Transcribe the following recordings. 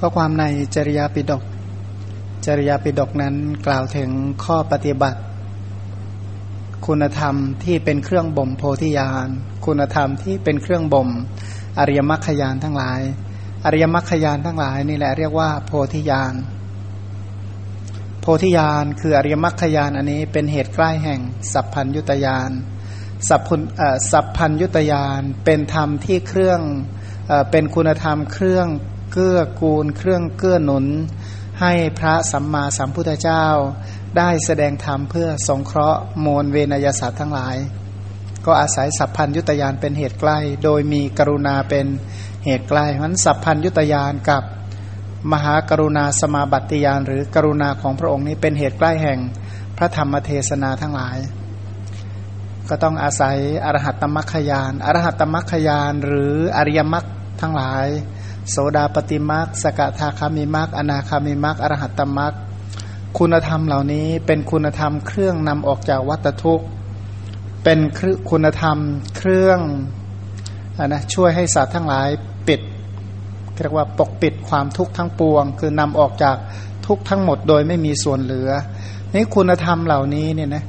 ข้อความในจริยาปิฎกจริยาปิฎกนั้นกล่าวถึงข้อปฏิบัติ คุณธรรมที่เป็นเครื่องบ่มโพธิญาณคุณธรรมที่เป็นเครื่องบ่มอริยมรรคญาณทั้งหลาย อริยมรรคญาณทั้งหลายนี่แหละเรียกว่าโพธิญาณโพธิญาณคืออริยมรรคญาณอันนี้เป็นเหตุใกล้แห่ง สัพพัญยุตยานสัพพสัพพัญยุตยานเป็นธรรมที่เครื่องเป็นคุณธรรมเครื่อง เกื้อกูล เครื่องเกื้อหนุน ให้พระสัมมาสัมพุทธเจ้า ได้แสดงธรรมเพื่อสงเคราะห์มวลเวนยศาสตร์ทั้งหลาย ก็อาศัยสัพพัญยุตยานเป็นเหตุใกล้ โดยมีกรุณาเป็นเหตุใกล้เพราะสัพพัญยุตยานกับมหากรุณาสมาบัติยานหรือกรุณาของพระองค์นี้เป็นเหตุใกล้แห่งพระธรรมเทศนาทั้งหลาย ก็ต้องอาศัยอรหัตตมัคคยานอรหัตตมัคคยานหรืออริยมรรคทั้งหลาย โสดาปฏิมักสกทาคามิมักอนาคามิมักอรหัตตมักคุณธรรมเหล่านี้เป็นคุณธรรมเครื่องนำออกจากวัฏทุกข์ เป็นคุณธรรมเครื่องอนะช่วยให้สัตว์ทั้งหลายปิดเรียกว่าปกปิดความทุกข์ทั้งปวง คือนำออกจากทุกทั้งหมดโดยไม่มีส่วนเหลือ นี่คุณธรรมเหล่านี้เนี่ยนะ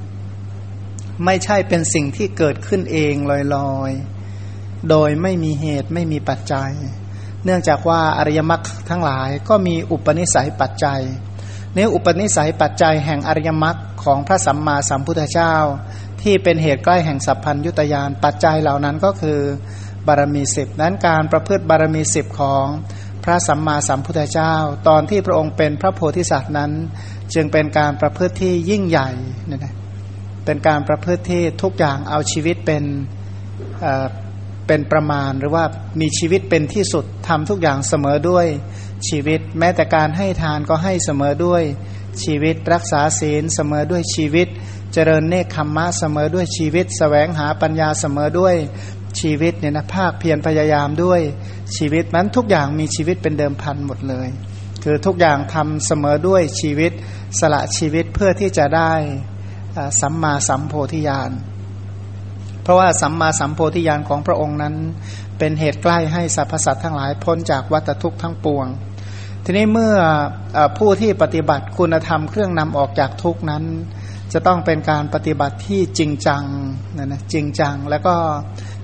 ไม่ใช่เป็นสิ่งที่เกิดขึ้นเองลอยๆ โดยไม่มีเหตุไม่มีปัจจัย เนื่องจากว่าอริยมรรคทั้งหลายก็มีอุปนิสัยปัจจัยในอุปนิสัยปัจจัยแห่งอริยมรรคของพระสัมมาสัมพุทธเจ้า ที่เป็นเหตุใกล้แห่งสัพพัญยุตยานปัจจัยเหล่านั้นก็คือบารมีสิบนั้นการประพฤติบารมีสิบของพระสัมมาสัมพุทธเจ้า ตอนที่พระองค์เป็นพระโพธิสัตว์นั้น จึงเป็นการประพฤติที่ยิ่งใหญ่นะนะเป็นการประพฤติที่ทุกอย่างเอาชีวิตเป็น เป็นประมาณหรือว่ามีชีวิตเป็นที่สุดทำทุกอย่างเสมอด้วยชีวิต แม้แต่การให้ทานก็ให้เสมอด้วยชีวิต รักษาศีลเสมอด้วยชีวิต เจริญเนคขมมะเสมอด้วยชีวิตสแสวงหาปัญญาเสมอด้วยชีวิตเนี่ยนะภาคเพียรพยายามด้วยชีวิตนั้นทุกอย่างมีชีวิตเป็นเดิมพันหมดเลย คือทุกอย่างทำเสมอด้วยชีวิตสละชีวิตเพื่อที่จะได้สัมมาสัมโพธิญาณ เพราะว่าสัมมาสัมโพธิญาณของพระองค์นั้น เป็นเหตุใกล้ให้สรรพสัตว์ทั้งหลายพ้นจากวัฏทุกข์ทั้งปวง ทีนี้เมื่ออผู้ที่ปฏิบัติคุณธรรมเครื่องนำออกจากทุกนั้น จะต้องเป็นการปฏิบัติที่จริงจังนะนะจริงจัง แล้วก็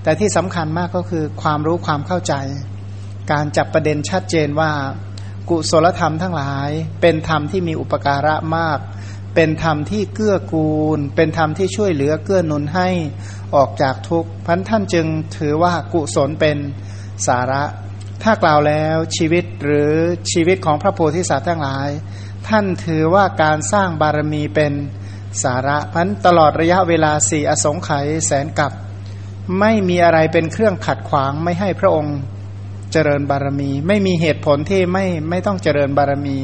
แต่ที่สำคัญมากก็คือความรู้ความเข้าใจ การจับประเด็นชัดเจนว่า กุศลธรรมทั้งหลาย เป็นธรรมที่มีอุปการะมาก เป็นธรรมที่เกื้อกูล เป็นธรรมที่ช่วยเหลือเกื้อหนุนให้ออกจากทุกข์พันท่านจึงถือว่ากุศลเป็นสาระ ถ้ากล่าวแล้วชีวิตหรือชีวิตของพระโพธิสัตว์ทั้งหลาย ท่านถือว่าการสร้างบารมีเป็นสาระพันตลอดระยะเวลาสี่อสงไขยแสนกับ ไม่มีอะไรเป็นเครื่องขัดขวางไม่ให้พระองค์ เจริญบารมี ไม่มีเหตุผลที่ไม่ไม่ต้องเจริญบารมี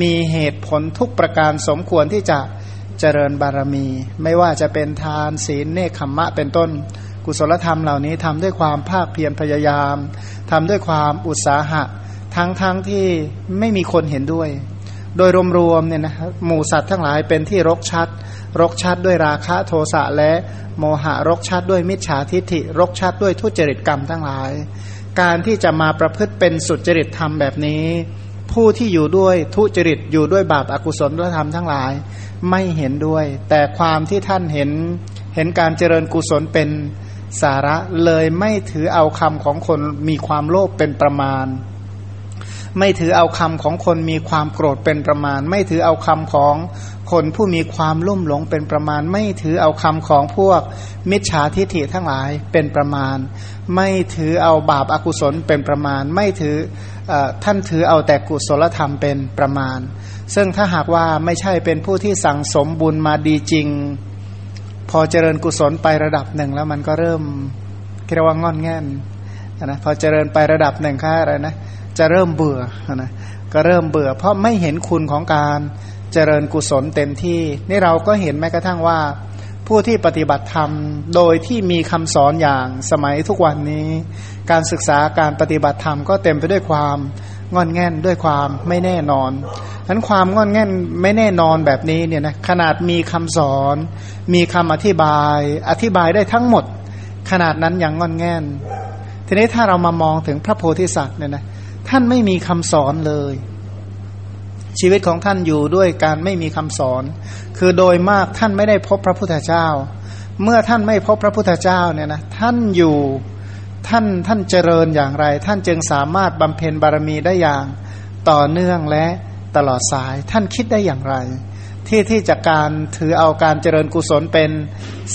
มีเหตุผลทุกประการสมควรที่จะเจริญบารมี ไม่ว่าจะเป็นทานศีลเนคขมมะเป็นต้น กุศลธรรมเหล่านี้ทำด้วยความภาคเพียรพยายามทำด้วยความอุตสาหะ ทั้งทั้งที่ไม่มีคนเห็นด้วย โดยรวมๆเนี่ยนะหมู่สัตว์ทั้งหลายเป็นที่รกชัด รกชัดด้วยราคะโทสะและโมหะรกชัดด้วยมิจฉาทิฏฐิ รกชัดด้วยทุจริตกรรมทั้งหลาย การที่จะมาประพฤติเป็นสุจริตธรรมแบบนี้ ผู้ที่อยู่ด้วยทุจริตอยู่ด้วยบาปอากุศลธรรมทั้งหลายไม่เห็นด้วย แต่ความที่ท่านเห็นเห็นการเจริญกุศลเป็นสาระเลยไม่ถือเอาคำของคนมีความโลภเป็นประมาณ ไม่ถือเอาคำของคนมีความโกรธเป็นประมาณ ไม่ถือเอาคำของคนผู้มีความลุ่มหลงเป็นประมาณ ไม่ถือเอาคำของพวกมิจฉาทิฐิทั้งหลายเป็นประมาณ ไม่ถือเอาบาปอากุศลเป็นประมาณ ไม่ถืออท่านถือเอาแต่กุศลธรรมเป็นประมาณ ซึ่งถ้าหากว่าไม่ใช่เป็นผู้ที่สั่งสมบุญมาดีจริง พอเจริญกุศลไประดับหนึ่งแล้วมันก็เริ่มเรียกว่างอนแง่นนะพอเจริญไประดับหนึ่งค่าอะไรนะ จะเริ่มเบื่อนะก็เริ่มเบื่อ เพราะไม่เห็นคุณของการเจริญกุศลเต็มที่ นี่เราก็เห็นแม้กระทั่งว่า ผู้ที่ปฏิบัติธรรม โดยที่มีคำสอนอย่างสมัยทุกวันนี้ การศึกษาการปฏิบัติธรรมก็เต็มไปด้วยความงอนแง่นด้วยความไม่แน่นอนทั้นความงอนแง่นไม่แน่นอนแบบนี้เนี่ยนะขนาดมีคำสอน มีคำอธิบาย อธิบายได้ทั้งหมด ขนาดนั้นยังงอนแง่น ทีนี้ถ้าเรามามองถึงพระโพธิสัตว์เนี่ยนะ ท่านไม่มีคำสอนเลย ชีวิตของท่านอยู่ด้วยการไม่มีคำสอน คือโดยมากท่านไม่ได้พบพระพุทธเจ้า เมื่อท่านไม่พบพระพุทธเจ้าเนี่ยนะท่านอยู่ท่านท่านเจริญอย่างไร ท่านจึงสามารถบำเพ็ญบารมีได้อย่างต่อเนื่องและตลอดสาย ท่านคิดได้อย่างไร ที่ที่จะการถือเอาการเจริญกุศลเป็น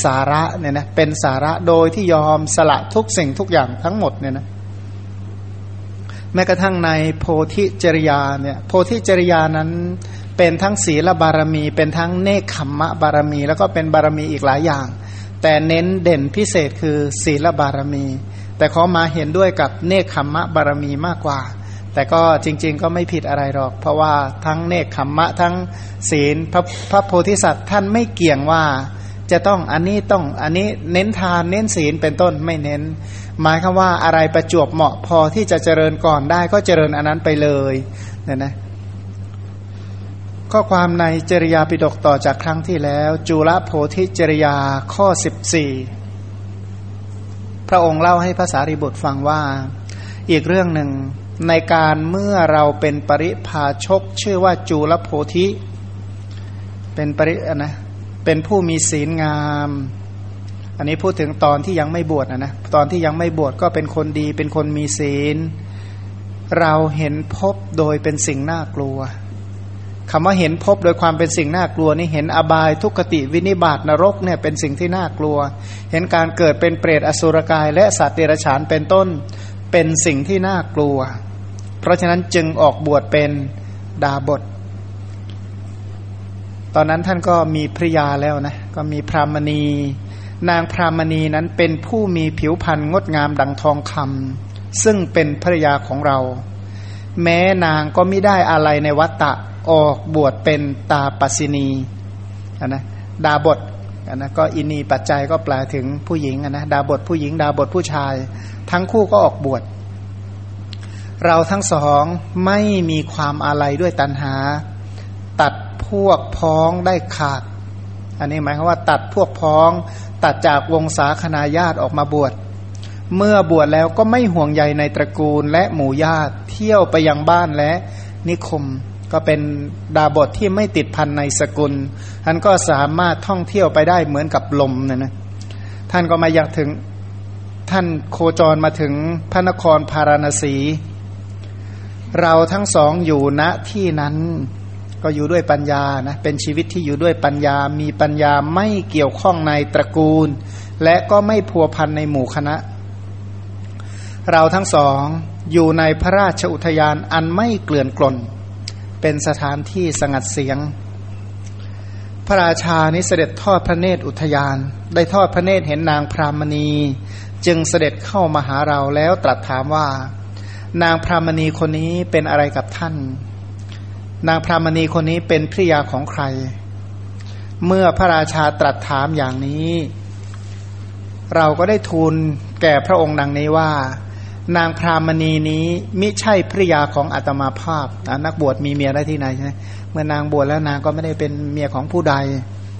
สาระเนี่ยนะเป็นสาระโดยที่ยอมสละทุกสิ่งทุกอย่างทั้งหมดเนี่ยนะ แม้กระทั่งในโพธิจริยาเนี่ยโพธิจริยานั้นเป็นทั้งศีลบารมี เป็นทั้งเนคขมมะบารมี แล้วก็เป็นบารมีอีกหลายอย่าง แต่เน้นเด่นพิเศษคือศีลบารมี แต่ขอมาเห็นด้วยกับเนคขมมะบารมีมากกว่า แต่ก็จริง ๆ ก็ไม่ผิดอะไรหรอก เพราะว่าทั้งเนคขมมะทั้งศีลพระพระโพธิสัตว์ท่านไม่เกี่ยงว่าจะต้องอันนี้ต้องอันนี้เน้นทานเน้นศีลเป็นต้นไม่เน้น หมายคือว่าอะไรประจวบเหมาะพอที่จะเจริญก่อนได้ก็เจริญอันนั้นไปเลยเนี่ยนะข้อความในจริยาปิฎกต่อจากครั้งที่แล้ว จุลโพธิจริยาข้อ 14 พระองค์เล่าให้ภาษาริบุตรฟังว่า อีกเรื่องหนึ่งในการเมื่อเราเป็นปริพาชก ชื่อว่าจุลโพธิ เป็นปรินะเป็นผู้มีศีลงาม อันนี้พูดถึงตอนที่ยังไม่บวชนะนะตอนที่ยังไม่บวชก็เป็นคนดีเป็นคนมีศีล เราเห็นพบโดยเป็นสิ่งน่ากลัวคำว่าเห็นพบโดยความเป็นสิ่งน่ากลัวนี่เห็นอบายทุกขติวินิบาตนรกเนี่ยเป็นสิ่งที่น่ากลัว เห็นการเกิดเป็นเปรตอสุรกาย และสัตว์เดรัจฉานเป็นต้นเป็นสิ่งที่น่ากลัว เพราะฉะนั้นจึงออกบวชเป็นดาบท ตอนนั้นท่านก็มีภริยาแล้วนะก็มีพรามณี นางพรามณีนั้นเป็นผู้มีผิวพรรณงดงามดังทองคำซึ่งเป็นภรยาของเรา แม้นางก็ไม่ได้อะไรในวัตตะออกบวชเป็นตาปัสินีนะดาบทนะก็อินีปัจจัยก็แปลถึงผู้หญิงนะดาบทผู้หญิง ดาบทผู้ชาย ทั้งคู่ก็ออกบวชเราทั้งสองไม่มีความอะไรด้วยตัณหา ตัดพวกพ้องได้ขาด อันนี้หมายความว่าตัดพวกพ้อง ตัดจากวงศาคณาญาติออกมาบวช เมื่อบวชแล้วก็ไม่ห่วงใยในตระกูลและหมู่ญาติเที่ยวไปยังบ้านและนิคม ก็เป็นดาบทที่ไม่ติดพันในสกุลท่านก็สามารถท่องเที่ยวไปได้เหมือนกับลมนะนะท่านก็มาอยากถึงท่านโคจรมาถึงพระนครพาราณสี เราทั้งสองอยู่ณที่นั้น ก็อยู่ด้วยปัญญานะเป็นชีวิตที่อยู่ด้วยปัญญา มีปัญญาไม่เกี่ยวข้องในตระกูล และก็ไม่พัวพันในหมู่คณะ เราทั้งสองอยู่ในพระราชอุทยานอันไม่เกลื่อนกลนเป็นสถานที่สงัดเสียง พระราชานิเสด็จทอดพระเนตรอุทยาน ได้ทอดพระเนตรเห็นนางพรามณี จึงเสด็จเข้ามาหาเราแล้วตรัสถามว่า นางพรามณีคนนี้เป็นอะไรกับท่าน นางพรามณีคนนี้เป็นภริยาของใคร เมื่อพระราชาตรัสถามอย่างนี้ เราก็ได้ทูลแก่พระองค์ดังนี้ว่า นางพรามณีนี้มิใช่ภริยาของอัตมาภาพนักบวชมีเมียได้ที่ไหนใช่เมื่อนางบวชแล้วนางก็ไม่ได้เป็นเมียของผู้ใด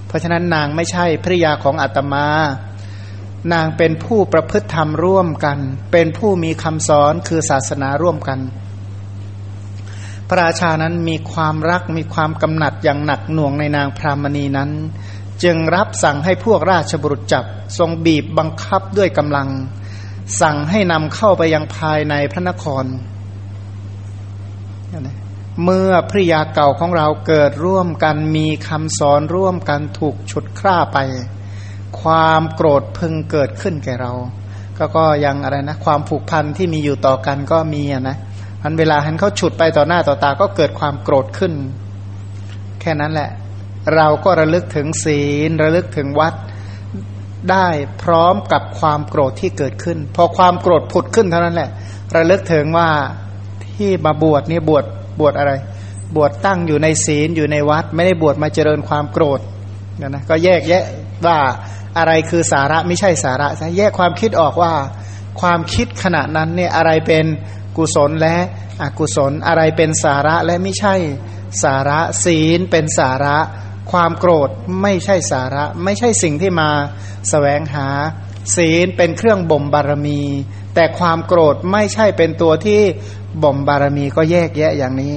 เพราะฉะนั้นนางไม่ใช่ภริยาของอัตมา นางเป็นผู้ประพฤติธรรมร่วมกัน เป็นผู้มีคำสอนคือศาสนาร่วมกัน พระราชานั้นมีความรักมีความกำหนัดอย่างหนักหน่วงในนางพรามณีนั้น จึงรับสั่งให้พวกราชบุรุษจับทรงบีบบังคับด้วยกำลัง สั่งให้นำเข้าไปยังภายในพระนคร เมื่อภริยาเก่าของเราเกิดร่วมกันมีคำสอนร่วมกันถูกฉุดคร่าไป ความโกรธพึงเกิดขึ้นแก่เรา ก็ก็ยังอะไรนะ ความผูกพันที่มีอยู่ต่อกันก็มีนะ อันเวลาห็นเขาฉุดไปต่อหน้าต่อตาก็เกิดความโกรธขึ้น แค่นั้นแหละ เราก็ระลึกถึงศีล ระลึกถึงวัดได้พร้อมกับความโกรธที่เกิดขึ้น พอความโกรธผุดขึ้นเท่านั้นแหละ ระลึกถึงว่าที่มาบวชนี่บวชบวชอะไร บวชตั้งอยู่ในศีลอยู่ในวัด ไม่ได้บวชมาเจริญความโกรธนะนะก็แยกแยะว่าอะไรคือสาระไม่ใช่สาระแยกความคิดออกว่า ความคิดขณะนั้นเนี่ยอะไรเป็น กุศลและอกุศลอะไรเป็นสาระและไม่ใช่สาระศีลเป็นสาระ ความโกรธไม่ใช่สาระ ไม่ใช่สิ่งที่มาสแสวงหา ศีลเป็นเครื่องบ่มบารมี แต่ความโกรธไม่ใช่เป็นตัวที่บ่มบารมีก็แยกแยะอย่างนี้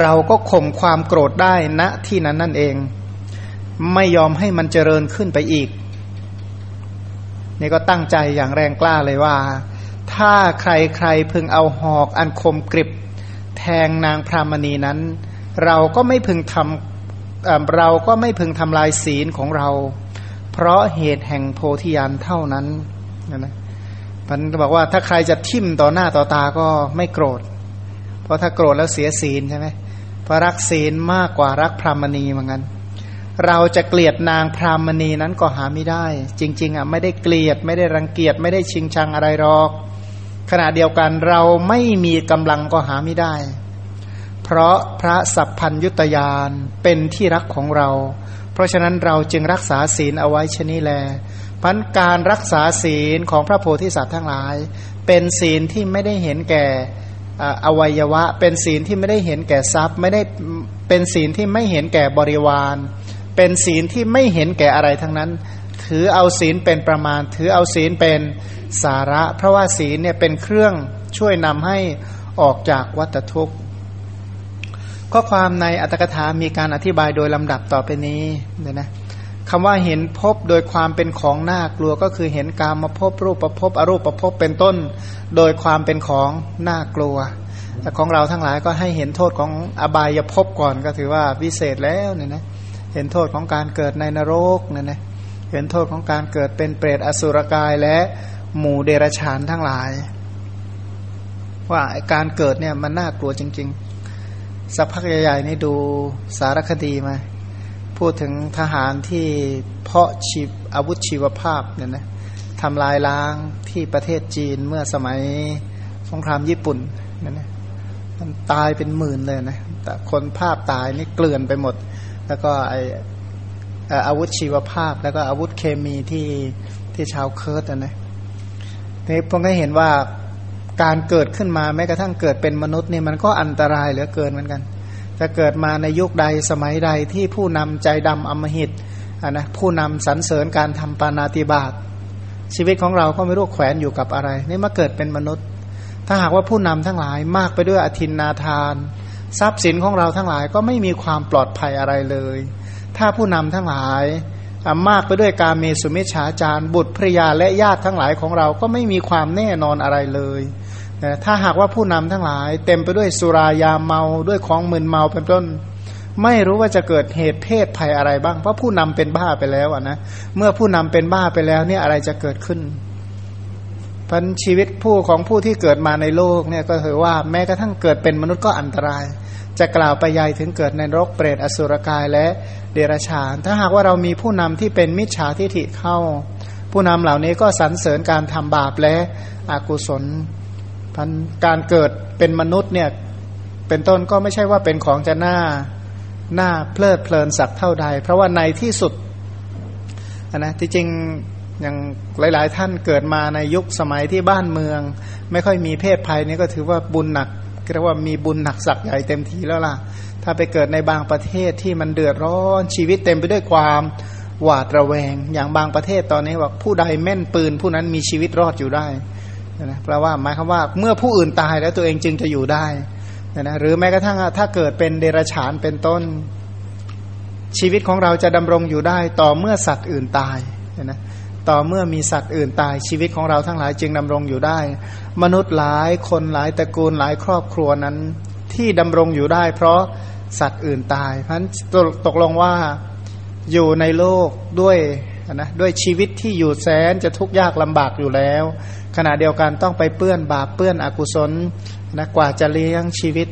เราก็ข่มความโกรธได้ณที่นั้นนั่นเอง ไม่ยอมให้มันเจริญขึ้นไปอีก นี่ก็ตั้งใจอย่างแรงกล้าเลยว่า ถ้าใครใครพึงเอาหอกอันคมกริบ แทงนางพรามณีนั้น เราก็ไม่พึงทำเราก็ไม่พึงทำลายศีลของเรา เพราะเหตุแห่งโพธิญาณเท่านั้นนะมันบอกว่าถ้าใครจะทิ่มต่อหน้าต่อตาก็ไม่โกรธ เพราะถ้าโกรธแล้วเสียศีลใช่ไหมเพราะรักศีลมากกว่ารักพรามณีเหมือนกันเราจะเกลียดนางพรามณีนั้นก็หาไม่ได้ จริง ๆอะไม่ได้เกลียดไม่ได้รังเกียจไม่ได้ชิงชังอะไรหรอก ขณะเดียวกันเราไม่มีกำลังก็หาไม่ได้ เพราะพระสัพพัญยุตยานเป็นที่รักของเรา เพราะฉะนั้นเราจึงรักษาศีลเอาไว้ชนี้แลพันการรักษาศีลของพระโพธิสัตว์ทั้งหลาย เป็นศีลที่ไม่ได้เห็นแก่อวัยวะ เป็นศีลที่ไม่ได้เห็นแก่ทรัพย์ ไม่ได้เป็นศีลที่ไม่เห็นแก่บริวาร เป็นศีลที่ไม่เห็นแก่อะไรทั้งนั้น ถือเอาศีลเป็นประมาณ ถือเอาศีลเป็นสาระ เพราะว่าศีลเนี่ยเป็นเครื่องช่วยนำให้ออกจากวัฏทุกข์ ข้อความในอัตถกถามีการอธิบายโดยลำดับต่อไปนี้เนี่ยนะคำว่าเห็นพบโดยความเป็นของน่ากลัวก็คือเห็นการมาพบรูปประพบอรูปประพบเป็นต้น โดยความเป็นของน่ากลัว แต่ของเราทั้งหลายก็ให้เห็นโทษของอบายภพก่อนก็ถือว่าวิเศษแล้วเนี่ยนะเห็นโทษของการเกิดในนรกเนี่ยนะ เห็นโทษของการเกิดเป็นเปรตอสุรกายและหมู่เดรฉานทั้งหลาย ว่าการเกิดเนี่ยมันน่ากลัวจริง ๆ สักพักใหญ่ๆนี่ดูสารคดีมา พูดถึงทหารที่เพาะชีอาวุธชีวภาพเนี่ยนะทำลายล้างที่ประเทศจีนเมื่อสมัยสงครามญี่ปุ่นเนี่ยนะมันตายเป็นหมื่นเลยนะแต่คนภาพตายนี่เกลื่อนไปหมด แล้วก็ไอ อาวุธชีวภาพ แล้วก็อาวุธเคมีที่ที่ชาวเคิร์ตนะนะนี่พวกก็เห็นว่าการเกิดขึ้นมาแม้กระทั่งเกิดเป็นมนุษย์นี่มันก็อันตรายเหลือเกินเหมือนกันจะเกิดมาในยุคใดสมัยใดที่ผู้นำใจดำอมหิตะนะผู้นำสรรเสริญการทำปานาติบาตชีวิตของเราก็ไม่รู้แขวนอยู่กับอะไร นี่มาเกิดเป็นมนุษย์ ถ้าหากว่าผู้นำทั้งหลายมากไปด้วยอธินนาทาน ทรัพย์สินของเราทั้งหลายก็ไม่มีความปลอดภัยอะไรเลย ถ้าผู้นำทั้งหลายมากไปด้วยการเมสุมิชฌาจารบุตรภรยาและญาติทั้งหลายของเราก็ไม่มีความแน่นอนอะไรเลยถ้าหากว่าผู้นำทั้งหลาย เต็มไปด้วยสุรายาเมาด้วยของมึนเมาเป็นต้น ไม่รู้ว่าจะเกิดเหตุเพศภัยอะไรบ้าง เพราะผู้นำเป็นบ้าไปแล้วนะเมื่อผู้นำเป็นบ้าไปแล้วเนี่ยอะไรจะเกิดขึ้นพันชีวิตผู้ของผู้ที่เกิดมาในโลกเนี่ยก็ถือว่าแม้กระทั่งเกิดเป็นมนุษย์ก็อันตราย จะกล่าวไปยายถึงเกิดในรกเปรตอสุรกายและเดรัจฉาน ถ้าหากว่าเรามีผู้นำที่เป็นมิจฉาทิฐิเข้า ผู้นำเหล่านี้ก็สรรเสริญการทำบาปและอกุศลพันการเกิดเป็นมนุษย์เนี่ยเป็นต้นก็ไม่ใช่ว่าเป็นของจะน่าน่าเพลิดเพลินสักเท่าใด เพราะว่าในที่สุดนะที่จริงอย่างหลาย ๆ ท่านเกิดมาในยุคสมัยที่บ้านเมือง ไม่ค่อยมีเพศภัยนี่ก็ถือว่าบุญหนัก เรียกว่ามีบุญหนักสักใหญ่เต็มทีแล้วล่ะ ถ้าไปเกิดในบางประเทศที่มันเดือดร้อนชีวิตเต็มไปด้วยความหวาดระแวง อย่างบางประเทศตอนนี้ว่าผู้ใดแม่นปืนผู้นั้นมีชีวิตรอดอยู่ได้นะแปลว่าหมายความว่าเมื่อผู้อื่นตายแล้วตัวเองจึงจะอยู่ได้นะหรือแม้กระทั่งถ้าเกิดเป็นเดรัจฉานเป็นต้น ชีวิตของเราจะดำรงอยู่ได้ต่อเมื่อสัตว์อื่นตายนะ ต่อเมื่อมีสัตว์อื่นตายชีวิตของเราทั้งหลายจึงดำรงอยู่ได้ มนุษย์หลายคนหลายตระกูลหลายครอบครัวนั้น ที่ดำรงอยู่ได้ เพราะสัตว์อื่นตายเพราะนั้นตกลงว่าอยู่ในโลกด้วยนะด้วยชีวิตที่อยู่แสนจะทุกข์ยากลำบากอยู่แล้ว ขณะเดียวกันต้องไปเปื้อนบาปเปื้อนอกุศลนะกว่าจะเลี้ยงชีวิต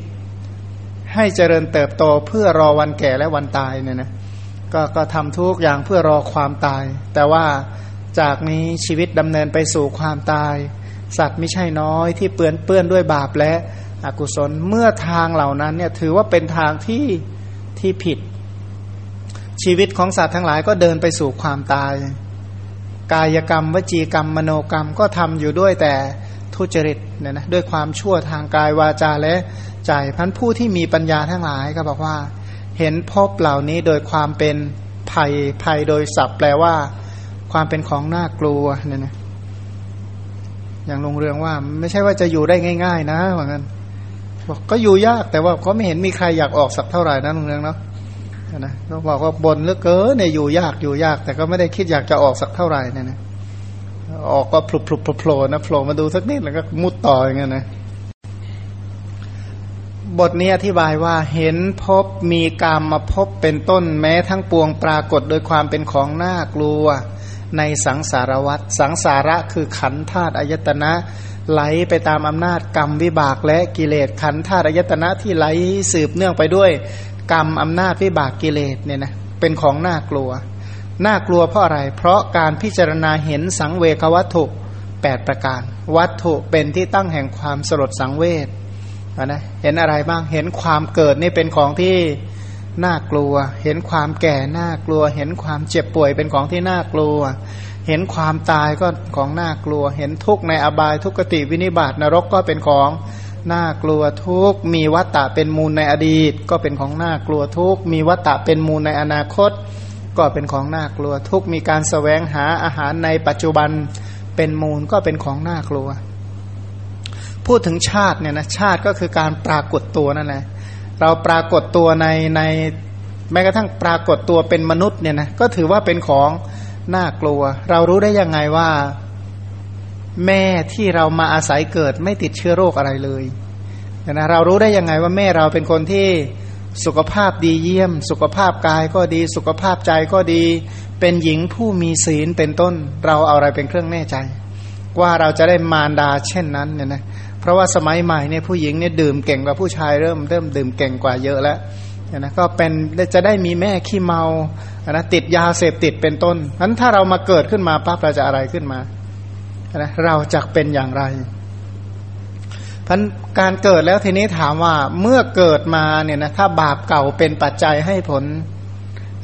ให้เจริญเติบโตเพื่อรอวันแก่และวันตายเนี่ยนะก็ก็ทำทุกอย่างเพื่อรอความตาย แต่ว่า จากนี้ชีวิตดำเนินไปสู่ความตาย สัตว์ไม่ใช่น้อยที่เปื้อนเปื้อนด้วยบาปและอกุศลเมื่อทางเหล่านั้นเนี่ยถือว่าเป็นทางที่ที่ผิด ชีวิตของสัตว์ทั้งหลายก็เดินไปสู่ความตาย กายกรรม วจีกรรม มโนกรรมก็ทำอยู่ด้วยแต่ทุจริตเนี่ยนะด้วยความชั่วทางกายวาจาและใจพันผู้ที่มีปัญญาทั้งหลายก็บอกว่า เห็นพบเหล่านี้โดยความเป็นภัยภัยโดยศัพท์แปลว่า ความเป็นของน่ากลัวเนี่ยนะอย่างลงเรืองว่า ไม่ใช่ว่าจะอยู่ได้ง่าย ๆ นะว่างั้นบอกก็อยู่ยากแต่ว่าก็ไม่เห็นมีใครอยากออกสักเท่าไหร่นะลงเรืองเนาะนะก็บอกว่าบนเหลือเกินเนี่ยอยู่ยากอยู่ยาก แต่ก็ไม่ได้คิดอยากจะออกสักเท่าไหร่เนี่ยนะออกก็พลุบพลุบโผล่นะโผล่มาดูสักนิดแล้วก็มุดต่ออย่างเงี้ยนะบทนี้อธิบายว่าเห็นพบมีกรรมมาพบเป็นต้นแม้ทั้งปวงปรากฏโดยความเป็นของน่ากลัว ในสังสารวัตรสังสาระคือขันธาตุอายตนะไหลไปตามอำนาจกรรมวิบากและกิเลสขันธาตุอายตนะที่ไหลสืบเนื่องไปด้วยกรรมอำนาจวิบากกิเลสเนี่ยนะเป็นของน่ากลัว น่ากลัวเพราะอะไร เพราะการพิจารณาเห็นสังเวควัตถุ 8 ประการ วัตถุเป็นที่ตั้งแห่งความสลดสังเวชนะเห็นอะไรบ้างเห็นความเกิดนี่เป็นของที่ น่ากลัว เห็นความแก่น่ากลัว เห็นความเจ็บป่วยเป็นของที่น่ากลัว เห็นความตายก็ของน่ากลัว เห็นทุกข์ในอบายทุกขติวินิบาตนรกก็เป็นของน่ากลัวทุกมีวัตตะเป็นมูลในอดีต ก็เป็นของน่ากลัวทุกมีวัตตะเป็นมูลในอนาคต ก็เป็นของน่ากลัวทุกมีการสแสวงหาอาหารในปัจจุบันเป็นมูลก็เป็นของน่ากลัว พูดถึงชาติเนี่ยนะชาติก็คือการปรากฏตัวนั่นแหละ เราปรากฏตัวในในแม้กระทั่งปรากฏตัวเป็นมนุษย์เนี่ยนะก็ถือว่าเป็นของน่ากลัว เรารู้ได้ยังไงว่า แม่ที่เรามาอาศัยเกิดไม่ติดเชื้อโรคอะไรเลยนะเรารู้ได้ยังไงว่าแม่เราเป็นคนที่สุขภาพดีเยี่ยม สุขภาพกายก็ดี สุขภาพใจก็ดี เป็นหญิงผู้มีศีลเป็นต้น เราเอาอะไรเป็นเครื่องแน่ใจ ว่าเราจะได้มารดาเช่นนั้นเนี่ยนะ เพราะว่าสมัยใหม่เนี่ยผู้หญิงเนี่ยดื่มเก่งกว่าผู้ชายเริ่มเริ่มดื่มเก่งกว่าเยอะแล้วนะก็เป็นจะได้มีแม่ขี้เมานะติดยาเสพติดเป็นต้นนั้นถ้าเรามาเกิดขึ้นมาปั๊บเราจะอะไรขึ้นมานะเราจะเป็นอย่างไรพันการเกิดแล้วทีนี้ถามว่าเมื่อเกิดมาเนี่ยนะถ้าบาปเก่าเป็นปัจจัยให้ผล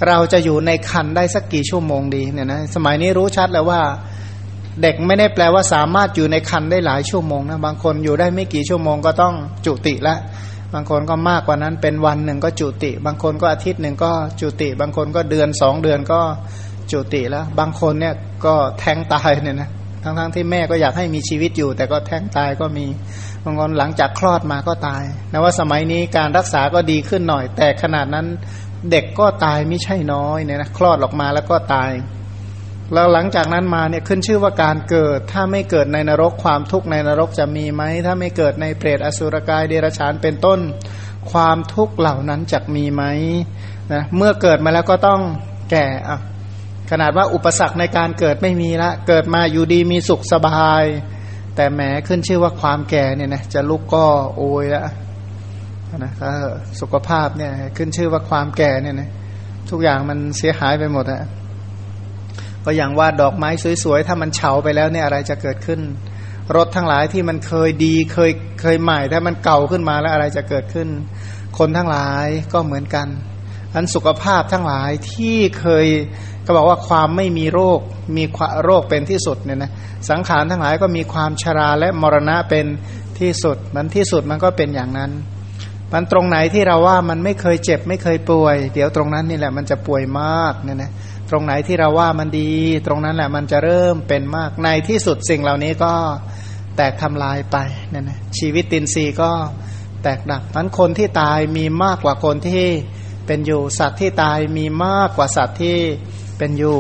เราจะอยู่ในคันได้สักกี่ชั่วโมงดีเนี่ยนะสมัยนี้รู้ชัดแล้วว่า เด็กไม่ได้แปลว่าสามารถอยู่ในคันได้หลายชั่วโมงนะบางคนอยู่ได้ไม่กี่ชั่วโมงก็ต้องจุติละบางคนก็มากกว่านั้นเป็นวันหนึ่งก็จุติ บางคนก็อาทิตย์หนึ่งก็จุติ บางคนก็เดือนสองเดือนก็จุติแล้ว บางคนเนี่ยก็แทงตายเนี่ยนะทั้งๆทที่แม่ก็อยากให้มีชีวิตอยู่ แต่ก็แทงตายก็มีบางคนหลังจากคลอดมาก็ตายนะว่าสมัยนี้การรักษาก็ดีขึ้นหน่อย แต่ขนาดนั้นเด็กก็ตายไม่ใช่น้อยเนี่ยนะคลอดออกมาแล้วก็ตาย แล้วหลังจากนั้นมาเนี่ยขึ้นชื่อว่าการเกิด ถ้าไม่เกิดในนรกความทุกข์ในนรกจะมีไหม ถ้าไม่เกิดในเปรตอสุรกายเดรัจฉานเป็นต้น ความทุกข์เหล่านั้นจะมีไหมนะเมื่อเกิดมาแล้วก็ต้องแก่อะขนาดว่าอุปสรรคในการเกิดไม่มีละ เกิดมาอยู่ดีมีสุขสบาย แต่แหมขึ้นชื่อว่าความแก่เนี่ยนะจะลุกก็โอยล้วนะสุขภาพเนี่ยขึ้นชื่อว่าความแก่เนี่ยนะทุกอย่างมันเสียหายไปหมดอะ ก็อย่างว่าดอกไม้สวยๆ ถ้ามันเฉาไปแล้วเนี่ยอะไรจะเกิดขึ้น รถทั้งหลายที่มันเคยดีเคยเคยใหม่ ถ้ามันเก่าขึ้นมาแล้วอะไรจะเกิดขึ้น คนทั้งหลายก็เหมือนกันอันสุขภาพทั้งหลายที่เคยก็บอกว่าความไม่มีโรคมีโรคเป็นที่สุดเนี่ยนะสังขารทั้งหลายก็มีความชราและมรณะเป็นที่สุดมันที่สุดมันก็เป็นอย่างนั้นมันตรงไหนที่เราว่ามันไม่เคยเจ็บไม่เคยป่วย เดี๋ยวตรงนั้นนี่แหละมันจะป่วยมากเนี่ยนะ ตรงไหนที่เราว่ามันดี ตรงนั้นแหละมันจะเริ่มเป็นมากในที่สุดสิ่งเหล่านี้ก็แตกทำลายไปนั่นนะชีวิตตินซีก็แตกดับนั้นคนที่ตายมีมากกว่าคนที่เป็นอยู่สัตว์ที่ตายมีมากกว่าสัตว์ที่เป็นอยู่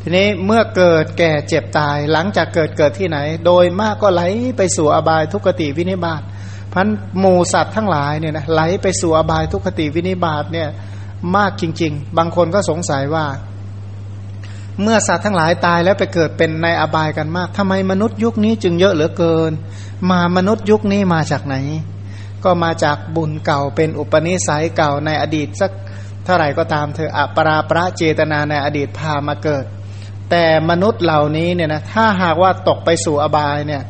ทีทีนี้เมื่อเกิดแก่เจ็บตายหลังจากเกิดเกิดที่ไหน โดยมากก็ไหลไปสู่อบายทุกขติวินิบาตพันหมูสัตว์ทั้งหลายเนี่ยนะไหลไปสู่อบายทุกขติวินิบาตเนี่ย มากจริง ๆ บางคนก็สงสัยว่า เมื่อสัตว์ทั้งหลายตายแล้วไปเกิดเป็นในอบายกันมากทำไมมนุษย์ยุคนี้จึงเยอะเหลือเกิน มามนุษย์ยุคนี้มาจากไหน ก็มาจากบุญเก่าเป็นอุปนิสัยเก่าในอดีตสักเท่าไหร่ก็ตามเธออปราประเจตนาในอดีตพามาเกิด แต่มนุษย์เหล่านี้เนี่ยนะถ้าหากว่าตกไปสู่อบายเนี่ย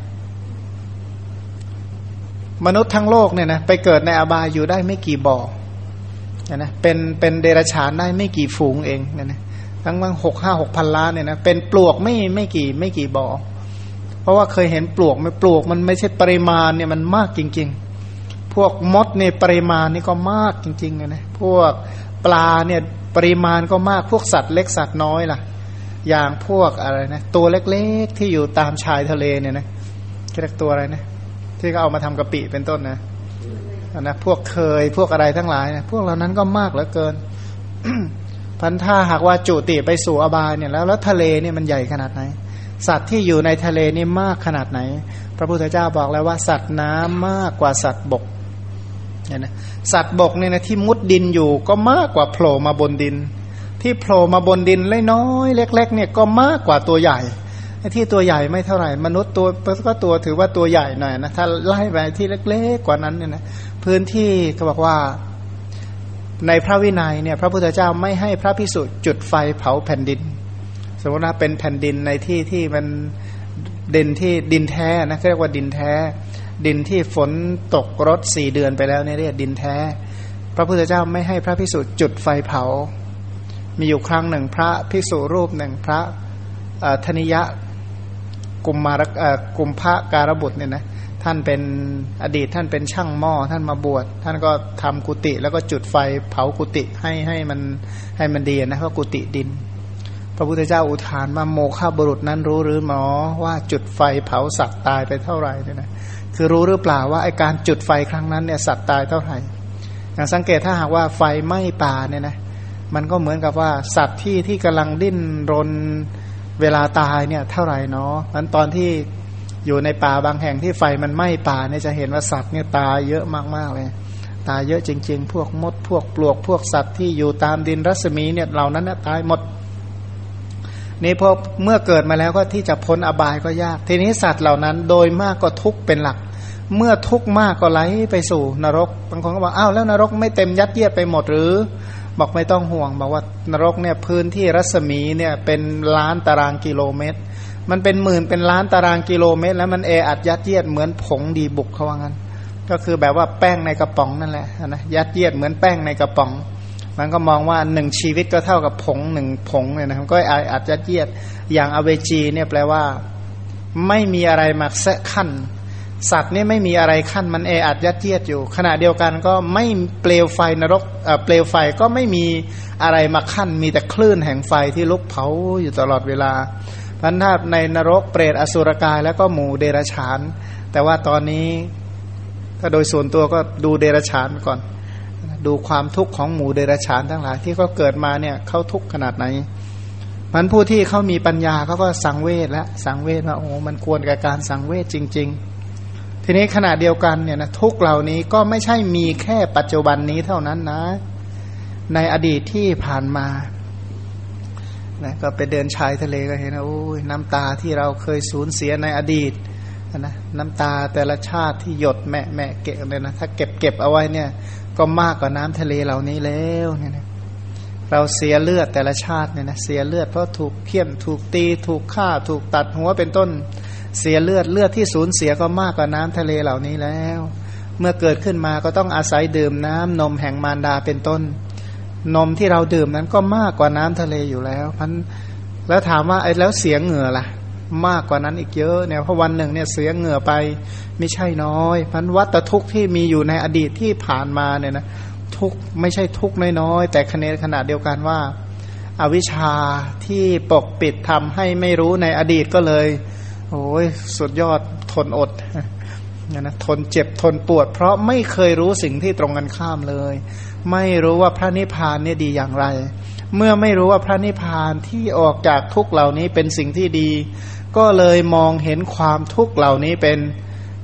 มนุษย์ทั้งโลกเนี่ยนะไปเกิดในอบายอยู่ได้ไม่กี่บ่อ นะเป็นเป็นเดรัจฉานได้ไม่กี่ฝูงเองเนี่ยนะทั้งบางหกห้าหกพันล้านเนี่ยนะเป็นปลวกไม่ไม่กี่ไม่กี่บ่อเพราะว่าเคยเห็นปลวกไม่ปลวกมันไม่ใช่ปริมาณเนี่ยมันมากจริง ๆ พวกมดเนี่ยปริมาณนี่ก็มากจริงๆนะพวกปลาเนี่ยปริมาณก็มากพวกสัตว์เล็กสัตว์น้อยล่ะ อย่างพวกอะไรนะตัวเล็กๆที่อยู่ตามชายทะเลเนี่ยนะเรียกตัวอะไรนะที่เขาเอามาทำกะปิเป็นต้นนะ นะพวกเคยพวกอะไรทั้งหลายนะพวกเหล่านั้นก็มากเหลือเกิน พันธาหากว่าจุติไปสู่อบายเนี่ยแล้วแล้วทะเลเนี่ยมันใหญ่ขนาดไหน สัตว์ที่อยู่ในทะเลนี่มากขนาดไหน พระพุทธเจ้าบอกแล้วว่า สัตว์น้ำมากกว่าสัตว์บกเนี่ยนะสัตว์บกเนี่ยนะที่มุดดินอยู่ก็มากกว่าโผล่มาบนดิน ที่โผล่มาบนดินเล็กน้อยเล็ก ๆ เนี่ยก็มากกว่าตัวใหญ่ที่ตัวใหญ่ไม่เท่าไหร่ มนุษย์ตัวก็ตัวถือว่าตัวใหญ่หน่อยนะถ้าไล่ไปที่เล็ก ๆ กว่านั้นเนี่ยนะ พื้นที่เขาบอกว่าในพระวินัยเนี่ยพระพุทธเจ้าไม่ให้พระพิสุจุดไฟเผาแผ่นดิน สมมติว่าเป็นแผ่นดินในที่ที่มันดินที่ดินแท้นะเรียกว่าดินแท้ ดินที่ฝนตกรถสี่เดือนไปแล้วเนี่ยเรียกดินแท้ พระพุทธเจ้าไม่ให้พระพิสุจุดไฟเผา มีอยู่ครั้งหนึ่งพระพิสุรูปหนึ่งพระธนิยะกุมมารกุมพระการบุตรเนี่ยนะ ท่านเป็นอดีตท่านเป็นช่างหม้อท่านมาบวชท่านก็ทำกุฏิแล้วก็จุดไฟเผากุฏิให้ให้มันให้มันดีนะเพราะกุฏิดิน พระพุทธเจ้าอุทานมาโมฆะบุรุษนั้นรู้หรือหมอว่าจุดไฟเผาสัตว์ตายไปเท่าไหร่เนี่ยนะคือรู้หรือเปล่าว่าไอการจุดไฟครั้งนั้นเนี่ยสัตว์ตายเท่าไหร่อย่างสังเกตถ้าหากว่าไฟไหม้ป่าเนี่ยนะมันก็เหมือนกับว่าสัตว์ที่ที่กำลังดิ้นรนเวลาตายเนี่ยเท่าไหร่เนาะมันตอนที่ อยู่ในป่าบางแห่งที่ไฟมันไหม้ป่าเนี่ยจะเห็นว่าสัตว์เนี่ยตายเยอะมากๆเลย ตายเยอะจริง ๆ พวกมดพวกปลวกพวกสัตว์ที่อยู่ตามดินรัศมีเนี่ยเหล่านั้นตายหมดนี่พอเมื่อเกิดมาแล้วก็ที่จะพ้นอบายก็ยาก ทีนี้สัตว์เหล่านั้นโดยมากก็ทุกข์เป็นหลัก เมื่อทุกข์มากก็ไหลไปสู่นรกบางคนก็บอกอ้าวแล้วนรกไม่เต็มยัดเยียดไปหมดหรือ บอกไม่ต้องห่วงบอกว่านรกเนี่ยพื้นที่รัศมีเนี่ยเป็นล้านตารางกิโลเมตร มันเป็นหมื่นเป็นล้านตารางกิโลเมตร แล้วมันเออัดยัดเยียดเหมือนผงดีบุกเขาว่างั้น ก็คือแบบว่าแป้งในกระป๋องนั่นแหละนะยัดเยียดเหมือนแป้งในกระป๋อง มันก็มองว่าหนึ่งชีวิตก็เท่ากับผงหนึ่งผงเนี่ยนะก็อาจจะเยียดอย่างอเวจีเนี่ยแปลว่า ไม่มีอะไรมาแทะขั้นสัตว์นี่ไม่มีอะไรขั้นมันเออัดยัดเยียดอยู่ ขณะเดียวกันก็ไม่เปลวไฟนรกเปลวไฟก็ไม่มีอะไรมาขั้น มีแต่คลื่นแห่งไฟที่ลุกเผาอยู่ตลอดเวลา พันธาในนรกเปรตอสุรกาย แล้วก็หมู่เดรฉาน แต่ว่าตอนนี้ถ้าโดยส่วนตัวก็ดูเดรฉานก่อน ดูความทุกข์ของหมู่เดรฉานทั้งหลายที่เขาเกิดมาเนี่ยเขาทุกข์ขนาดไหนมันผู้ที่เขามีปัญญาเขาก็สังเวชแล้วสังเวชว่าโอ้มันควรกับการสังเวชจริง ๆ ทีนี้ขณะเดียวกันเนี่ยนะทุกเหล่านี้ก็ไม่ใช่มีแค่ปัจจุบันนี้เท่านั้นนะ ในอดีตที่ผ่านมา นะก็ไปเดินชายทะเลก็เห็นโอ้ยน้ำตาที่เราเคยสูญเสียในอดีตนะน้ำตาแต่ละชาติที่หยดแม่แม่เก็บเลยนะถ้าเก็บเก็บเอาไว้เนี่ย ก็มากกว่าน้ำทะเลเหล่านี้แล้วเนี่ยนะเราเสียเลือดแต่ละชาติเนี่ยนะเสียเลือดเพราะถูกเคี่ยนถูกตี ถูกฆ่า ถูกตัดหัวเป็นต้นเสียเลือดเลือดที่สูญเสียก็มากกว่าน้ำทะเลเหล่านี้แล้ว เมื่อเกิดขึ้นมาก็ต้องอาศัยดื่มน้ำนมแห่งมารดาเป็นต้น นมที่เราดื่มนั้นก็มากกว่าน้ำทะเลอยู่แล้วพันแล้วถามว่าไอ้แล้วเสียงเหงื่อล่ะ มากกว่านั้นอีกเยอะเนี่ยเพราะวันหนึ่งเนี่ยเสียงเหงื่อไปไม่ใช่น้อยพันวัตทุกข์ที่มีอยู่ในอดีตที่ผ่านมาเนี่ยนะทุกไม่ใช่ทุกน้อยๆแต่คะแนนขนาดเดียวกันว่าอาวิชชาที่ปกปิดทำให้ไม่รู้ในอดีตก็เลยโอ้ยสุดยอดทนอดนะทนเจ็บทนปวด เพราะไม่เคยรู้สิ่งที่ตรงกันข้ามเลย ไม่รู้ว่าพระนิพพานเนี่ยดีอย่างไร เมื่อไม่รู้ว่าพระนิพพานที่ออกจากทุกเหล่านี้เป็นสิ่งที่ดี ก็เลยมองเห็นความทุกข์เหล่านี้เป็น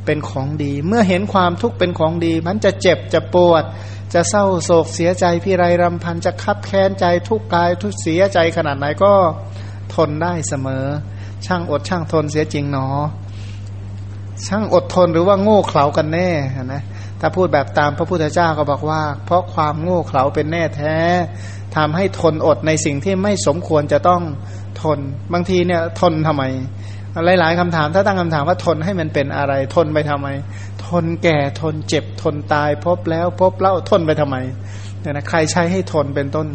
เป็นของดี เมื่อเห็นความทุกข์เป็นของดี มันจะเจ็บจะปวด จะเศร้าโศกเสียใจพิไรรำพันจะคับแค้นใจทุกกายทุกเสียใจขนาดไหนก็ทนได้เสมอ ช่างอดช่างทนเสียจริงหนอ ช่างอดทนหรือว่าโง่เขลากันแน่นะ ถ้าพูดแบบตามพระพุทธเจ้าก็บอกว่า เพราะความโง่เขลาเป็นแน่แท้ทำให้ทนอดในสิ่งที่ไม่สมควรจะต้องทน บางทีเนี่ยทนทำไม หลาย ๆคำถามถ้าตั้งคำถามว่าทนให้มันเป็นอะไร ทนไปทำไม ทนแก่ทนเจ็บทนตาย พบแล้วพบเล่าทนไปทำไมเนี่ยนะใครใช้ให้ทนเป็นต้น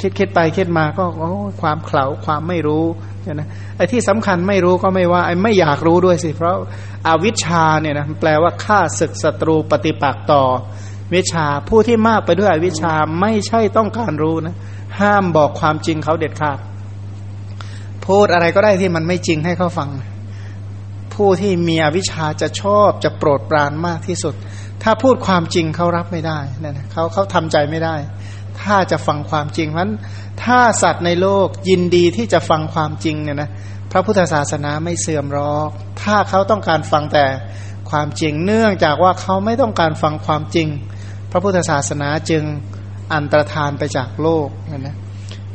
คิดคิดไปคิดมาก็โอ้ความเขลาความไม่รู้เนี่ยนะไอ้ที่สำคัญไม่รู้ก็ไม่ว่าไอ้ไม่อยากรู้ด้วยสิ เพราะอาวิชชาเนี่ยนะแปลว่าฆ่าศึกศัตรูปฏิปักษ์ต่อ วิชาผู้ที่มากไปด้วยอวิชชาไม่ใช่ต้องการรู้นะห้ามบอกความจริงเขาเด็ดขาดพูดอะไรก็ได้ที่มันไม่จริงให้เขาฟัง ผู้ที่มีอวิชชาจะชอบจะโปรดปรานมากที่สุด ถ้าพูดความจริงเขารับไม่ได้นั่นนะเขาเขาทำใจไม่ได้ ถ้าจะฟังความจริงเพราะถ้าสัตว์ในโลกยินดีที่จะฟังความจริงเนี่ยนะพระพุทธศาสนาไม่เสื่อมรอกถ้าเขาต้องการฟังแต่ความจริง เนื่องจากว่าเขาไม่ต้องการฟังความจริง พระพุทธศาสนาจึงอันตรธานไปจากโลกนะนะ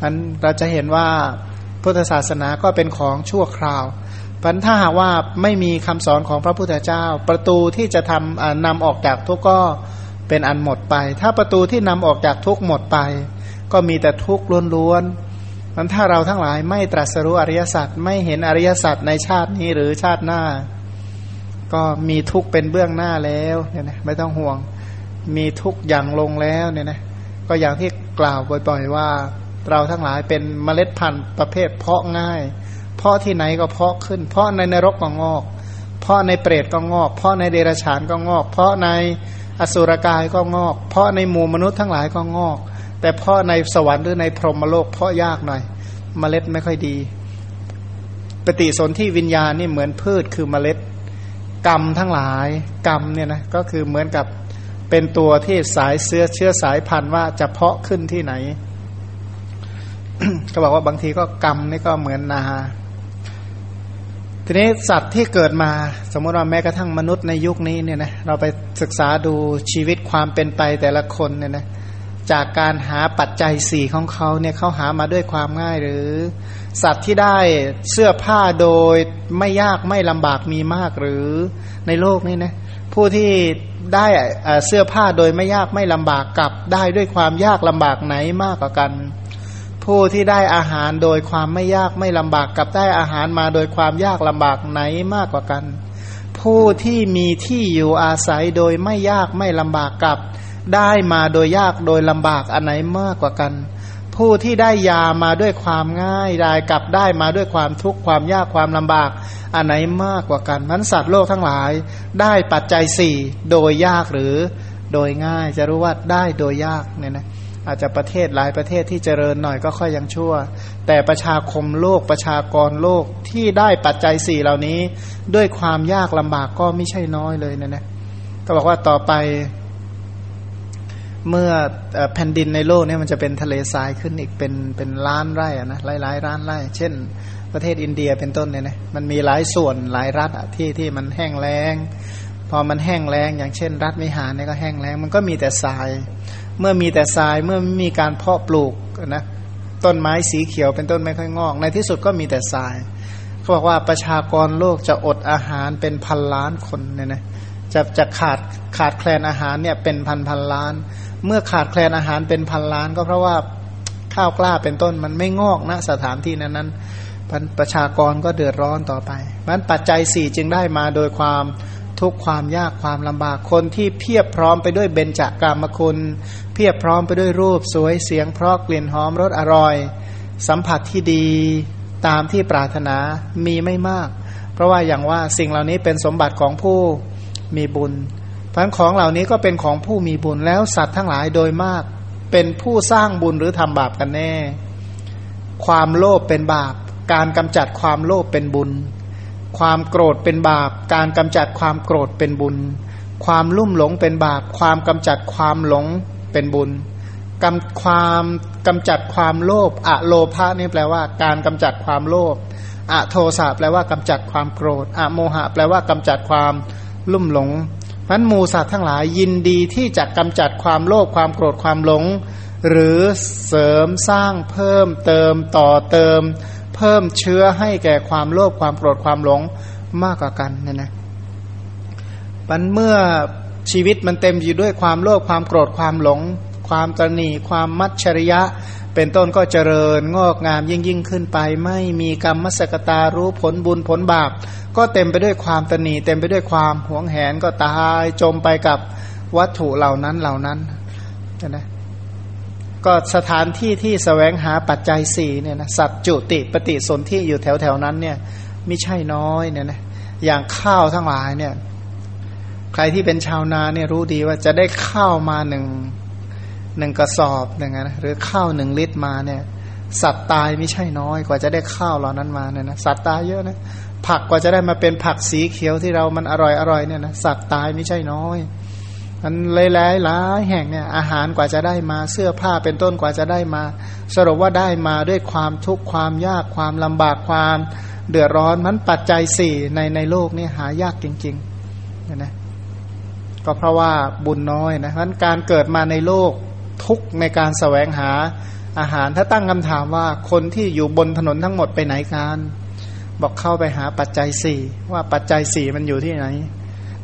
นั้นเราจะเห็นว่าพุทธศาสนาก็เป็นของชั่วคราวพันถ้าหากว่าไม่มีคำสอนของพระพุทธเจ้า ประตูที่จะทำนำออกจากทุกข์ก็ เป็นอันหมดไป ถ้าประตูที่นำออกจากทุกหมดไป ก็มีแต่ทุกข์ล้วนๆมันถ้าเราทั้งหลายไม่ตรัสรู้อริยสัจไม่เห็นอริยสัจในชาตินี้หรือชาติหน้า ก็มีทุกข์เป็นเบื้องหน้าแล้วเนี่ยนะไม่ต้องห่วง มีทุกข์อย่างลงแล้วเนี่ยนะก็อย่างที่กล่าวบ่อยๆว่า เราทั้งหลายเป็นเมล็ดพันธุ์ประเภทเพาะง่าย เพาะที่ไหนก็เพาะขึ้น เพาะในนรกก็งอก เพาะในเปรตก็งอก เพาะในเดรัจฉานก็งอก เพาะใน อสุรกายก็งอก เพาะในหมู่มนุษย์ทั้งหลายก็งอก แต่เพาะในสวรรค์หรือในพรหมโลกเพาะยากหน่อยเมล็ดไม่ค่อยดี ปฏิสนธิวิญญาณนี่เหมือนพืชคือเมล็ด กรรมทั้งหลายกรรมเนี่ยนะก็คือเหมือนกับเป็นตัวที่สายเสื้อเชื้อสายพันธุ์ว่าจะเพาะขึ้นที่ไหน ก็บอกว่าบางทีก็กรรมนี่ก็เหมือนนา ทีนี้สัตว์ที่เกิดมา สมมติว่าแม้กระทั่งมนุษย์ในยุคนี้เนี่ยนะเราไปศึกษาดูชีวิตความเป็นไปแต่ละคนเนี่ยนะจากการหาปัจจัยสี่ของเขาเนี่ยเขาหามาด้วยความง่ายหรือ สัตว์ที่ได้เสื้อผ้าโดยไม่ยากไม่ลำบากมีมากหรือในโลกนี้นะผู้ที่ได้เสื้อผ้าโดยไม่ยากไม่ลำบากกับได้ด้วยความยากลำบากไหนมากกว่ากัน ผู้ที่ได้อาหารโดยความไม่ยากไม่ลำบากกับได้อาหารมาโดยความยากลำบากไหนมากกว่ากัน ผู้ที่มีที่อยู่อาศัยโดยไม่ยากไม่ลำบากกับ ได้มาโดยยากโดยลำบากอันไหนมากกว่ากัน ผู้ที่ได้ยามาด้วยความง่ายรายกับได้มาด้วยความทุกข์ความยากความลำบาก อันไหนมากกว่ากันมันสัตว์โลกทั้งหลาย ได้ปัจจัยสี่โดยยากหรือโดยง่ายจะรู้ว่าได้โดยยากเนี่ยนะ อาจจะประเทศหลายประเทศที่เจริญหน่อยก็ค่อยยังชั่ว แต่ประชาคมโลกประชากรโลกที่ได้ปัจจัยสี่เหล่านี้ ด้วยความยากลำบากก็ไม่ใช่น้อยเลยนะนะก็บอกว่าต่อไป เมื่อแผ่นดินในโลกนี้มันจะเป็นทะเลทรายขึ้นอีกเป็นเป็นล้านไร่นะหลายหลายล้านไร่ เช่น ประเทศอินเดียเป็นต้นเนี่ยนะมันมีหลายส่วนหลายรัฐอะที่ที่มันแห้งแล้งพอมันแห้งแล้งอย่างเช่น รัฐมิหารเนี่ยก็แห้งแล้งมันก็มีแต่ทราย เมื่อมีแต่ทรายเมื่อไม่มีการเพาะปลูกนะต้นไม้สีเขียวเป็นต้นไม่ค่อยงอก ในที่สุดก็มีแต่ทรายเขาบอกว่าประชากรโลกจะอดอาหารเป็นพันล้านคนเนี่ยนะจะจะขาดขาดแคลนอาหารเนี่ยเป็นพันพันล้าน เมื่อขาดแคลนอาหารเป็นพันล้าน ก็เพราะว่าข้าวกล้าเป็นต้นมันไม่งอกนะสถานที่นั้นนั้นประชากรก็เดือดร้อนต่อไปมันปัจจัยสี่จึงได้มาโดยความ ทุกความยากความลำบากคนที่เพียบพร้อมไปด้วยเบญจากามคุณ เพียบพร้อมไปด้วยรูปสวยเสียงเพราะกลิ่นหอมรสอร่อย สัมผัสที่ดีตามที่ปรารถนามีไม่มาก เพราะว่าอย่างว่าสิ่งเหล่านี้เป็นสมบัติของผู้มีบุญพันของเหล่านี้ก็เป็นของผู้มีบุญแล้วสัตว์ทั้งหลายโดยมาก เป็นผู้สร้างบุญหรือทำบาปกันแน่ ความโลภเป็นบาป การกำจัดความโลภเป็นบุญ ความโกรธเป็นบาป การกำจัดความโกรธเป็นบุญ ความลุ่มหลงเป็นบาป ความกำจัดความหลงเป็นบุญกำความกำจัดความโลภอะโลภะนี่แปลว่า การกำจัดความโลภอะโทสะแปลว่ากำจัดความโกรธอะโมหะ แปลว่ากำจัดความลุ่มหลงพันมูสัตว์ทั้งหลายยินดีที่จะกำจัดความโลภความโกรธความหลง หรือเสริมสร้างเพิ่มเติมต่อเติม เพิ่มเชื้อให้แก่ความโลภความโกรธความหลงมากกว่ากันเนี่ยนะมันเมื่อชีวิตมันเต็มอยู่ด้วยความโลภความโกรธความหลง ความตนีความมัจฉริยะ เป็นต้นก็เจริญงอกงามยิ่งยิ่งขึ้นไป ไม่มีกรรมมสกตารู้ผลบุญผลบาป ก็เต็มไปด้วยความตนีเต็มไปด้วยความหวงแหนก็ตายจมไปกับวัตถุเหล่านั้นเหล่านั้นนะ ก็สถานที่ที่สแสวงหาปัจจัยสี่เนี่ยนะสัตว์จุติปฏิสนธิอยู่แถวแถวนั้นเนี่ยไม่ใช่น้อยเนี่ยนะอย่างข้าวทั้งหลายเนี่ย ใครที่เป็นชาวนาเนี่ยรู้ดีว่าจะได้ข้าวมาหนึ่งหนึ่งกระสอบอย่างเงี้ยหรือข้าวหนึ่งลิตรมาเนี่ย สัตว์ตายไม่ใช่น้อยกว่าจะได้ข้าวเหล่านั้นมาเนี่ยนะสัตว์ตายเยอะนะผักกว่าจะได้มาเป็นผักสีเขียวที่เรามันอร่อยอร่อยเนี่ยนะสัตว์ตายไม่ใช่น้อย มันหลายหลายแห่งเนี่ยอาหารกว่าจะได้มาเสื้อผ้าเป็นต้นกว่าจะได้มา สรุปว่าได้มาด้วยความทุกข์ความยากความลำบากความ เดือดร้อนมันปัจจัยสี่ในในโลกนี่หายากจริงๆนะก็เพราะว่าบุญน้อยนะเพราะการเกิดมาในโลกทุกในการแสวงหาอาหารถ้าตั้งคำถามว่าคนที่อยู่บนถนนทั้งหมดไปไหนกันบอกเข้าไปหาปัจจัยสี่ว่าปัจจัยสี่มันอยู่ที่ไหน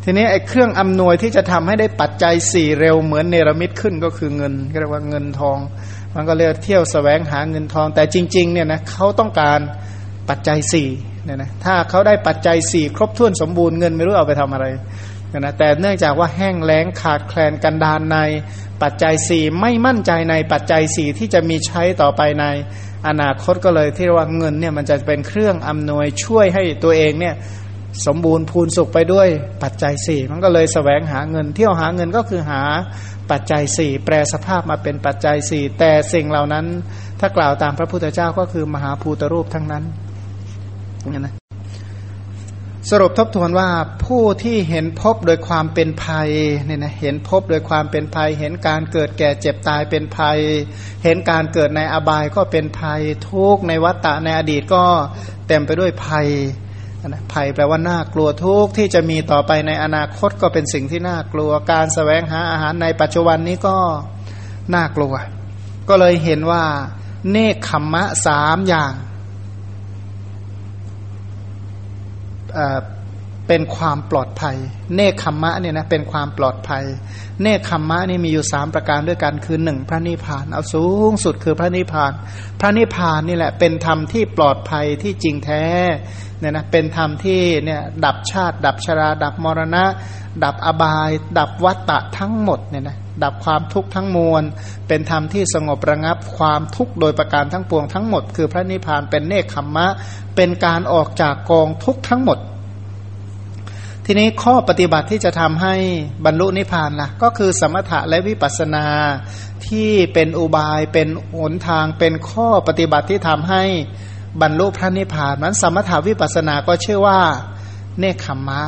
ทีนี้ไอ้เครื่องอำนวยที่จะทำให้ได้ปัจจัยสี่เร็วเหมือนเนรมิตขึ้นก็คือเงินเรียกว่าเงินทอง มันก็เรียเที่ยวสแสวงหาเงินทอง แต่จริงๆเนี่ยนะเขาต้องการปัจจัยสี่เนี่ยนะถ้าเขาได้ปัจจัยสี่ครบถ้วนสมบูรณ์เงินไม่รู้เอาไปทำอะไรนะแต่เนื่องจากว่าแห้งแล้งขาดแคลนกันดานในปัจจัยสี่ไม่มั่นใจในปัจจัยสี่ที่จะมีใช้ต่อไปในอนาคตก็เลยที่ว่าเงินเนี่ยมันจะเป็นเครื่องอำนวยช่วยให้ตัวเองเนี่ย สมบูรณ์พูนสุขไปด้วยปัจจัยสี่มันก็เลยสแสวงหาเงิน เที่ยวหาเงินก็คือหาปัจจัยสี่แปลสภาพมาเป็นปัจจัยสี่แต่สิ่งเหล่านั้น ถ้ากล่าวตามพระพุทธเจ้าก็คือมหาภูตรูปทั้งนั้นนะสรุปทบทวนว่าผู้ที่เห็นพบโดยความเป็นภัยเนี่ยนะเห็นพบโดยความเป็นภัย เห็นการเกิดแก่เจ็บตายเป็นภัย เห็นการเกิดในอบายก็เป็นภัยทุกในวัฏฏะในอดีตก็เต็มไปด้วยภัย นะภัยแปลว่าน่ากลัวทุกที่จะมีต่อไปในอนาคตก็เป็นสิ่งที่น่ากลัว การสแสวงหาอาหารในปัจจุบันนี้ก็น่ากลัว ก็เลยเห็นว่าเนคขมมะสามอย่าง เป็นความปลอดภัย เนคขมมะเนี่ยนะเป็นความปลอดภัย เนคขมมะนี่มีอยู่สามประการด้วยกันคือหนึ่งพระนิพพาน เอาสูงสุดคือพระนิพพาน พระนิพพานนี่แหละเป็นธรรมที่ปลอดภัยที่จริงแท้เนี่ยนะเป็นธรรมที่เนี่ยดับชาติ ดับชรา ดับมรณะ ดับอบาย ดับวัตตะทั้งหมดเนี่ยนะดับความทุกข์ทั้งมวล เป็นธรรมที่สงบระงับความทุกข์โดยประการทั้งปวงทั้งหมด คือพระนิพพานเป็นเนคขมมะ เป็นการออกจากกองทุกข์ทั้งหมด ทีนี้ข้อปฏิบัติที่จะทำให้บรรลุนิพพานล่ะ ก็คือสมถะและวิปัสสนาที่เป็นอุบายเป็นหนทางเป็นข้อปฏิบัติที่ทำให้บรรลุพระนิพพานนั้นสมถาวิปัสสนาก็ชื่อว่าเนคขมมะ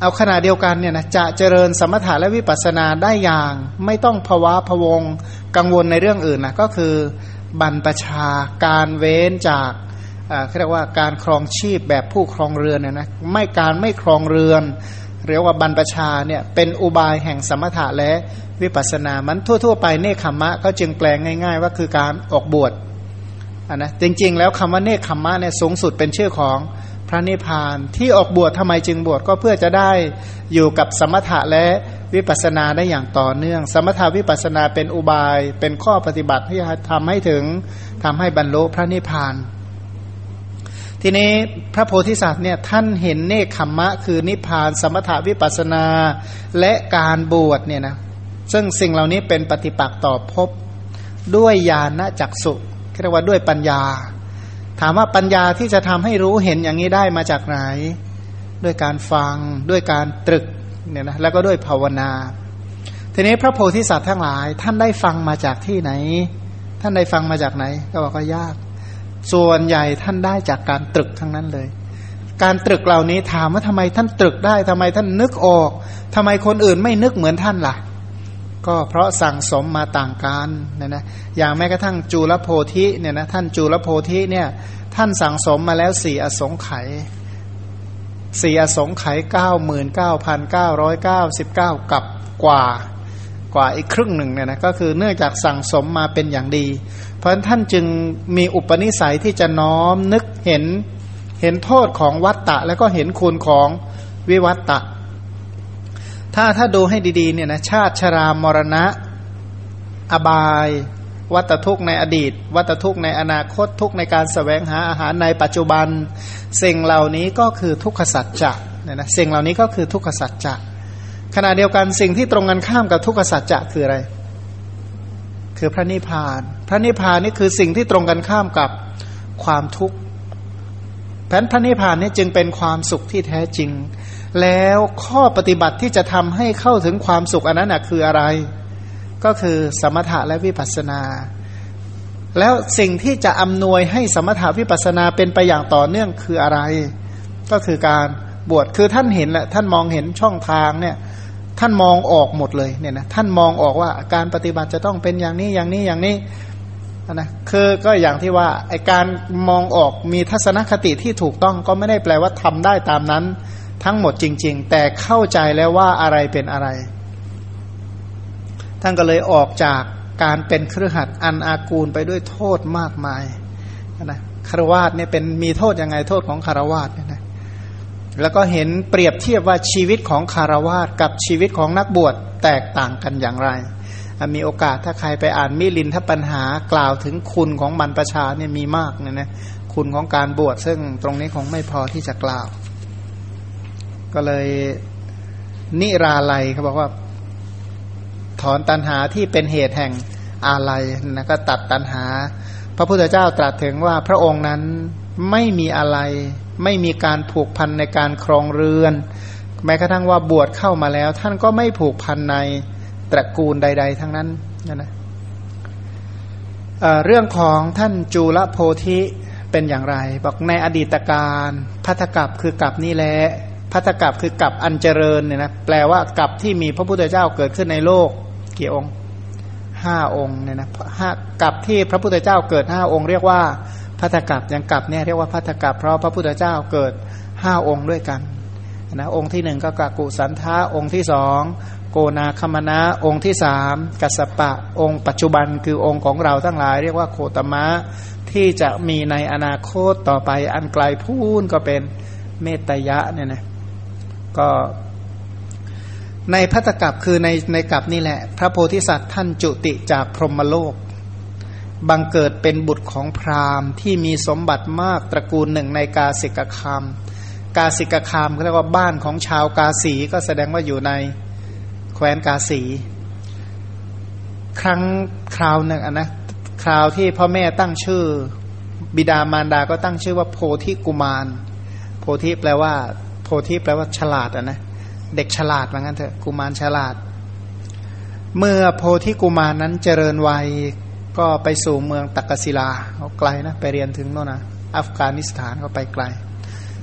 เอาขณะเดียวกันเนี่ยนะจะเจริญสมถะและวิปัสสนาได้อย่าง ไม่ต้องภาวะพวงกังวลในเรื่องอื่นนะก็คือบรรปชาการเว้นจาก เรียกว่าการครองชีพแบบผู้ครองเรือนเนี่ยนะไม่การไม่ครองเรือนเรียกว่าบรรพชาเนี่ยเป็นอุบายแห่งสมถะและวิปัสสนามันทั่ว ๆ ไปเนคขมะก็จึงแปลงง่าย ๆ ว่าคือการออกบวชนนะจริง ๆ แล้วคำว่าเนคขมะเนี่ยสูงสุดเป็นชื่อของพระนิพพานที่ออกบวชทำไมจึงบวชก็เพื่อจะได้อยู่กับสมถะและวิปัสสนาได้อย่างต่อเนื่อง สมถาวิปัสสนาเป็นอุบายเป็นข้อปฏิบัติที่ทำให้ถึงทำให้บรรลุพระนิพพาน ทีนี้พระโพธิสัตว์เนี่ยท่านเห็นเนคขมมะ คือนิพพานสมถาวิปัสนาและการบวชเนี่ยนะซึ่งสิ่งเหล่านี้เป็นปฏิปักษ์ต่อภพด้วยญาณจักสุเรียกว่าด้วยปัญญา ถามว่าปัญญาที่จะทำให้รู้เห็นอย่างนี้ได้มาจากไหน ด้วยการฟังด้วยการตรึกเนี่ยนะแล้วก็ด้วยภาวนา ทีนี้พระโพธิสัตว์ทั้งหลาย ท่านได้ฟังมาจากที่ไหน ท่านได้ฟังมาจากไหน ก็บอกว่ายาก ส่วนใหญ่ท่านได้จากการตรึกทั้งนั้นเลย การตรึกเหล่านี้ถามว่าทำไมท่านตรึกได้ทำไมท่านนึกออกทำไมคนอื่นไม่นึกเหมือนท่านล่ะ ก็เพราะสั่งสมมาต่างกันนี่ยนะอย่างแม้กระทั่งจูลโพธิเนี่ยนะท่านจูลโพธิเนี่ยท่านสั่งสมมาแล้วสี่อสงไขยสี่อสงไขยเก้าหมื่นเก้าพันเก้าร้อยเก้าสิบเก้ากับกว่ากว่าอีกครึ่งหนึ่งเนี่ยนะก็คือเนื่องจากสั่งสมมาเป็นอย่างดี เพราะท่านจึงมีอุปนิสัยที่จะน้อมนึกเห็นเห็นโทษของวัตตะ แล้วก็เห็นคุณของวิวัตตะ ถ้าถ้าดูให้ดีๆเนี่ยนะชาติชรามรณะ อบาย วัตทุกในอดีต วัตทุกในอนาคตทุกในการสแสวงหาอาหารในปัจจุบัน สิ่งเหล่านี้ก็คือทุกขสัจจะเนี่ยนะสิ่งเหล่านี้ก็คือทุกขสัจจะขณะเดียวกันสิ่งที่ตรงกันข้ามกับทุกขสัจจะคืออะไร คือพระนิพพาน ระนิพพานนี่คือสิ่งที่ตรงกันข้ามกับความทุกข์แผนพระนิพพานนี่จึงเป็นความสุขที่แท้จริง แล้วข้อปฏิบัติที่จะทำให้เข้าถึงความสุขอันนั้นคืออะไร ก็คือสมถะและวิปัสสนา แล้วสิ่งที่จะอำนวยให้สมถะวิปัสสนาเป็นไปอย่างต่อเนื่องคืออะไร ก็คือการบวชคือท่านเห็นแหละท่านมองเห็นช่องทางเนี่ยท่านมองออกหมดเลยเนี่ยนะท่านมองออกว่าการปฏิบัติจะต้องเป็นอย่างนี้อย่างนี้อย่างนี้ นะคือก็อย่างที่ว่าไอการมองออกมีทัศนคติที่ถูกต้องก็ไม่ได้แปลว่าทำได้ตามนั้นทั้งหมดจริง ๆ แต่เข้าใจแล้วว่าอะไรเป็นอะไร ท่านก็เลยออกจากการเป็นเครือขัดอันอากูลไปด้วยโทษมากมายนะคารวาสเนี่ยเป็นมีโทษยังไงโทษของคารวาสเนี่ยนะแล้วก็เห็นเปรียบเทียบว่าชีวิตของคารวาสกับชีวิตของนักบวชแตกต่างกันอย่างไร มีโอกาสถ้าใครไปอ่านมิลินทปัญหากล่าวถึงคุณของบรรพชาเนี่ยมีมากเนี่ยนะคุณของการบวชซึ่งตรงนี้คงไม่พอที่จะกล่าว ก็เลยนิราลัยเขาบอกว่า ถอนตันหาที่เป็นเหตุแห่งอาลัยนะก็ตัดตันหา พระพุทธเจ้าตรัสถึงว่าพระองค์นั้นไม่มีอะไร ไม่มีการผูกพันในการครองเรือน แม้กระทั่งว่าบวชเข้ามาแล้ว ท่านก็ไม่ผูกพันใน ตระกูลใด ๆ ทั้งนั้นนะเเรื่องของท่านจูลโพธิเป็นอย่างไร บอกในอดีตการพัทกับคือกับนี่แหละพัทกับคือกับอันเจริญเนี่ยนะแปลว่ากับที่มีพระพุทธเจ้าเกิดขึ้นในโลกกี่องค์ห้าองค์เนี่ยนะห้ากับที่พระพุทธเจ้าเกิดห้าองค์ เรียกว่าพัทกับยังกับเนี่ยเรียกว่าพัทกับเพราะพระพุทธเจ้าเกิดห้าองค์ด้วยกันนะองค์ที่หนึ่งก็กากุสันทาองค์ที่สอง โกนาคมนะองค์ที่สามกัสปะ องค์ปัจจุบันคือองค์ของเราทั้งหลาย เรียกว่าโคตมะ ที่จะมีในอนาคตต่อไปอันไกลพูนก็เป็นเมตยะเนี่ยนะก็ในพัตกับคือในในกับนี่แหละ พระโพธิสัตว์ท่านจุติจากพรหมโลก บังเกิดเป็นบุตรของพราหมณ์ ที่มีสมบัติมากตระกูลหนึ่งในกาสิกคาม กาสิกคามเขาเรียกว่าบ้านของชาวกาสีก็แสดงว่าอยู่ใน แคว้นกาสี ครั้งคราวหนึ่งนะคราวที่พ่อแม่ตั้งชื่อ บิดามารดาก็ตั้งชื่อว่าโพธิกุมาร โพธิแปลว่า โพธิแปลว่าฉลาดอะนะเด็กฉลาดว่างั้นเถอะกุมารฉลาด เมื่อโพธิกุมารนั้นเจริญวัยก็ไปสู่เมืองตักกศิลาเขาไกลนะไปเรียนถึงโน่นนะอัฟกานิสถานก็ไปไกล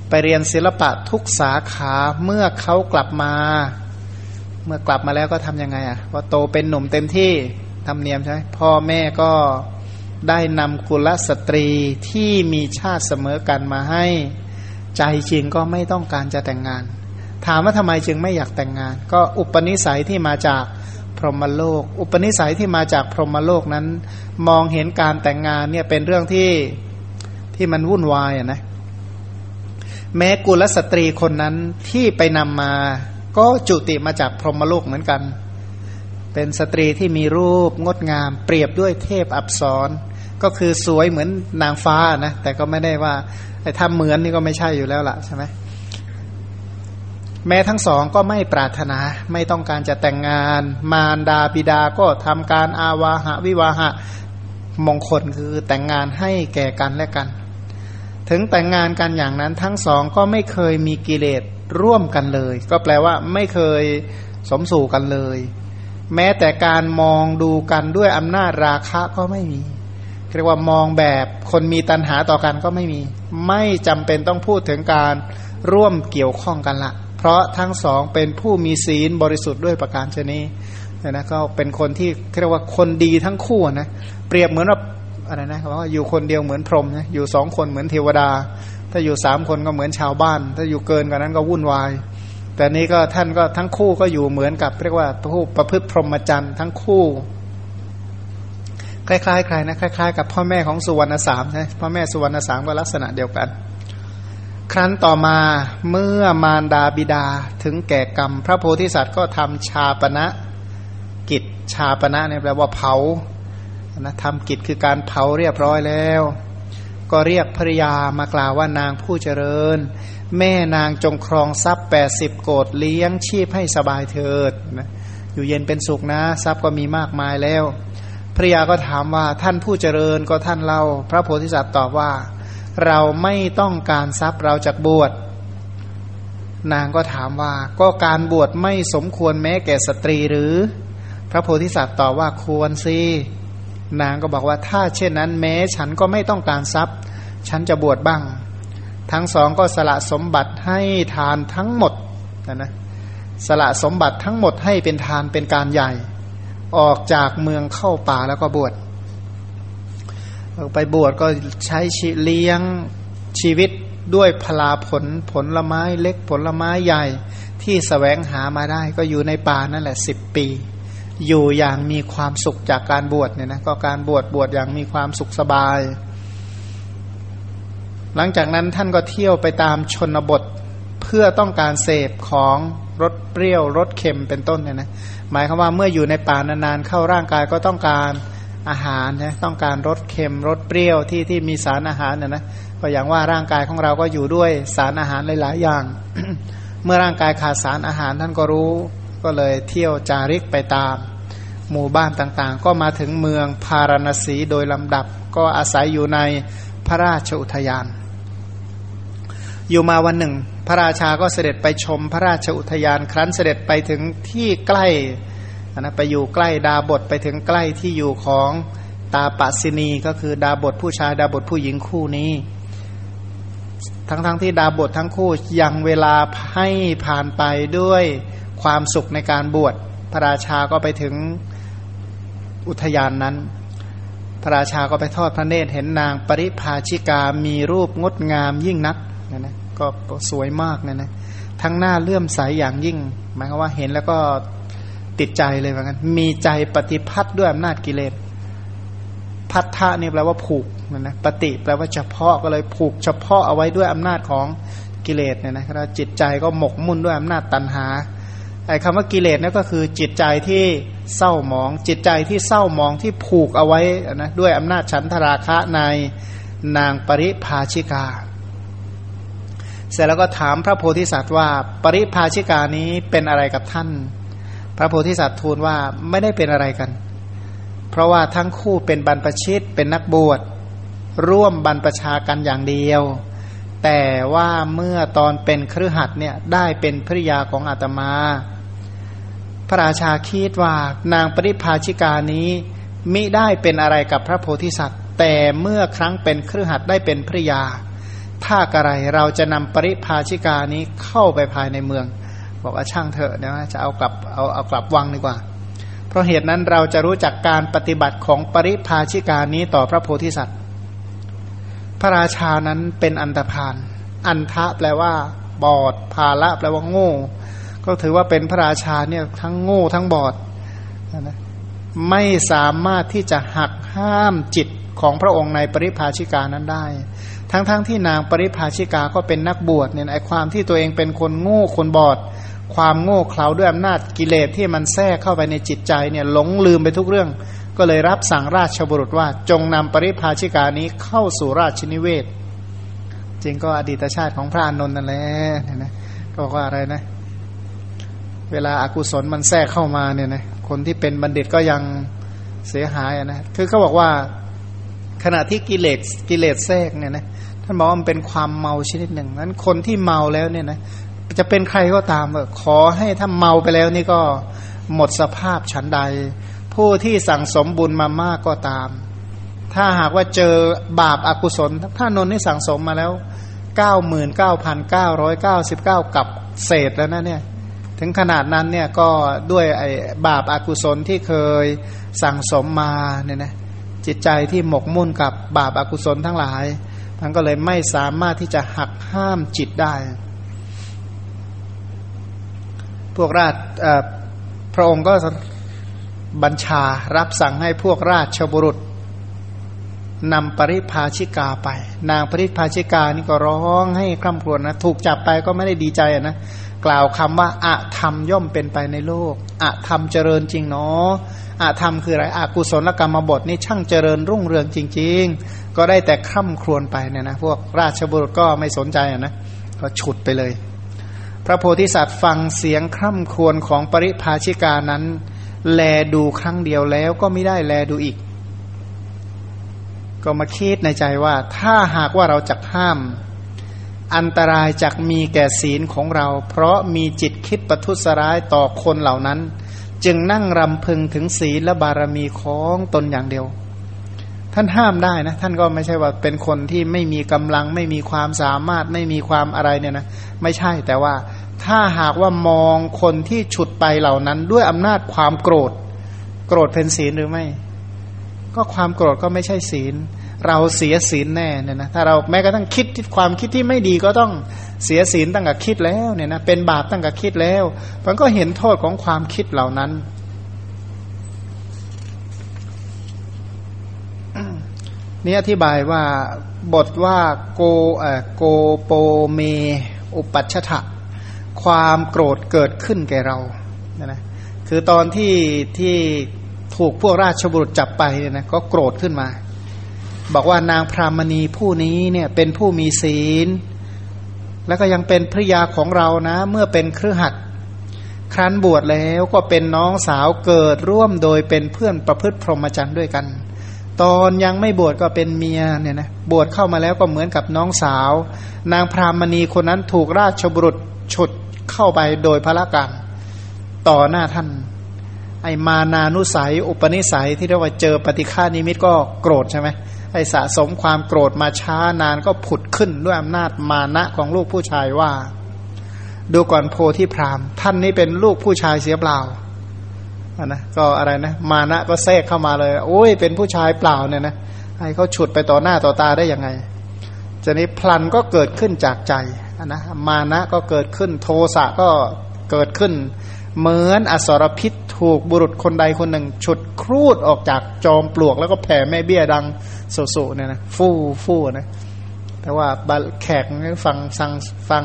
ไปเรียนศิลปะทุกสาขาเมื่อเขากลับมา เมื่อกลับมาแล้วก็ทํำยังไงอะว่าโตเป็นหนุ่มเต็มที่ทำเนียมใช่ไหมพ่อแม่ก็ได้นำกุลสตรีที่มีชาติเสมอกันมาให้ ใจจริงก็ไม่ต้องการจะแต่งงาน ถามว่าทำไมจึงไม่อยากแต่งงาน ก็อุปนิสัยที่มาจากพรหมโลก อุปนิสัยที่มาจากพรหมโลกนั้น มองเห็นการแต่งงานเนี่ยเป็นเรื่องที่ที่มันวุ่นวายอะนะแม้กุลสตรีคนนั้นที่ไปนำมา ก็จุติมาจากพรหมโลกเหมือนกัน เป็นสตรีที่มีรูปงดงาม เปรียบด้วยเทพอับสรก็คือสวยเหมือนนางฟ้านะแต่ก็ไม่ได้ว่าไอ้ทำเหมือนนี่ก็ไม่ใช่อยู่แล้วล่ะใช่ไหมแม้ทั้งสองก็ไม่ปรารถนาไม่ต้องการจะแต่งงาน มารดาบิดาก็ทำการอาวาหะวิวาหะมงคลคือแต่งงานให้แก่กันและกัน ถึงแต่งงานกันอย่างนั้นทั้งสองก็ไม่เคยมีกิเลสร่วมกันเลย ก็แปลว่าไม่เคยสมสู่กันเลย แม้แต่การมองดูกันด้วยอำนาจราคะก็ไม่มีเรียกว่ามองแบบคนมีตัณหาต่อกันก็ไม่มี ไม่จำเป็นต้องพูดถึงการร่วมเกี่ยวข้องกันละเพราะทั้งสองเป็นผู้มีศีลบริสุทธิ์ด้วยประการชนีเนี่ยนะก็เป็นคนที่เรียกว่าคนดีทั้งคู่นะเปรียบเหมือนว่า อะไรนะเขาว่าอยู่คนเดียวเหมือนพรหมนะอยู่สองคนเหมือนเทวดา ถ้าอยู่สามคนก็เหมือนชาวบ้าน ถ้าอยู่เกินกว่านั้นก็วุ่นวาย แต่นี้ก็ท่านก็ทั้งคู่ก็อยู่เหมือนกับเรียกว่าผู้ประพฤติพรหมจรรย์ทั้งคู่คล้ายๆใครนะคล้ายๆกับพ่อแม่ของสุวรรณสามนะพ่อแม่สุวรรณสามก็ลักษณะเดียวกัน ครั้นต่อมาเมื่อมารดาบิดาถึงแก่กรรม พระโพธิสัตว์ก็ทำชาปณะกิจชาปณะเนี่ยแปลว่าเผา นะทำกิจคือการเผาเรียบร้อยแล้ว ก็เรียกภริยามากล่าวว่านางผู้เจริญ แม่นางจงครองทรัพย์แปดสิบโกดเลี้ยงชีพให้สบายเถิดนะอยู่เย็นเป็นสุขนะ ทรัพย์ก็มีมากมายแล้วภริยาก็ถามว่าท่านผู้เจริญก็ท่านเล่า พระโพธิสัตว์ตอบว่า เราไม่ต้องการทรัพย์เราจะบวชนางก็ถามว่าก็การบวชไม่สมควรแม้แก่สตรีหรือ พระโพธิสัตว์ตอบว่าควรสิ นางก็บอกว่าถ้าเช่นนั้นแม้ฉันก็ไม่ต้องการทรัพย์ ฉันจะบวชบ้าง ทั้งสองก็สละสมบัติให้ทานทั้งหมดนะนะสละสมบัติทั้งหมดให้เป็นทานเป็นการใหญ่ ออกจากเมืองเข้าป่าแล้วก็บวชไปบวชก็ใช้เลี้ยงชีวิตด้วยพลาผลผลลไม้เล็กผลไม้ใหญ่ที่สแสวงหามาได้ก็อยู่ในป่านั่นแหละสิบปี อยู่อย่างมีความสุขจากการบวชเนี่ยนะก็การบวชบวชอย่างมีความสุขสบาย หลังจากนั้นท่านก็เที่ยวไปตามชนบทเพื่อต้องการเสพของรสเปรี้ยวรสเค็มเป็นต้นเนี่ยนะหมายความว่าเมื่ออยู่ในป่านานๆเข้าร่างกายก็ต้องการอาหารนะต้องการรสเค็มรสเปรี้ยวที่ที่มีสารอาหารเนี่ยนะก็อย่างว่าร่างกายของเราก็อยู่ด้วยสารอาหารหลายๆอย่าง เมื่อร่างกายขาดสารอาหารท่านก็รู้ ก็เลยเที่ยวจาริกไปตาม หมู่บ้านต่างๆ ก็มาถึงเมืองพาราณสีโดยลำดับ ก็อาศัยอยู่ในพระราชอุทยาน อยู่มาวันหนึ่ง พระราชาก็เสด็จไปชมพระราชอุทยาน ครั้นเสด็จไปถึงที่ใกล้นะไปอยู่ใกล้ดาบทไปถึงใกล้ที่อยู่ของตาปสินีก็คือดาบทผู้ชายดาบทผู้หญิงคู่นี้ ทั้งๆทที่ดาบททั้งคู่ยังเวลาให้ผ่านไปด้วย ความสุขในการบวชพระราชาก็ไปถึงอุทยานนั้น พระราชาก็ไปทอดพระเนตรเห็นนางปริภาชิกามีรูปงดงามยิ่งนักนะนะก็สวยมากนะนะทั้งหน้าเลื่อมใสยอย่างยิ่ง หมายความว่าเห็นแล้วก็ติดใจเลยเหมือนกันมีใจปฏิพัทธ์ด้วยอำนาจกิเลสพัทธะนี่แปลว่าผูกนะนะปฏิแปลว่าเฉพาะก็เลยผูกเฉพาะเอาไว้ด้วยอำนาจของกิเลสเนี่ยนะแล้วจิตใจก็หมกมุ่นด้วยอำนาจตันหา ไอ้คำว่ากิเลสนั่นก็คือจิตใจที่เศร้าหมอง จิตใจที่เศร้าหมองที่ผูกเอาไว้นะด้วยอำนาจฉันทราคะในนางปริภาชิกา เสร็จแล้วก็ถามพระโพธิสัตว์ว่าปริภาชิกานี้เป็นอะไรกับท่าน พระโพธิสัตว์ทูลว่าไม่ได้เป็นอะไรกัน เพราะว่าทั้งคู่เป็นบรรพชิตเป็นนักบวชร่วมบรรพชากันอย่างเดียว แต่ว่าเมื่อตอนเป็นครือหัดเนี่ยได้เป็นภริยาของอาตมา พระราชาคิดว่านางปริภาชิกานี้มิได้เป็นอะไรกับพระโพธิสัตว์ แต่เมื่อครั้งเป็นเครือหัดได้เป็นภริยา ถ้ากระไรเราจะนำปริภาชิกานี้เข้าไปภายในเมือง บอกว่าช่างเถอะนะจะเอากลับเอาเอากลับวังดีกว่า เพราะเหตุนั้นเราจะรู้จักการปฏิบัติของปริภาชิกานี้ต่อพระโพธิสัตว์ พระราชานั้นเป็นอันตรพานอันทะแปลว่า บอดภาละแปลว่าโง่ ก็ถือว่าเป็นพระราชาเนี่ยทั้งโง่ทั้งบอดนะไม่สามารถที่จะหักห้ามจิตของพระองค์ในปริภาชิกานั้นได้ ทั้งๆทที่นางปริภาชิกาก็เป็นนักบวชเนี่ยไอความที่ตัวเองเป็นคนโง่คนบอด ความโง่เขลาด้วยอำนาจกิเลสที่มันแทรกเข้าไปในจิตใจเนี่ยหลงลืมไปทุกเรื่อง ก็เลยรับสั่งราชบุรุษว่าจงนำปริภาชิกานี้เข้าสู่ราชนิเวศจริงก็อดีตชาติของพระอนนท์นั่นแหละนะก็บอกว่าอะไรนะ เวลาอากุศลมันแทรกเข้ามาเนี่ยนะคนที่เป็นบัณฑิตก็ยังเสียหายนะคือเขาบอกว่าขณะที่กิเลสกิเลสแทรกเนี่ยนะท่านบอกว่ามันเป็นความเมาชนิดหนึ่งนั้นคนที่เมาแล้วเนี่ยนะจะเป็นใครก็ตามขอให้ถ้าเมาไปแล้วนี่ก็หมดสภาพฉันใด ผู้ที่สั่งสมบุญมามากก็ตาม ถ้าหากว่าเจอบาปอากุศล ถ้านนนี่สั่งสมมาแล้วเก้าหมื่นเก้าพันเก้าร้อยเก้าสิบเก้ากับเศษแล้วนะเนี่ย ถึงขนาดนั้นเนี่ยก็ด้วยไอ้บาปอากุศลที่เคยสั่งสมมาเนี่ยนะจิตใจที่หมกมุ่นกับบาปอากุศลทั้งหลายมันก็เลยไม่สามารถที่จะหักห้ามจิตได้ พวกราชพระองค์ก็บัญชารับสั่งให้พวกราชบุรุษนำปริพาชิกาไป นางปริพาชิกานี่ก็ร้องให้คร่ำครวญนะ ถูกจับไปก็ไม่ได้ดีใจนะ กล่าวคำว่าอะธรรมย่อมเป็นไปในโลกอะธรรมเจริญจริงเนาะอะธรรมคืออะไรอะกุศลกรรมบทนี่ช่างเจริญรุ่งเรืองจริง ๆ ก็ได้แต่คร่ำครวญไปเนี่ยนะพวกราชบุรุษก็ไม่สนใจนะก็ฉุดไปเลย พระโพธิสัตว์ฟังเสียงคร่ำครวญของปริพาชิกานั้น แลดูครั้งเดียวแล้วก็ไม่ได้แลดูอีก ก็มาคิดในใจว่า ถ้าหากว่าเราจะห้าม อันตรายจากมีแก่ศีลของเรา เพราะมีจิตคิดประทุษร้ายต่อคนเหล่านั้น จึงนั่งรำพึงถึงศีลและบารมีของตนอย่างเดียว ท่านห้ามได้นะ ท่านก็ไม่ใช่ว่าเป็นคนที่ไม่มีกำลัง ไม่มีความสามารถไม่มีความอะไรเนี่ยนะ ไม่ใช่แต่ว่าถ้าหากว่ามองคนที่ฉุดไปเหล่านั้น ด้วยอำนาจความโกรธ โกรธเป็นศีลหรือไม่ ก็ความโกรธก็ไม่ใช่ศีล เราเสียศีลแน่เนี่ยนะถ้าเราแม้กระทั่งคิดความคิดที่ไม่ดีก็ต้องเสียศีลตั้งแต่คิดแล้วเนี่ยนะเป็นบาปตั้งแต่คิดแล้วมันก็เห็นโทษของความคิดเหล่านั้นนี่อธิบายว่าบทว่าโกเอโกโปเม อุปัชชะความโกรธเกิดขึ้นแก่เราเนี่ยนะคือตอนที่ที่ถูกพวกราชบุรุษจับไปเนี่ยนะก็โกรธขึ้นมา บอกว่านางพรามณีผู้นี้เนี่ยเป็นผู้มีศีล แล้วก็ยังเป็นภริยาของเรานะ เมื่อเป็นเครือขัดครั้นบวชแล้วก็เป็นน้องสาวเกิดร่วมโดยเป็นเพื่อนประพฤติพรหมจรรย์ด้วยกัน ตอนยังไม่บวชก็เป็นเมียเนี่ยนะบวชเข้ามาแล้วก็เหมือนกับน้องสาว นางพรามณีคนนั้นถูกราชบุรุษฉุดเข้าไปโดยพระการต่อหน้าท่าน ไอมานานุสัย อุปนิสัยที่เรียกว่าเจอปฏิฆานิมิตก็โกรธใช่ไหม ไอสะสมความโกรธมาช้านานก็ผุดขึ้นด้วยอำนาจมานะของลูกผู้ชายว่า ดูก่อนโพธิพรามท่านนี้เป็นลูกผู้ชายเสียเปล่านะก็อะไรนะ มานะก็แทรกเข้ามาเลย โอ้ยเป็นผู้ชายเปล่าเนี่ยนะให้เขาฉุดไปต่อหน้าต่อตาได้ยังไงจะนี้พลันก็เกิดขึ้นจากใจนะมานะก็เกิดขึ้นโทสะก็เกิดขึ้น เหมือนอสรพิษถูกบุรุษคนใดคนหนึ่ง ฉุดครูดออกจากจอมปลวกแล้วก็แผ่แม่เบี้ยดัง สุๆเนี่ยนะฟู่ฟู่นะแต่ว่าแขกฟังฟังฟัง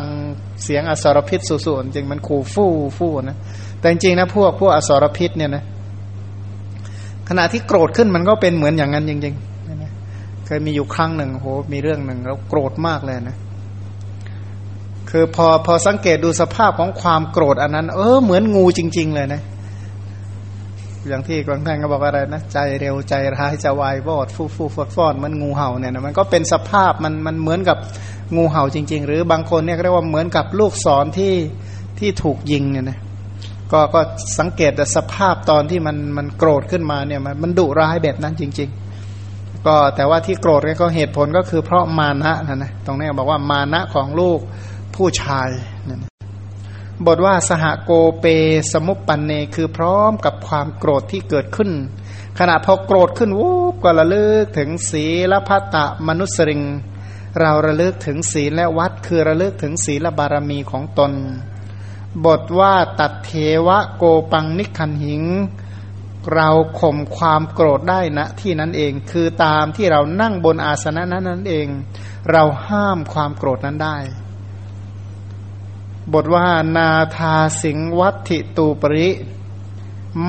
เสียงอสรพิษสุๆจริงมันขู่ฟู่ฟู่นะแต่จริงๆนะพวกพวกอสรพิษเนี่ยนะขณะที่โกรธขึ้นมันก็เป็นเหมือนอย่างนั้นจริงๆเคยมีอยู่ครั้งหนึ่งโหมีเรื่องหนึ่งแล้วโกรธมากเลยนะคือพอพอสังเกตดูสภาพของความโกรธอันนั้น เออเหมือนงูจริง ๆ เลยนะ อย่างที่กวางแทงก็บอกอะไรนะใจเร็วใจร้ายจะวายวอดฟูฟูฟอดฟอดมันงูเห่าเนี่ยนะมันก็เป็นสภาพมันมันเหมือนกับงูเห่าจริง ๆ หรือบางคนเนี่ยเรียกว่าเหมือนกับลูกศรที่ที่ถูกยิงเนี่ยนะก็ก็สังเกตแต่สภาพตอนที่มันมันโกรธขึ้นมาเนี่ยมันมันดุร้ายแบบนั้นจริง ๆ ก็แต่ว่าที่โกรธก็เหตุผลก็คือเพราะมานะนะนะตรงนี้บอกว่ามานะของลูกผู้ชายนั่น บทว่าสหโกเปสมุปปันเนคือพร้อมกับความโกรธที่เกิดขึ้น ขณะพอโกรธขึ้นวูบก็ระลึกถึงศีลพัตตะมนุสริง เราระลึกถึงศีลและวัดคือระลึกถึงศีลบารมีของตน บทว่าตัดเทวะโกปังนิคันหิง เราข่มความโกรธได้นะที่นั้นเอง คือตามที่เรานั่งบนอาสนะนั้นนั่นเอง เราห้ามความโกรธนั้นได้ บทว่านาทาสิงวัติตูปริ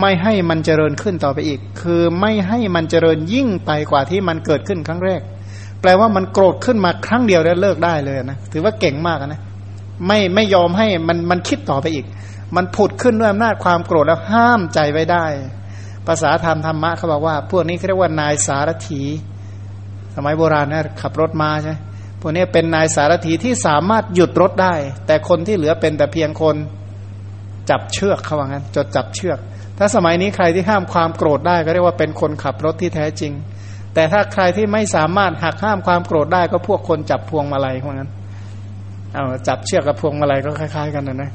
ไม่ให้มันเจริญขึ้นต่อไปอีก คือไม่ให้มันเจริญยิ่งไปกว่าที่มันเกิดขึ้นครั้งแรก แปลว่ามันโกรธขึ้นมาครั้งเดียวแล้วเลิกได้เลยนะถือว่าเก่งมากนะไม่ไม่ยอมให้มันมันคิดต่อไปอีก มันผุดขึ้นด้วยอำนาจความโกรธแล้วห้ามใจไว้ได้ ภาษาธรรมธรรมะเขาบอกว่า พวกนี้เขาเรียกว่านายสารถี สมัยโบราณนะขับรถมาใช่ พวกนี้เป็นนายสารถีที่สามารถหยุดรถได้ แต่คนที่เหลือเป็นแต่เพียงคนจับเชือกเขาว่างั้นจดจับเชือก ถ้าสมัยนี้ใครที่ห้ามความโกรธได้ก็เรียกว่าเป็นคนขับรถที่แท้จริง แต่ถ้าใครที่ไม่สามารถหักห้ามความโกรธได้ก็พวกคนจับพวงมาลัยเขาว่างั้นเอาจับเชือกกับพวงมาลัยก็คล้าย ๆ กันนะนะ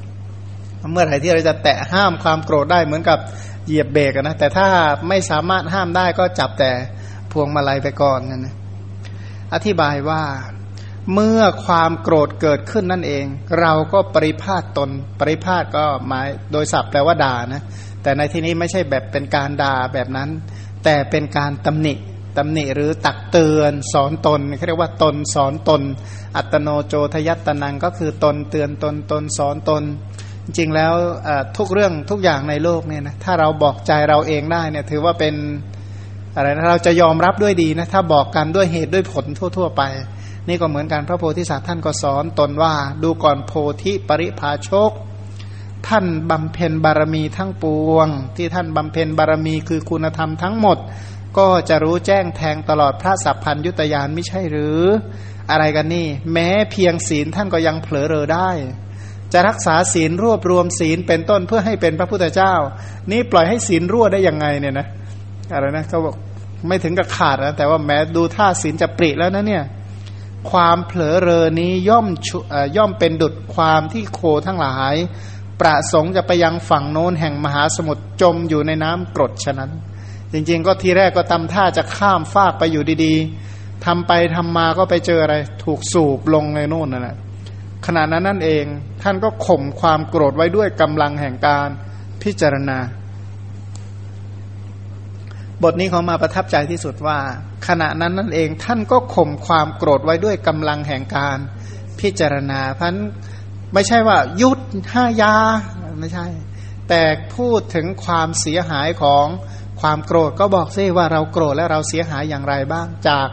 เมื่อไหร่ที่เราจะแตะห้ามความโกรธได้เหมือนกับเหยียบเบรกนะแต่ถ้าไม่สามารถห้ามได้ก็จับแต่พวงมาลัยไปก่อนนั่นนะอธิบายว่า เมื่อความโกรธเกิดขึ้นนั่นเอง เราก็ปริพาทตน ปริพาทก็หมายโดยศัพท์แปลว่าด่านะแต่ในที่นี้ไม่ใช่แบบเป็นการด่าแบบนั้น แต่เป็นการตำหนิตำหนิหรือตักเตือนสอนตนเขาเรียกว่าตนสอนตน อัตโนโจทยัตนังก็คือตนเตือนตนตนสอนตน จริงแล้วทุกเรื่องทุกอย่างในโลกเนี่ยนะถ้าเราบอกใจเราเองได้เนี่ยถือว่าเป็นอะไรนะเราจะยอมรับด้วยดีนะถ้าบอกกันด้วยเหตุด้วยผลทั่ว ๆ ไป นี่ก็เหมือนกันพระโพธิสัตว์ท่านก็สอนตนว่าดูก่อนโพธิปริภาชก ท่านบำเพ็ญบารมีทั้งปวง ที่ท่านบำเพ็ญบารมีคือคุณธรรมทั้งหมด ก็จะรู้แจ้งแทงตลอดพระสัพพัญยุตยานไม่ใช่หรือ อะไรกันนี่ แม้เพียงศีลท่านก็ยังเผลอเรอได้จะรักษาศีลรวบรวมศีลเป็นต้นเพื่อให้เป็นพระพุทธเจ้า นี่ปล่อยให้ศีลรั่วได้ยังไงเนี่ยนะอะไรนะเขาบอกไม่ถึงกับขาดนะแต่ว่าแม้ดูท่าศีลจะปริแล้วนะเนี่ย ความเผลอเรอนี้ย่อมย่อมเป็นดุดความที่โคทั้งหลาย ประสงค์จะไปยังฝั่งโน้นแห่งมหาสมุทรจมอยู่ในน้ำกรดฉะนั้น จริงๆ ก็ทีแรกก็ทำท่าจะข้ามฟากไปอยู่ดีๆทำไปทำมาก็ไปเจออะไร ถูกสูบลงในโน่นนั่นแหละขณะนั้นนั่นเองท่านก็ข่มความโกรธไว้ด้วยกำลังแห่งการพิจารณา บทนี้เขามาประทับใจที่สุดว่า ขณะนั้นนั่นเองท่านก็ข่มความโกรธไว้ด้วยกำลังแห่งการพิจารณาพันไม่ใช่ว่ายุดห้ายาไม่ใช่ แต่พูดถึงความเสียหายของความโกรธก็บอกซิว่าเราโกรธและเราเสียหายอย่างไรบ้างจาก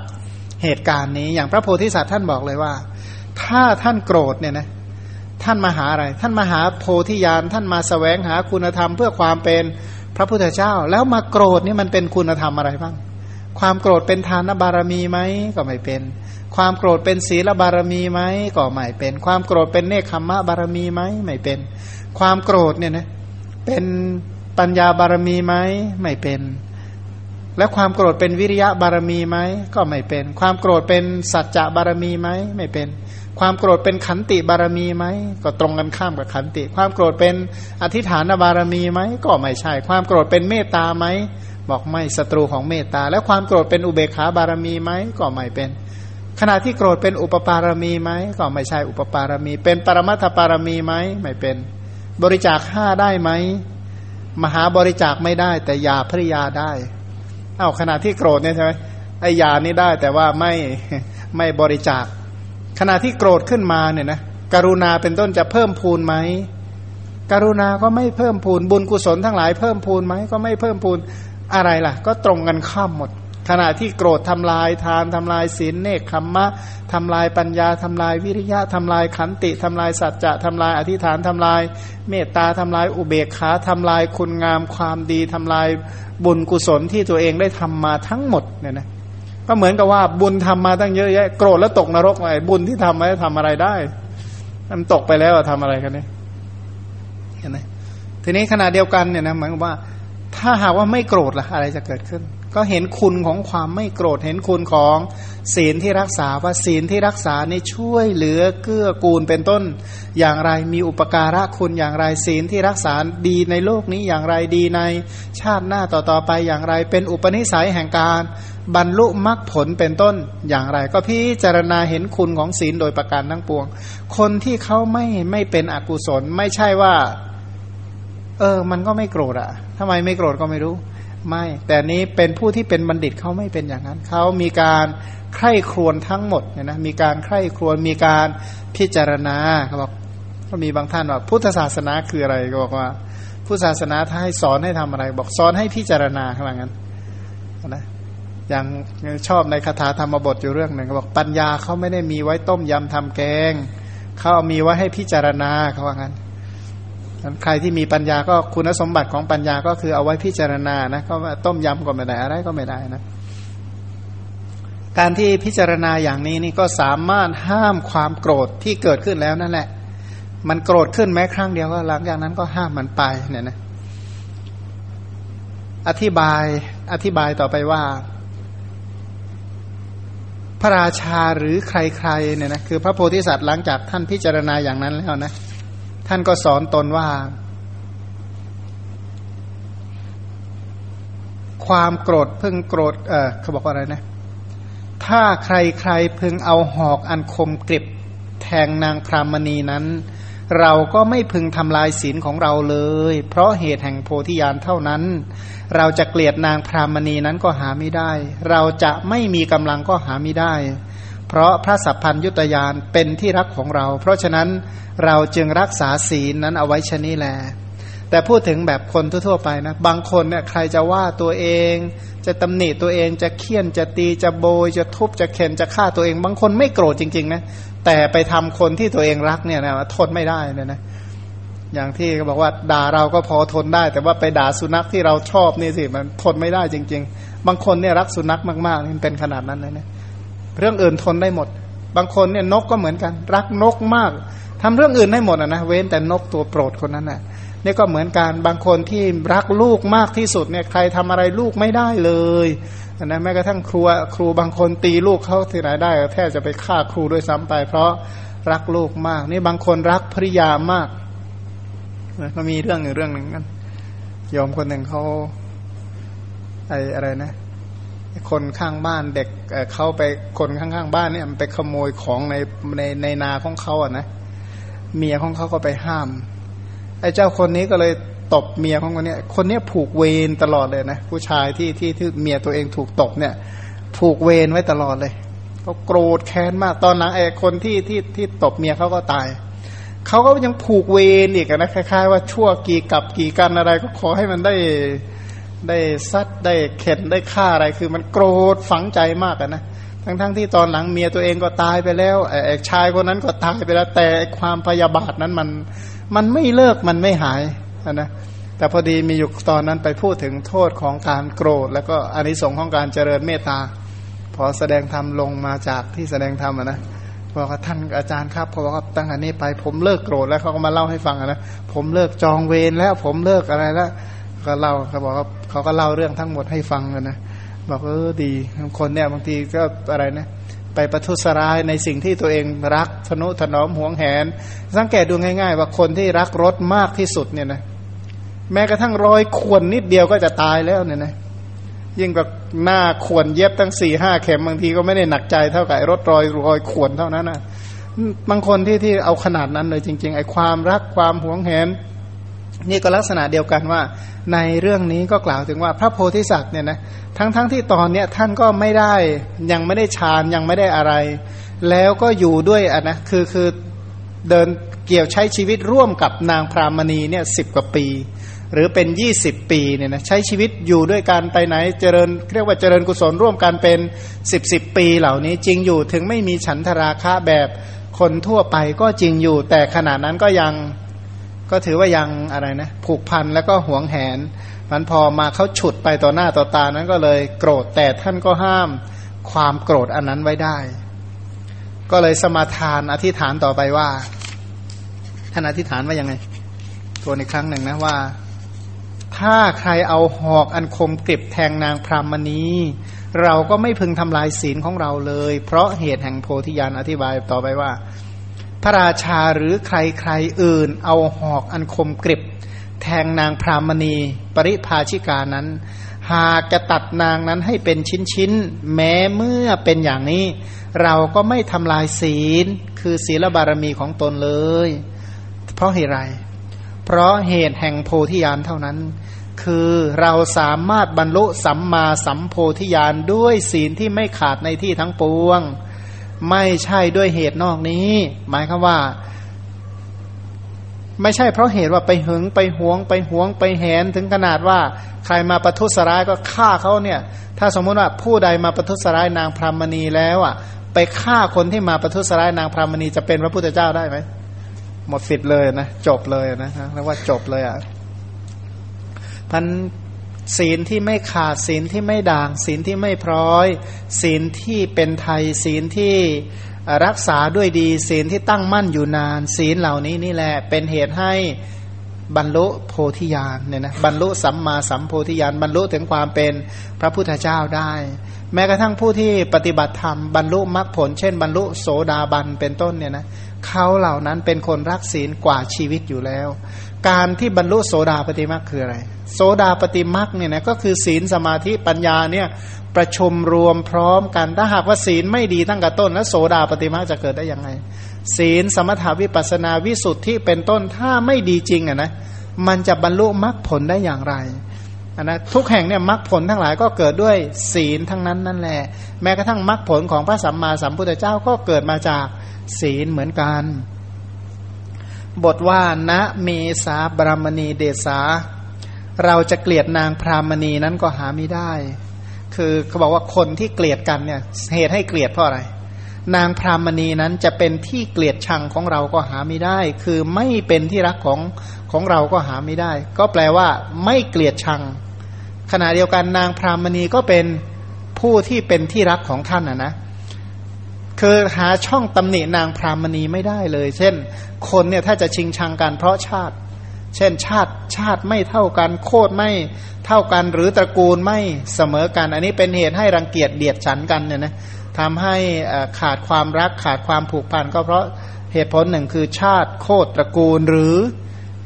เหตุการณ์นี้ อย่างพระโพธิสัตว์ท่านบอกเลยว่า ถ้าท่านโกรธเนี่ยนะท่านมาหาอะไร ท่านมาหาโพธิญาณท่านมาสแสวงหาคุณธรรมเพื่อความเป็น พระพุทธเจ้า แล้วมาโกรธนี่มันเป็นคุณธรรมอะไรบ้าง ความโกรธเป็นทานบารมีไหมก็ไม่เป็น ความโกรธเป็นศีลบารมีไหมก็ไม่เป็น ความโกรธเป็นเนคขมมะบารมีไหมไม่เป็น ความโกรธเนี่ยนะเป็นปัญญาบารมีไหมไม่เป็น และความโกรธเป็นวิริยะบารมีไหมก็ไม่เป็น ความโกรธเป็นสัจจะบารมีไหมไม่เป็น ความโกรธเป็นขันติบารมีไหมก็ตรงกันข้ามกับขันติ ความโกรธเป็นอธิฐานบารมีไหมก็ไม่ใช่ ความโกรธเป็นเมตตาไหมบอกไม่ศัตรูของเมตตา แล้วความโกรธเป็นอุเบกขาบารมีไหมก็ไม่เป็น ขณะที่โกรธเป็นอุปปารมีไหมก็ไม่ใช่อุปปารมี เป็นปรมัตถปารมีไหมไม่เป็น บริจาคห้าได้ไหมมหาบริจาคไม่ได้ แต่ยาภริยาได้เอา้าขณะที่โกรธเนี่ยใช่ไหมไอยานี่ได้แต่ว่าไม่ไม่บริจาค ขณะที่โกรธขึ้นมาเนี่ยนะกรุณาเป็นต้นจะเพิ่มพูนไหมกรุณาก็ไม่เพิ่มพูน บุญกุศลทั้งหลายเพิ่มพูนไหมก็ไม่เพิ่มพูนอะไรล่ะ ก็ตรงกันข้ามหมด ขณะที่โกรธทำลายทานทำลายศีลเนคขมมะทำลายปัญญาทำลายวิริยะทำลายขันติทำลายสัจจะทำลายอธิษฐานทำลาย เมตตาทำลายอุเบกขาทำลายคุณงามความดีทำลายบุญกุศลที่ตัวเองได้ทำมาทั้งหมดเนี่ยนะ ก็เหมือนกับว่าบุญทำมาตั้งเยอะแยะโกรธแล้วตกนรกไงบุญที่ทำไว้ทำอะไรได้มันตกไปแล้วทำอะไรกันเนี่ยเห็นไหมทีนี้ขณะเดียวกันเนี่ยนะเหมือนว่า ถ้าหากว่าไม่โกรธล่ะอะไรจะเกิดขึ้น ก็เห็นคุณของความไม่โกรธเห็นคุณของศีลที่รักษาว่าศีลที่รักษานี่ช่วยเหลือเกื้อกูลเป็นต้น อย่างไรมีอุปการะคุณอย่างไรศีลที่รักษาดีในโลกนี้อย่างไรดีในชาติหน้าต่อๆไปอย่างไร เป็นอุปนิสัยแห่งการ บรรลุมรรคผลเป็นต้นอย่างไร ก็พิจารณาเห็นคุณของศีลโดยประการทั้งปวง คนที่เขาไม่ไม่เป็นอกุศล ไม่ใช่ว่า เออ มันก็ไม่โกรธอะทำไมไม่โกรธก็ไม่รู้ ไม่ แต่นี้เป็นผู้ที่เป็นบัณฑิตเขาไม่เป็นอย่างนั้นเขามีการใคร่ครวญทั้งหมดเนี่ยนะมีการใคร่ครวญมีการพิจารณาเขาบอกก็มีบางท่านว่าพุทธศาสนาคืออะไรก็บอกว่าพุทธศาสนาถ้าให้สอนให้ทำอะไร บอกสอนให้พิจารณาเขาบอกงั้นนะ อย่างชอบในคาถาธรรมบทอยู่เรื่องหนึ่งบอกปัญญาเขาไม่ได้มีไว้ต้มยำทำแกงเขาเอามีไว้ให้พิจารณาเขาว่างั้นใครที่มีปัญญาก็คุณสมบัติของปัญญาก็คือเอาไว้พิจารณานะก็ต้มยำก็ไม่ได้อะไรก็ไม่ได้นะการที่พิจารณาอย่างนี้นี่ก็สามารถห้ามความโกรธที่เกิดขึ้นแล้วนั่นแหละ มันโกรธขึ้นแม้ครั้งเดียวก็หลังจากนั้นก็ห้ามมันไปเนี่ยนะอธิบายอธิบายต่อไปว่า พระราชาหรือใครๆเนี่ยนะคือพระโพธิสัตว์หลังจากท่านพิจารณาอย่างนั้นแล้วนะ ท่านก็สอนตนว่า ความโกรธพึงโกรธเออเขาบอกว่าอะไรนะ ถ้าใครๆพึงเอาหอกอันคมกริบแทงนางพรามณีนั้น เราก็ไม่พึงทำลายศีลของเราเลย เพราะเหตุแห่งโพธิญาณเท่านั้น เราจะเกลียดนางพรามณีนั้นก็หาไม่ได้ เราจะไม่มีกำลังก็หาไม่ได้ เพราะพระสัพพัญยุตยานเป็นที่รักของเรา เพราะฉะนั้นเราจึงรักษาศีลนั้นเอาไว้ชนี้แล แต่พูดถึงแบบคนทั่วๆไปนะ บางคนเนี่ยใครจะว่าตัวเอง จะตำหนิตัวเองจะเคี่ยนจะตีจะโบย จะทุบจะเข็นจะฆ่าตัวเอง บางคนไม่โกรธจริงๆนะแต่ไปทำคนที่ตัวเองรักเนี่ยนะทนไม่ได้นี่ยนะอย่างที่เขาบอกว่าด่าเราก็พอทนได้ แต่ว่าไปด่าสุนัขที่เราชอบนี่สิมันทนไม่ได้จริง ๆ บางคนเนี่ยรักสุนัขมากๆนี่เป็นขนาดนั้นเลยนะเรื่องอื่นทนได้หมด บางคนเนี่ยนกก็เหมือนกัน รักนกมากทำเรื่องอื่นได้หมดนะเว้นแต่นกตัวโปรดคนนั้นนะ่ะ นี่ก็เหมือนกันบางคนที่รักลูกมากที่สุดเนี่ยใครทำอะไรลูกไม่ได้เลยนะแม้กระทั่งครูครูบางคนตีลูกเขาที่ไหนได้แทบจะไปฆ่าครูด้วยซ้ำไป เพราะรักลูกมาก นี่บางคนรักภริยามากก็มีเรื่องหนึ่งเรื่องหนึ่งกันยอมคนหนึ่งเขาไออะไรนะคนข้างบ้านเด็กเขาไปคนข้างๆบ้านเนี่ยมันไปขโมยของในในในนาของเขาอะนะเมียของเขาก็ไปห้าม ไอ้เจ้าคนนี้ก็เลยตบเมียของคนนี้คนนี้ผูกเวรตลอดเลยนะผู้ชายที่ที่ที่เมียตัวเองถูกตบเนี่ย ผูกเวรไว้ตลอดเลยเขาโกรธแค้นมากตอนหลังไอ้คนที่ที่ที่ตบเมียเขาก็ตายเขาก็ยังผูกเวรอีกนะคล้ายๆว่าชั่วกี่กับกี่กันอะไรก็ขอให้มันได้ได้ซัดได้เข็นได้ฆ่าอะไรคือมันโกรธฝังใจมากนะทั้งๆทที่ตอนหลังเมียตัวเองก็ตายไปแล้วไอ้ชายคนนั้นก็ตายไปแล้วแต่ความพยาบาทนั้นมัน มันไม่เลิกมันไม่หายนะแต่พอดีมีอยู่ตอนนั้นไปพูดถึงโทษของการโกรธ แล้วก็อานิสงส์ของการเจริญเมตตาพอแสดงธรรมลงมาจากที่แสดงธรรมนะบอกว่าท่านอาจารย์ครับพอว่าตั้งอันนี้ไปผมเลิกโกรธแล้วเขาก็มาเล่าให้ฟังนะผมเลิกจองเวรแล้วผมเลิกอะไรแล้วก็เล่าเขาบอกว่าเขาก็เล่าเรื่องทั้งหมดให้ฟังนนะบอกเออดีคนเนี่ยบางทีก็อะไรนะ ไปประทุษร้ายในสิ่งที่ตัวเองรักทนุถนอมห่วงแหน สังเกตดูง่าย ๆ ว่าคนที่รักรถมากที่สุดเนี่ยนะแม้กระทั่งรอยขวนนิดเดียวก็จะตายแล้วเนี่ยนะยิ่งกับหน้าขวนเย็บตั้งสี่ห้าเข็มบางทีก็ไม่ได้หนักใจเท่ากับรถรอยรอยขวนเท่านั้นนะบางคนที่ที่เอาขนาดนั้นเลยจริง ๆ ไอ้ความรักความห่วงแหน นี่ก็ลักษณะเดียวกันว่า ในเรื่องนี้ก็กล่าวถึงว่าพระโพธิสัตว์เนี่ยนะทั้งๆทที่ตอนเนี้ยท่านก็ไม่ได้ยังไม่ได้ฌานยังไม่ได้อะไร แล้วก็อยู่ด้วยอะนะคือคือเดินเกี่ยวใช้ชีวิตร่วมกับนางพรามณีเนี่ยสิบกว่าปี หรือเป็นยี่สิบปีเนี่ยนะใช้ชีวิตอยู่ด้วยกันไปไหนเจริญเรียกว่าเจริญกุศลร่วมกันเป็นสิบสิบปีเหล่านี้จริงอยู่ถึงไม่มีฉันทราคะแบบคนทั่วไปก็จริงอยู่แต่ขณะนั้นก็ยัง ก็ถือว่ายังอะไรนะผูกพันแล้วก็หวงแหนมันพอมาเขาฉุดไปต่อหน้าต่อตานั้นก็เลยโกรธแต่ท่านก็ห้ามความโกรธอันนั้นไว้ได้ ก็เลยสมาทานอธิษฐานต่อไปว่า ท่านอธิษฐานว่ายังไงตัวในครั้งหนึ่งนะว่า ถ้าใครเอาหอกอันคมกริบแทงนางพรามณีเราก็ไม่พึงทำลายศีลของเราเลย เพราะเหตุแห่งโพธิญาณอธิบายต่อไปว่า พระราชาหรือใครใครอื่น เอาหอกอันคมกริบ แทงนางพรามณี ปริภาชิกานั้น หากจะตัดนางนั้นให้เป็นชิ้นชิ้นแม้เมื่อเป็นอย่างนี้ เราก็ไม่ทำลายศีล คือศีลบารมีของตนเลย เพราะเหตุไร เพราะเหตุแห่งโพธิญาณเท่านั้น คือเราสามารถบรรลุสัมมาสัมโพธิญาณด้วยศีลที่ไม่ขาดในที่ทั้งปวง ไม่ใช่ด้วยเหตุนอกนี้ หมายคือว่า ไม่ใช่เพราะเหตุว่าไปหึงไปหวง ไปหวงไปแหนถึงขนาดว่า ใครมาประทุษร้ายก็ฆ่าเขาเนี่ย ถ้าสมมุติว่าผู้ใดมาประทุษร้ายนางพรามณีแล้วอะ ไปฆ่าคนที่มาประทุษร้ายนางพรามณีจะเป็นพระพุทธเจ้าได้ไหมหมดสิทธิ์เลยนะจบเลยนะเรียกว่าจบเลยอะพัน ศีลที่ไม่ขาดศีลที่ไม่ด่าง ศีลที่ไม่พร้อย ศีลที่เป็นไทย ศีลที่รักษาด้วยดี ศีลที่ตั้งมั่นอยู่นาน ศีลเหล่านี้นี่แหละเป็นเหตุให้บรรลุโพธิญาณเนี่ยนะบรรลุสัมมาสัมโพธิญาณบรรลุถึงความเป็นพระพุทธเจ้าได้ แม้กระทั่งผู้ที่ปฏิบัติธรรมบรรลุมรรคผล เช่น บรรลุโสดาบันเป็นต้นเนี่ยนะเขาเหล่านั้นเป็นคนรักศีลกว่าชีวิตอยู่แล้ว การที่บรรลุโสดาปฏิมาคืออะไร โสดาปฏิมาเนี่ยนะก็คือศีลสมาธิปัญญาเนี่ยประชุมรวมพร้อมกัน ถ้าหากว่าศีลไม่ดีตั้งแต่ต้น แล้วโสดาปฏิมาจะเกิดได้ยังไง ศีลสมถาวิปัสนาวิสุทธิเป็นต้นถ้าไม่ดีจริงอะนะมันจะบรรลุมรรคผลได้อย่างไรนนะทุกแห่งเนี่ยมรรคผลทั้งหลายก็เกิดด้วยศีลทั้งนั้นนั่นแหละ แม้กระทั่งมรรคผลของพระสัมมาสัมพุทธเจ้าก็เกิดมาจากศีลเหมือนกัน บทว่าณเมสาบรมณีเดสา เราจะเกลียดนางพรามณีนั้นก็หาไม่ได้ คือเขาบอกว่าคนที่เกลียดกันเนี่ยเหตุให้เกลียดเพราะอะไร นางพรามณีนั้นจะเป็นที่เกลียดชังของเราก็หาไม่ได้ คือไม่เป็นที่รักของของเราก็หาไม่ได้ ก็แปลว่าไม่เกลียดชัง ขณะเดียวกันนางพรามณีก็เป็นผู้ที่เป็นที่รักของท่านนะนะ คือหาช่องตำหนินางพรามณีไม่ได้เลย เช่น คนเนี่ยถ้าจะชิงชังกันเพราะชาติ เช่นชาติชาติไม่เท่ากันโคตรไม่เท่ากันหรือตระกูลไม่เสมอกัน อันนี้เป็นเหตุให้รังเกียจเดียดฉันกันเนี่ยนะทำให้ขาดความรักขาดความผูกพันก็เพราะเหตุผลหนึ่งคือชาติโคตรตระกูลหรือ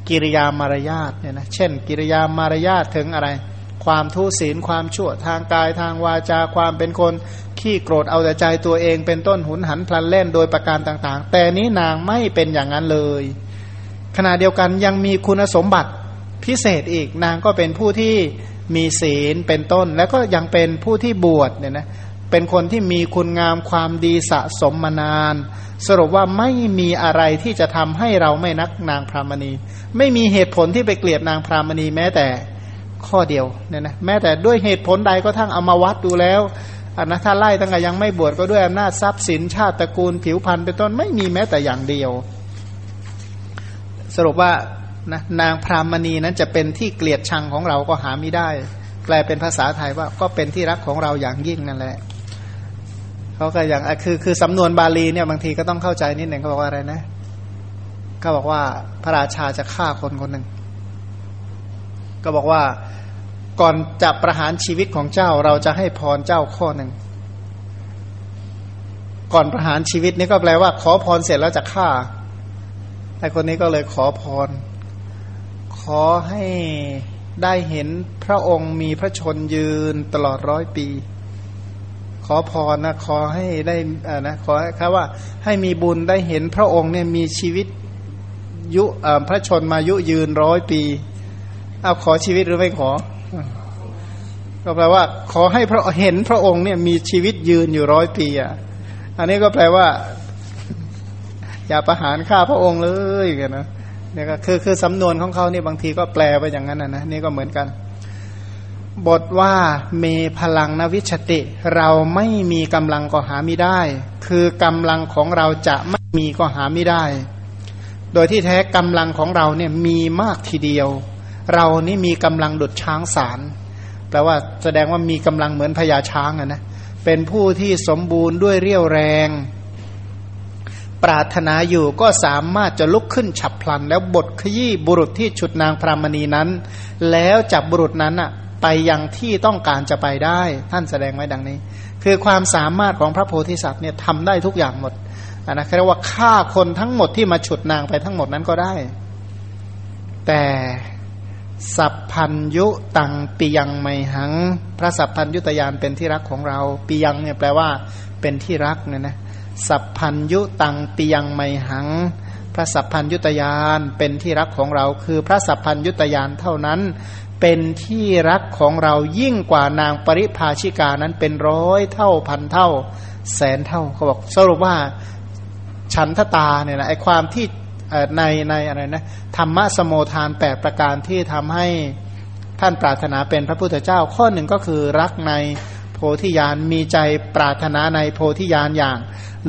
กิริยามารยาทเนี่ยนะเช่น กิริยามารยาทถึงอะไร ความทุศีลความชั่วทางกายทางวาจาความเป็นคน ขี้โกรธเอาแต่ใจตัวเองเป็นต้นหุนหันพลันเล่นโดยประการต่าง ๆ แต่นี้นางไม่เป็นอย่างนั้นเลย ขณะเดียวกันยังมีคุณสมบัติพิเศษอีกนางก็เป็นผู้ที่มีศีลเป็นต้น แล้วก็ยังเป็นผู้ที่บวชเนี่ยนะเป็นคนที่มีคุณงามความดีสะสมมานาน สรุปว่าไม่มีอะไรที่จะทำให้เราไม่นักนางพรามณี ไม่มีเหตุผลที่ไปเกลียดนางพรามณีแม้แต่ข้อเดียวเนี่ยนะแม้แต่ด้วยเหตุผลใดก็ทั้งเอามาวัดดูแล้ว อันนะถ้าไล่ตั้งแต่ยังไม่บวชก็ด้วยอำนาจทรัพย์สินชาติตระกูลผิวพรรณเป็นต้นไม่มีแม้แต่อย่างเดียว สรุปว่านะนางพรามณีนั้นจะเป็นที่เกลียดชังของเราก็หาไม่ได้ แปลเป็นภาษาไทยว่าก็เป็นที่รักของเราอย่างยิ่งนั่นแหละเขาก็อย่างคือคือสำนวนบาลีเนี่ยบางทีก็ต้องเข้าใจนิดหนึ่งเขาบอกว่าอะไรนะก็บอกว่าพระราชาจะฆ่าคนคนหนึ่งก็บอกว่า ก่อนจะประหารชีวิตของเจ้าเราจะให้พรเจ้าข้อหนึ่ง ก่อนประหารชีวิตนี่ก็แปลว่า ขอพรเสร็จแล้วจะฆ่าไอ้คนนี้ก็เลยขอพร ขอให้ได้เห็นพระองค์มีพระชนยืนตลอดร้อยปี ขอพรนะขอให้ได้อ่านะขอครับว่า ให้มีบุญได้เห็นพระองค์เนี่ยมีชีวิตยุพระชนมายุยืนร้อยปี เอาขอชีวิตหรือไม่ขอ ก็แปลว่า ขอให้พระเห็นพระองค์เนี่ยมีชีวิตยืนอยู่ร้อยปีอะอันนี้ก็แปลว่า อย่าประหารฆ่าพระองค์เลยกันนะเนี่ยก็คือคือสำนวนของเขาเนี่ยบางทีก็แปลไปอย่างนั้นนะนะนี่ก็เหมือนกัน บทว่าเมพลังนวิชติ เราไม่มีกำลังก็หาไม่ได้ คือกำลังของเราจะไม่มีก็หาไม่ได้ โดยที่แท้กำลังของเราเนี่ยมีมากทีเดียว เรานี่มีกำลังดุดช้างสารแปลว่าแสดงว่ามีกำลังเหมือนพญาช้างอะนะเป็นผู้ที่สมบูรณ์ด้วยเรี่ยวแรง ปรารถนาอยู่ก็สามารถจะลุกขึ้นฉับพลัน แล้วบทขยี้บุรุษที่ฉุดนางพรามณีนั้น แล้วจับบุรุษนั้นอะไปยังที่ต้องการจะไปได้ ท่านแสดงไว้ดังนี้ คือความสามารถของพระโพธิสัตว์เนี่ยทำได้ทุกอย่างหมดอันนะเรียกว่าฆ่าคนทั้งหมดที่มาฉุดนางไปทั้งหมดนั้นก็ได้ แต่ สัพพัญยุตังปิยังไมหัง พระสัพพัญยุตยานเป็นที่รักของเราปิยังเนี่ยแปลว่าเป็นที่รักเนี่ยนะสัพพัญยุตังปิยังไมหัง พระสัพพัญยุตยานเป็นที่รักของเรา คือพระสัพพัญยุตยานเท่านั้น เป็นที่รักของเรายิ่งกว่านางปริภาชิกานั้นเป็นร้อยเท่าพันเท่า แสนเท่าเขาบอกสรุปว่าฉันทตาเนี่ยนะไอความที่ ในในอะไรนะธรรมะสมโมทานแปดประการที่ทำให้ท่านปรารถนาเป็นพระพุทธเจ้า ข้อหนึ่งก็คือรักในโพธิญาณมีใจปรารถนาในโพธิญาณอย่าง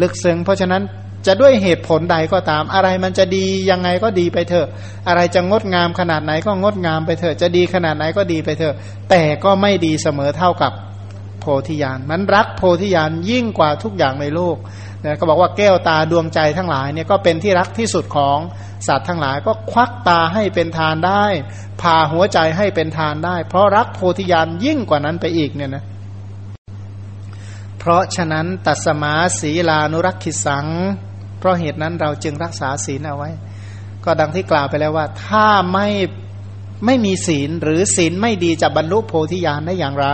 ลึกซึ้งเพราะฉะนั้นจะด้วยเหตุผลใดก็ตาม อะไรมันจะดียังไงก็ดีไปเถอะ อะไรจะงดงามขนาดไหนก็งดงามไปเถอะจะดีขนาดไหนก็ดีไปเถอะ แต่ก็ไม่ดีเสมอเท่ากับโพธิญาณมันรักโพธิญาณยิ่งกว่าทุกอย่างในโลก นี่ยก็บอกว่าแก้วตาดวงใจทั้งหลายเนี่ยก็เป็นที่รักที่สุดของสัตว์ทั้งหลาย ก็ควักตาให้เป็นทานได้พาหัวใจให้เป็นทานได้ เพราะรักโพธิญาณยิ่งกว่านั้นไปอีกเนี่ยนะเพราะฉะนั้นตัสมาศีลานุรักขิสัง เพราะเหตุนั้นเราจึงรักษาศีลเอาไว้ ก็ดังที่กล่าวไปแล้วว่า ถ้าไม่ไม่มีศีลหรือศีลไม่ดีจะบรรลุโพธิญาณได้อย่างไร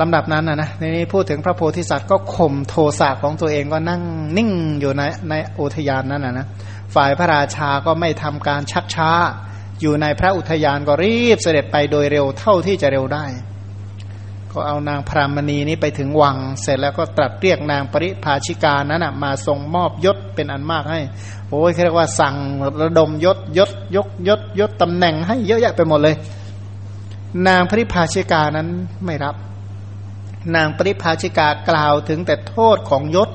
ลำดับนั้นนะนะในนี้พูดถึงพระโพธิสัตว์ก็ข่มโทสะของตัวเองก็นั่งนิ่งอยู่ในในอุทยานนั้นนะนะฝ่ายพระราชาก็ไม่ทำการชักช้า อยู่ในพระอุทยานก็รีบเสด็จไปโดยเร็วเท่าที่จะเร็วได้ ก็เอานางพรามณีนี้ไปถึงวัง เสร็จแล้วก็ตรัสเรียกนางปริภาชิกานั้นนะมาทรงมอบยศเป็นอันมากให้ โอ้ยเรียกว่าสั่งระดมยศยศยกยศยศตำแหน่งให้เยอะแยะไปหมดเลย นางปริภาชิกานั้นไม่รับ นางปริภาชิกากล่าวถึงแต่โทษของยศ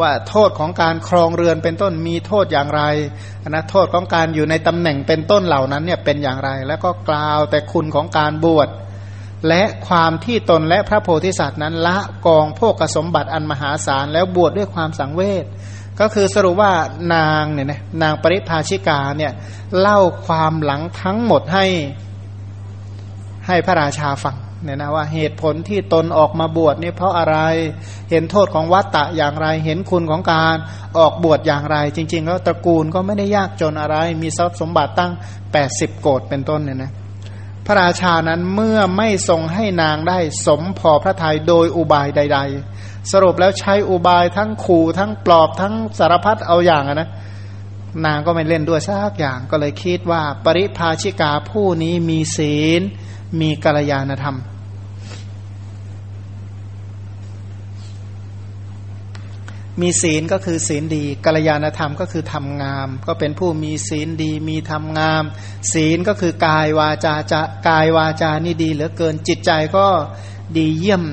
ว่าโทษของการครองเรือนเป็นต้นมีโทษอย่างไรนะโทษของการอยู่ในตำแหน่งเป็นต้นเหล่านั้นเนี่ยเป็นอย่างไร แล้วก็กล่าวแต่คุณของการบวชและความที่ตนและพระโพธิสัตว์นั้นละกองโภกสมบัติอันมหาศาลแล้วบวชดด้วยความสังเวชก็คือสรุปว่านางเนี่ยนะนางปริภาชิกาเนี่ยเล่าความหลังทั้งหมดให้ให้พระราชาฟัง เนี่ยนะว่าเหตุผลที่ตนออกมาบวชนี่เพราะอะไร เห็นโทษของวัตตะอย่างไร เห็นคุณของการออกบวชอย่างไร จริง ๆ แล้วตระกูลก็ไม่ได้ยากจนอะไร มีทรัพย์สมบัติตั้ง 80 โกดเป็นต้นเนี่ยนะพระราชานั้นเมื่อไม่ทรงให้นางได้สมพอพระทัยโดยอุบายใด ๆ สรุปแล้วใช้อุบายทั้งขู่ทั้งปลอบทั้งสารพัดเอาอย่างนะนางก็ไม่เล่นด้วยสักอย่างก็เลยคิดว่าปริภาชิกาผู้นี้มีศีล มีกัลยาณธรรม มีศีลก็คือศีลดีกัลยาณธรรมก็คือทำงาม ก็เป็นผู้มีศีลดีมีทำงาม ศีลก็คือกายวาจาจะกายวาจานี่ดีเหลือเกินจิตใจก็ดีเยี่ยม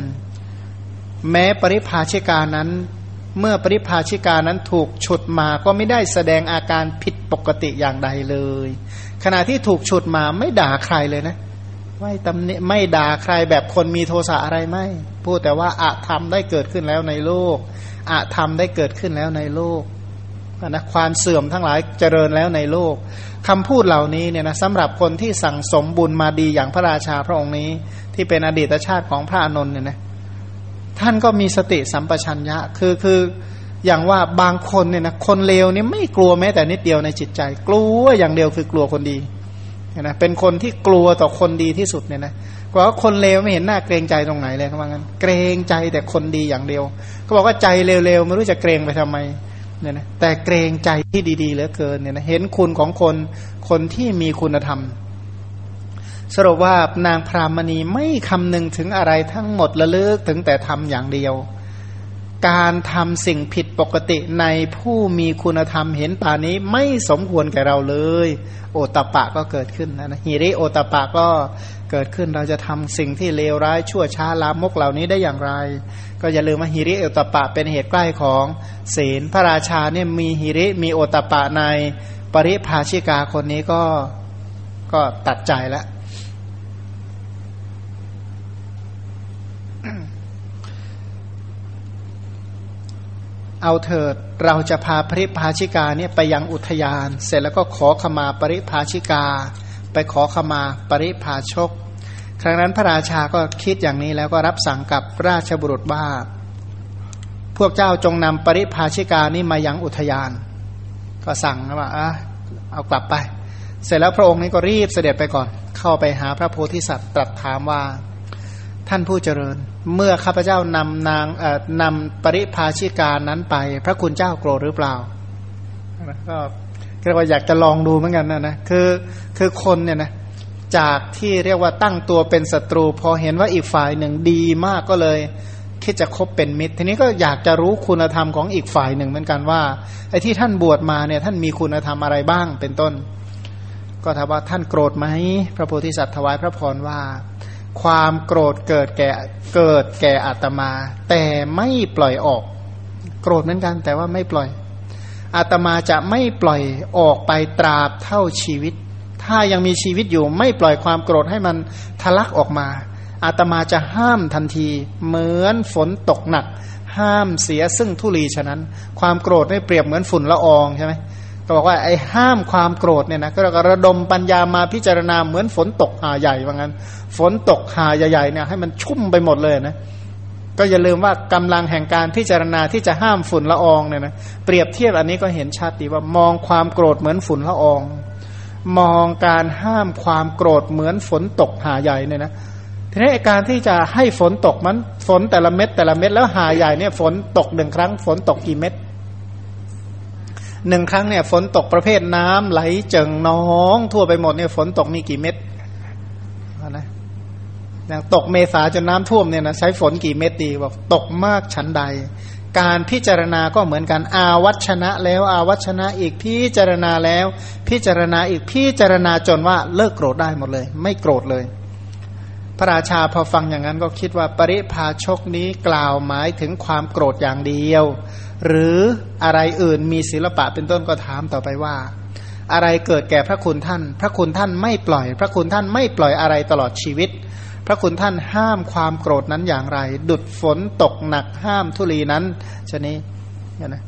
แม้ปริภาชิกานั้น เมื่อปริภาชิกานั้นถูกฉุดมาก็ไม่ได้แสดงอาการผิดปกติอย่างใดเลย ขณะที่ถูกฉุดมาไม่ด่าใครเลยนะ ไม่ตำหนิไม่ด่าใครแบบคนมีโทสะอะไรไม่ พูดแต่ว่าอะธรรมได้เกิดขึ้นแล้วในโลกอะธรรมได้เกิดขึ้นแล้วในโลกนะความเสื่อมทั้งหลายเจริญแล้วในโลกคำพูดเหล่านี้เนี่ยนะสำหรับคนที่สั่งสมบุญมาดีอย่างพระราชาพระองค์นี้ ที่เป็นอดีตชาติของพระอนนท์เนี่ยนะท่านก็มีสติสัมปชัญญะคือคืออย่างว่าบางคนเนี่ยนะคนเลวเนี่ยไม่กลัวแม้แต่นิดเดียวในจิตใจ กลัวอย่างเดียวคือกลัวคนดี นะเป็นคนที่กลัวต่อคนดีที่สุดเนี่ยนะกว่าคนเลวไม่เห็นหน้าเกรงใจตรงไหนเลยเขาบอกงั้นเกรงใจแต่คนดีอย่างเดียวก็บอกว่าใจเร็วๆไม่รู้จะเกรงไปทำไมเนี่ยนะแต่เกรงใจที่ดีๆเหลือเกินเนี่ยนะเห็นคุณของคนคนที่มีคุณธรรม สรุปว่านางพรามณีไม่คำนึงถึงอะไรทั้งหมดละเลิกถึงแต่ทำอย่างเดียว การทำสิ่งผิดปกติในผู้มีคุณธรรมเห็นป่านี้ไม่สมควรแก่เราเลย โอตปะก็เกิดขึ้นนะฮิริโอตปะก็เกิดขึ้นเราจะทำสิ่งที่เลวร้ายชั่วช้าลามกเหล่านี้ได้อย่างไร ก็อย่าลืมว่าฮิริโอตปะเป็นเหตุใกล้ของศีลพระราชาเนี่ยมีฮิริมีโอตปะในปริภาชิกาคนนี้ก็ก็ตัดใจแล้ว เอาเถิดเราจะพาปริภาชิกาเนี่ยไปยังอุทยาน เสร็จแล้วก็ขอขมาปริภาชิกา ไปขอขมาปริภาชก ครั้งนั้นพระราชาก็คิดอย่างนี้แล้วก็รับสั่งกับราชบุรุษว่า พวกเจ้าจงนำปริภาชิกานี่มายังอุทยาน ก็สั่งว่าอะเอากลับไป เสร็จแล้วพระองค์นี้ก็รีบเสด็จไปก่อน เข้าไปหาพระโพธิสัตว์ตรัสถามว่า ท่านผู้เจริญ เมื่อข้าพเจ้านำนางนำปริภาชิกานั้นไป พระคุณเจ้าโกรธหรือเปล่าก็เรียกว่าอยากจะลองดูเหมือนกันนะนะคือคือคนเนี่ยนะจากที่เรียกว่าตั้งตัวเป็นศัตรู พอเห็นว่าอีกฝ่ายหนึ่งดีมากก็เลยคิดจะคบเป็นมิตร ทีนี้ก็อยากจะรู้คุณธรรมของอีกฝ่ายหนึ่งเหมือนกันว่าไอ้ที่ท่านบวชมาเนี่ยท่านมีคุณธรรมอะไรบ้างเป็นต้น ก็ถามว่าท่านโกรธไหมพระโพธิสัตว์ถวายพระพรว่า ความโกรธเกิดแก่เกิดแก่อาตมา แต่ไม่ปล่อยออก โกรธเหมือนกันแต่ว่าไม่ปล่อยอาตมาจะไม่ปล่อยออกไปตราบเท่าชีวิต ถ้ายังมีชีวิตอยู่ไม่ปล่อยความโกรธให้มันทะลักออกมา อาตมาจะห้ามทันที เหมือนฝนตกหนัก ห้ามเสียซึ่งทุลีฉะนั้น ความโกรธไม่เปรียบเหมือนฝุ่นละอองใช่ไหม ก็บอกว่าไอ้ห้ามความโกรธเนี่ยนะก็ระดมปัญญามาพิจารณาเหมือนฝนตกหาใหญ่ว่างั้น ฝนตกหาใหญ่ๆเนี่ยให้มันชุ่มไปหมดเลยนะก็อย่าลืมว่ากำลังแห่งการพิจารณาที่จะห้ามฝุ่นละอองเนี่ยนะเปรียบเทียบอันนี้ก็เห็นชัดดีว่ามองความโกรธเหมือนฝุ่นละออง มองการห้ามความโกรธเหมือนฝนตกหาใหญ่เนี่ยนะทีนี้การที่จะให้ฝนตกมันฝนแต่ละเม็ดแต่ละเม็ดแล้วหาใหญ่เนี่ยฝนตกหนึ่งครั้ง ฝนตกกี่เม็ด หนึ่งครั้งเนี่ยฝนตกประเภทน้ำไหลเจิงน้อง ทั่วไปหมดเนี่ยฝนตกมีกี่เม็ดนะอย่างตกเมษาจนน้ำท่วมเนี่ยนะใช้ฝนกี่เม็ดดีบอกตกมากชั้นใด การพิจารณาก็เหมือนกันอาวัชนะแล้วอาวัชนะอีกพิจารณาแล้ว พิจารณาอีกพิจารณาจนว่าเลิกโกรธได้หมดเลย ไม่โกรธเลย พระราชาพอฟังอย่างนั้นก็คิดว่าปริพาชกนี้กล่าวหมายถึงความโกรธอย่างเดียว หรืออะไรอื่นมีศิลปะเป็นต้นก็ถามต่อไปว่า อะไรเกิดแก่พระคุณท่าน พระคุณท่านไม่ปล่อย พระคุณท่านไม่ปล่อยอะไรตลอดชีวิต พระคุณท่านห้ามความโกรธนั้นอย่างไร ดุดฝนตกหนักห้ามทุลีนั้นชนี้นะ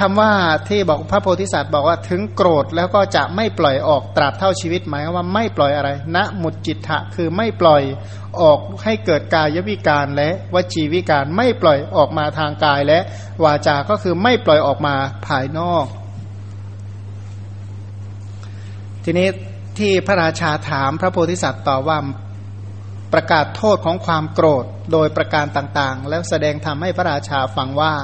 คำว่าที่บอกพระโพธิสัตว์บอกว่าถึงโกรธแล้วก็จะไม่ปล่อยออกตราบเท่าชีวิตหมายว่าไม่ปล่อยอะไรณมุดจิตทะคือไม่ปล่อยออกให้เกิดกายวิการและวจีวิการไม่ปล่อยออกมาทางกายและวาจา ก็คือไม่ปล่อยออกมาภายนอก ทีนี้ที่พระราชาถามพระโพธิสัตว์ต่อว่าประกาศโทษของความโกรธโดยประการต่างๆ แล้วแสดงทำให้พระราชาฟังว่า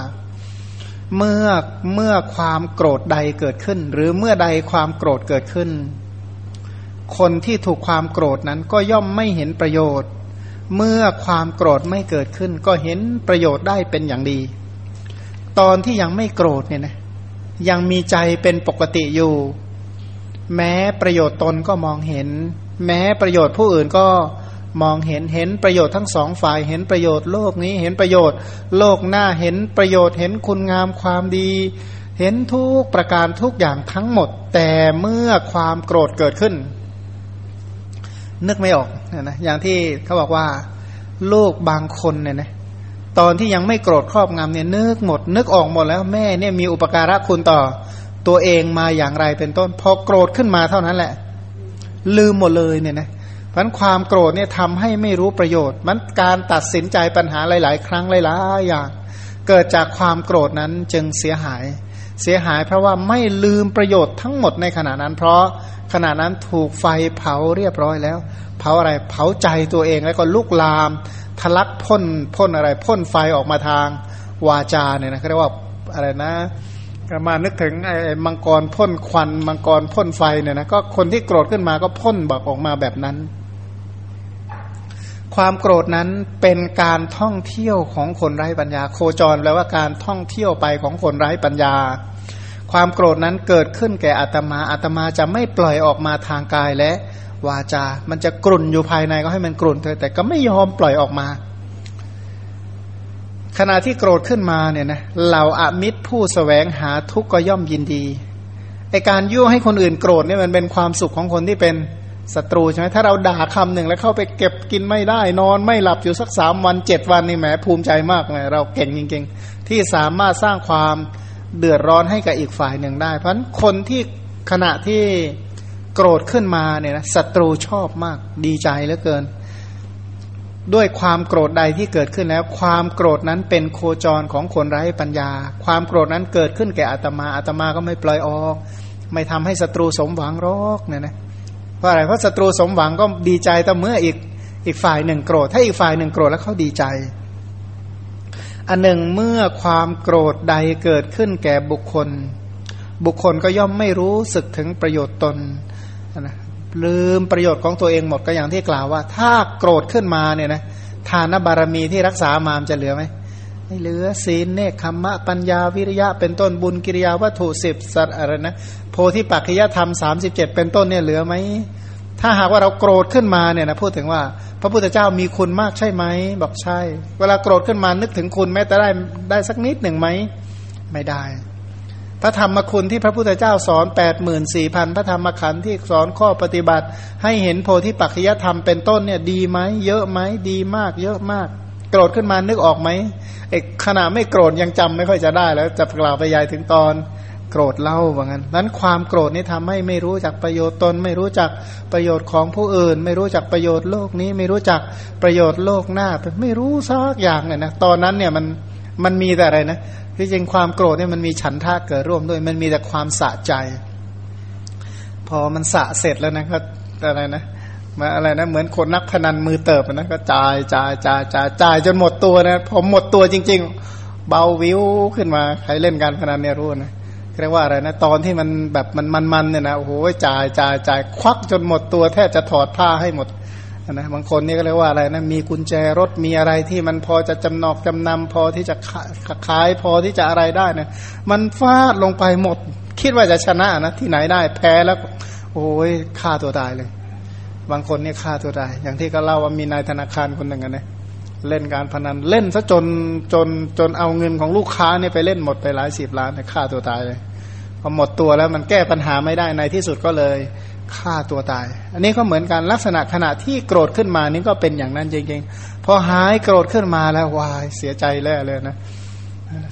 เมื่อเมื่อความโกรธใดเกิดขึ้น หรือเมื่อใดความโกรธเกิดขึ้น คนที่ถูกความโกรธนั้นก็ย่อมไม่เห็นประโยชน์ เมื่อความโกรธไม่เกิดขึ้น ก็เห็นประโยชน์ได้เป็นอย่างดี ตอนที่ยังไม่โกรธเนี่ยนะยังมีใจเป็นปกติอยู่ แม้ประโยชน์ตนก็มองเห็น แม้ประโยชน์ผู้อื่นก็ มองเห็นเห็นประโยชน์ทั้งสองฝ่ายเห็นประโยชน์โลกนี้เห็นประโยชน์ โลกหน้าเห็นประโยชน์เห็นคุณงามความดี เห็นทุกประการทุกอย่างทั้งหมด แต่เมื่อความโกรธเกิดขึ้น นึกไม่ออกนะอย่างที่เขาบอกว่าลูกบางคนเนี่ยนะตอนที่ยังไม่โกรธครอบงำเนี่ยนึกหมด นึกออกหมดแล้วแม่เนี่ยมีอุปการะคุณต่อ ตัวเองมาอย่างไรเป็นต้น พอโกรธขึ้นมาเท่านั้นแหละ ลืมหมดเลยเนี่ยนะ มันความโกรธเนี่ยทำให้ไม่รู้ประโยชน์ มันการตัดสินใจปัญหาหลาย ๆ ครั้งหลายๆอย่าง เกิดจากความโกรธนั้นจึงเสียหาย เสียหายเพราะว่าไม่ลืมประโยชน์ทั้งหมดในขณะนั้น เพราะขณะนั้นถูกไฟเผาเรียบร้อยแล้ว เผาอะไรเผาใจตัวเองแล้วก็ลุกลามทะลักพ่นพ่นอะไรพ่นไฟออกมาทางวาจาเนี่ยนะเขาเรียกว่าอะไรนะก็มานึกถึงไอ้มังกรพ่นควันมังกรพ่นไฟเนี่ยนะก็คนที่โกรธขึ้นมาก็พ่นบอกออกมาแบบนั้น ความโกรธนั้นเป็นการท่องเที่ยวของคนไร้ปัญญา โคจรแปลว่าการท่องเที่ยวไปของคนไร้ปัญญา ความโกรธนั้นเกิดขึ้นแก่อัตมาอัตมาจะไม่ปล่อยออกมาทางกายและวาจา มันจะกลุ่นอยู่ภายในก็ให้มันกลุ่นเถอแต่ก็ไม่ยอมปล่อยออกมา ขณะที่โกรธขึ้นมาเนี่ยนะเหล่าอามิตรผู้สแสวงหาทุกข์ก็ย่อมยินดีไอการยั่วให้คนอื่นโกรธเนี่ยมันเป็นความสุขของคนที่เป็น ศัตรูใช่ไหมถ้าเราด่าคำหนึ่งแล้วเข้าไปเก็บกินไม่ได้ นอนไม่หลับอยู่สักสามวันเจ็ดวันนี่แหมภูมิใจมากเลยเราเก่งจริงๆ ที่สามารถสร้างความเดือดร้อนให้กับอีกฝ่ายหนึ่งได้ เพราะคนที่ขณะที่โกรธขึ้นมาเนี่ยนะศัตรูชอบมากดีใจเหลือเกิน ด้วยความโกรธใดที่เกิดขึ้นแล้ว ความโกรธนั้นเป็นโคจรของคนไร้ปัญญา ความโกรธนั้นเกิดขึ้นแก่อัตมาอัตมาก็ไม่ปล่อยออก ไม่ทำให้ศัตรูสมหวังรอกเนี่ยนะ ราะอะไรเพราะศัตรูสมหวังก็ดีใจแต่เมื่ออีกอีกฝ่ายหนึ่งโกรธ ถ้าอีกฝ่ายหนึ่งโกรธแล้วเขาดีใจ อันหนึ่งเมื่อความโกรธใดเกิดขึ้นแก่บุคคล บุคคลก็ย่อมไม่รู้สึกถึงประโยชน์ตนนะลืมประโยชน์ของตัวเองหมดก็อย่างที่กล่าวว่า ถ้าโกรธขึ้นมาเนี่ยนะทานบารมีที่รักษามามจะเหลือไหม ไม่เหลือศีลเนคขมะปัญญาวิริยะเป็นต้นบุญกิริยาวัตถุสิบสัตอะไรนะโพธิปัจจยธรรมสามสิบเจ็ดเป็นต้นเนี่ยเหลือไหมถ้าหากว่าเราโกรธขึ้นมาเนี่ยนะพูดถึงว่า พระพุทธเจ้ามีคุณมากใช่ไหมบอกใช่ เวลาโกรธขึ้นมานึกถึงคุณแม้แต่ได้ได้สักนิดหนึ่งไหมไม่ได้ พระธรรมคุณที่พระพุทธเจ้าสอนแปดหมื่นสี่พันพระธรรมขันธ์ที่สอนข้อปฏิบัติ ให้เห็นโพธิปัจจยธรรมเป็นต้นเนี่ยดีไหมเยอะไหมดีมาก เยอะมาก โกรธขึ้นมานึกออกไหมไอ้ขณะไม่โกรธยังจำไม่ค่อยจะได้แล้วจะกล่าวไปยายถึงตอนโกรธเล่าว่างั้นนั้นความโกรธนี่ทำให้ไม่รู้จักประโยชน์ตน ไม่รู้จักประโยชน์ของผู้อื่น ไม่รู้จักประโยชน์โลกนี้ ไม่รู้จักประโยชน์โลกหน้าไม่รู้สักอย่างเนี่ยนะตอนนั้นเนี่ยมันมันมีแต่อะไรนะที่จริงความโกรธเนี่ยมันมีฉันทะเกิดร่วมด้วย มันมีแต่ความสะใจ พอมันสะเสร็จแล้วนะก็อะไรนะ มาอะไรนะเหมือนคนนักพนันมือเติบนะก็จ่ายจ่ายจ่ายจ่ายจ่ายจนหมดตัวนะผมหมดตัวจริง ๆ เบาวิวขึ้นมาใครเล่นการพนันเนี่ยรู้นะเรียกว่าอะไรนะตอนที่มันแบบมันมันเนี่ยนะโอ้โหจ่ายจ่ายจ่ายควักจนหมดตัวแทบจะถอดผ้าให้หมดนะบางคนนี่ก็เรียกว่าอะไรนะมีกุญแจรถมีอะไรที่มันพอจะจำนอกจำนำพอที่จะขายพอที่จะอะไรได้นะมันฟาดลงไปหมด คิดว่าจะชนะนะที่ไหนได้แพ้แล้ว โอ้ยฆ่าตัวตายเลย บางคนเนี่ยฆ่าตัวตาย อย่างที่ก็เล่าว่ามีนายธนาคารคนหนึ่งนะเล่นการพนันเล่นซะจนจนจนเอาเงินของลูกค้าเนี่ยไปเล่นหมดไปหลายสิบล้านเนี่ยฆ่าตัวตายเลยพอหมดตัวแล้วมันแก้ปัญหาไม่ได้ในที่สุดก็เลยฆ่าตัวตาย อันนี้ก็เหมือนกันลักษณะขณะที่โกรธขึ้นมานี่ก็เป็นอย่างนั้นจริงๆ พอหายโกรธขึ้นมาแล้ววายเสียใจแล้วเลยนะ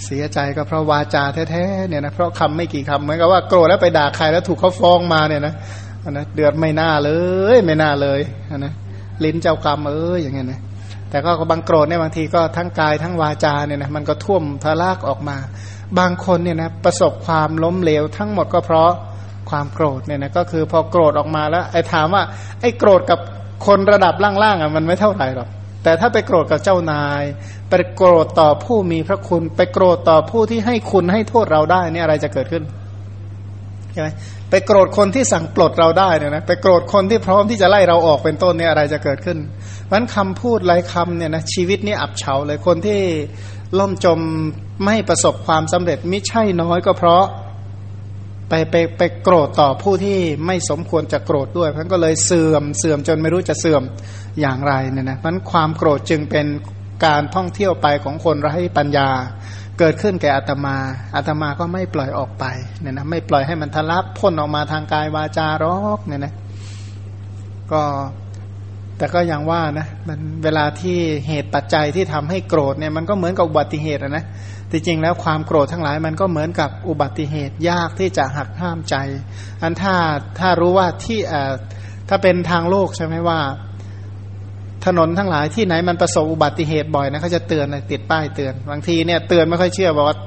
เสียใจก็เพราะวาจาแท้ๆเนี่ยนะเพราะคำไม่กี่คำเหมือนกับว่าโกรธแล้วไปด่าใครแล้วถูกเขาฟ้องมาเนี่ยนะ นะเดือดไม่น่าเลยไม่น่าเลยนะลิ้นเจ้ากรรมเอออย่างเงี้ยนะแต่ก็บางโกรธเนี่ยบางทีก็ทั้งกายทั้งวาจาเนี่ยนะมันก็ท่วมทะลากออกมา บางคนเนี่ยนะประสบความล้มเหลวทั้งหมดก็เพราะความโกรธเนี่ยนะก็คือพอโกรธออกมาแล้วไอ้ถามว่าไอ้โกรธกับคนระดับล่างๆอะมันไม่เท่าไหร่หรอกแต่ถ้าไปโกรธกับเจ้านาย ไปโกรธต่อผู้มีพระคุณ ไปโกรธต่อผู้ที่ให้คุณให้โทษเราได้เนี่ยอะไรจะเกิดขึ้นใช่ไหม ไปโกรธคนที่สั่งปลดเราได้เนี่ยนะไปโกรธคนที่พร้อมที่จะไล่เราออกเป็นต้นเนี่ยอะไรจะเกิดขึ้นเพราะนั้นคำพูดหลายคำเนี่ยนะชีวิตนี้อับเฉาเลยคนที่ล่มจมไม่ประสบความสำเร็จไม่ใช่น้อยก็เพราะไปไปไปโกรธต่อผู้ที่ไม่สมควรจะโกรธด้วยเพราะก็เลยเสื่อมเสื่อมจนไม่รู้จะเสื่อมอย่างไรเนี่ยนะเพราะความโกรธจึงเป็นการท่องเที่ยวไปของคนไร้ปัญญา เกิดขึ้นแก่อาตมาอาตมาก็ไม่ปล่อยออกไปเนี่ยนะไม่ปล่อยให้มันทะลักพ่นออกมาทางกายวาจารอกเนี่ยนะก็แต่ก็อย่างว่านะมันเวลาที่เหตุปัจจัยที่ทำให้โกรธเนี่ยมันก็เหมือนกับอุบัติเหตุนะจริงๆแล้วความโกรธทั้งหลายมันก็เหมือนกับอุบัติเหตุยากที่จะหักห้ามใจ อันถ้าถ้ารู้ว่าที่ถ้าเป็นทางโลกใช่ไหมว่า ถนนทั้งหลายที่ไหนมันประสบอุบัติเหตุบ่อยนะเขาจะเตือนติดป้ายเตือนบางทีเนี่ยเตือนไม่ค่อยเชื่อบอกว่า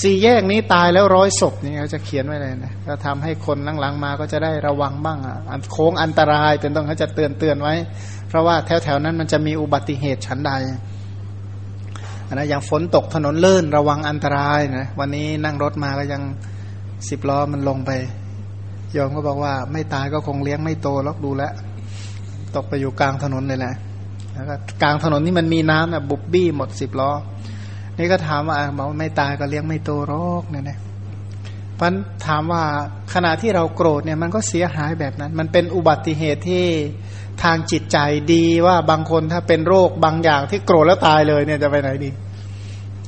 สี่แยกนี้ตายแล้วร้อยศพนี่เขาจะเขียนไว้เลยนะก็ทำให้คนหลังๆมาก็จะได้ระวังบ้างอะโค้งอันตรายเป็นต้องเขาจะเตือนเตือนไว้ เพราะว่าแถวๆนั้นมันจะมีอุบัติเหตุชั้นใดนะอย่างฝนตกถนนเลื่นระวังอันตรายนะวันนี้นั่งรถมาก็ยังสิบล้อมันลงไปยอมก็บอกว่าไม่ตายก็คงเลี้ยงไม่โตล็อกดูแล ตกไปอยู่กลางถนนเลยแหละแล้วก็กลางถนนนี่มันมีน้ำนะบุบบี้หมดสิบล้อ นี่ก็ถามว่าบอกไม่ตายก็เลี้ยงไม่โตรอกเนี่ยนะพันถามว่าขณะที่เราโกรธเนี่ยมันก็เสียหายแบบนั้น มันเป็นอุบัติเหตุที่ทางจิตใจดีว่าบางคนถ้าเป็นโรคบางอย่างที่โกรธแล้วตายเลยเนี่ยจะไปไหนดี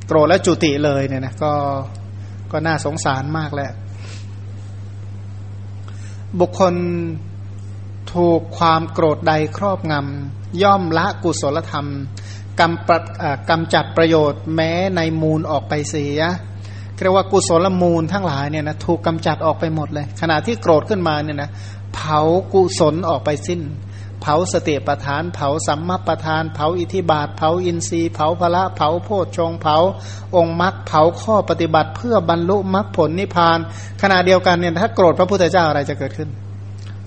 โกรธแล้วจุติเลยเนี่ยนะก็ก็น่าสงสารมากแหละบุคคล ถูกความโกรธใดครอบงำ ย่อมละกุศลธรรมกำกำจัดประโยชน์แม้ในมูลออกไปเสียเรียกว่ากุศลมูลทั้งหลายเนี่ยนะถูกกำจัดออกไปหมดเลย ขณะที่โกรธขึ้นมาเนี่ยนะเผากุศลออกไปสิ้น เผาสติประธาน เผาสัมมาประธาน เผาอิทิบาท เผาอินทรีย์ เผาพละเผาโพชฌงเผา องค์มรรคเผาข้อปฏิบัติเพื่อบรรลุมรรคผลนิพพาน ขณะเดียวกันเนี่ยถ้าโกรธพระพุทธเจ้าอะไรจะเกิดขึ้น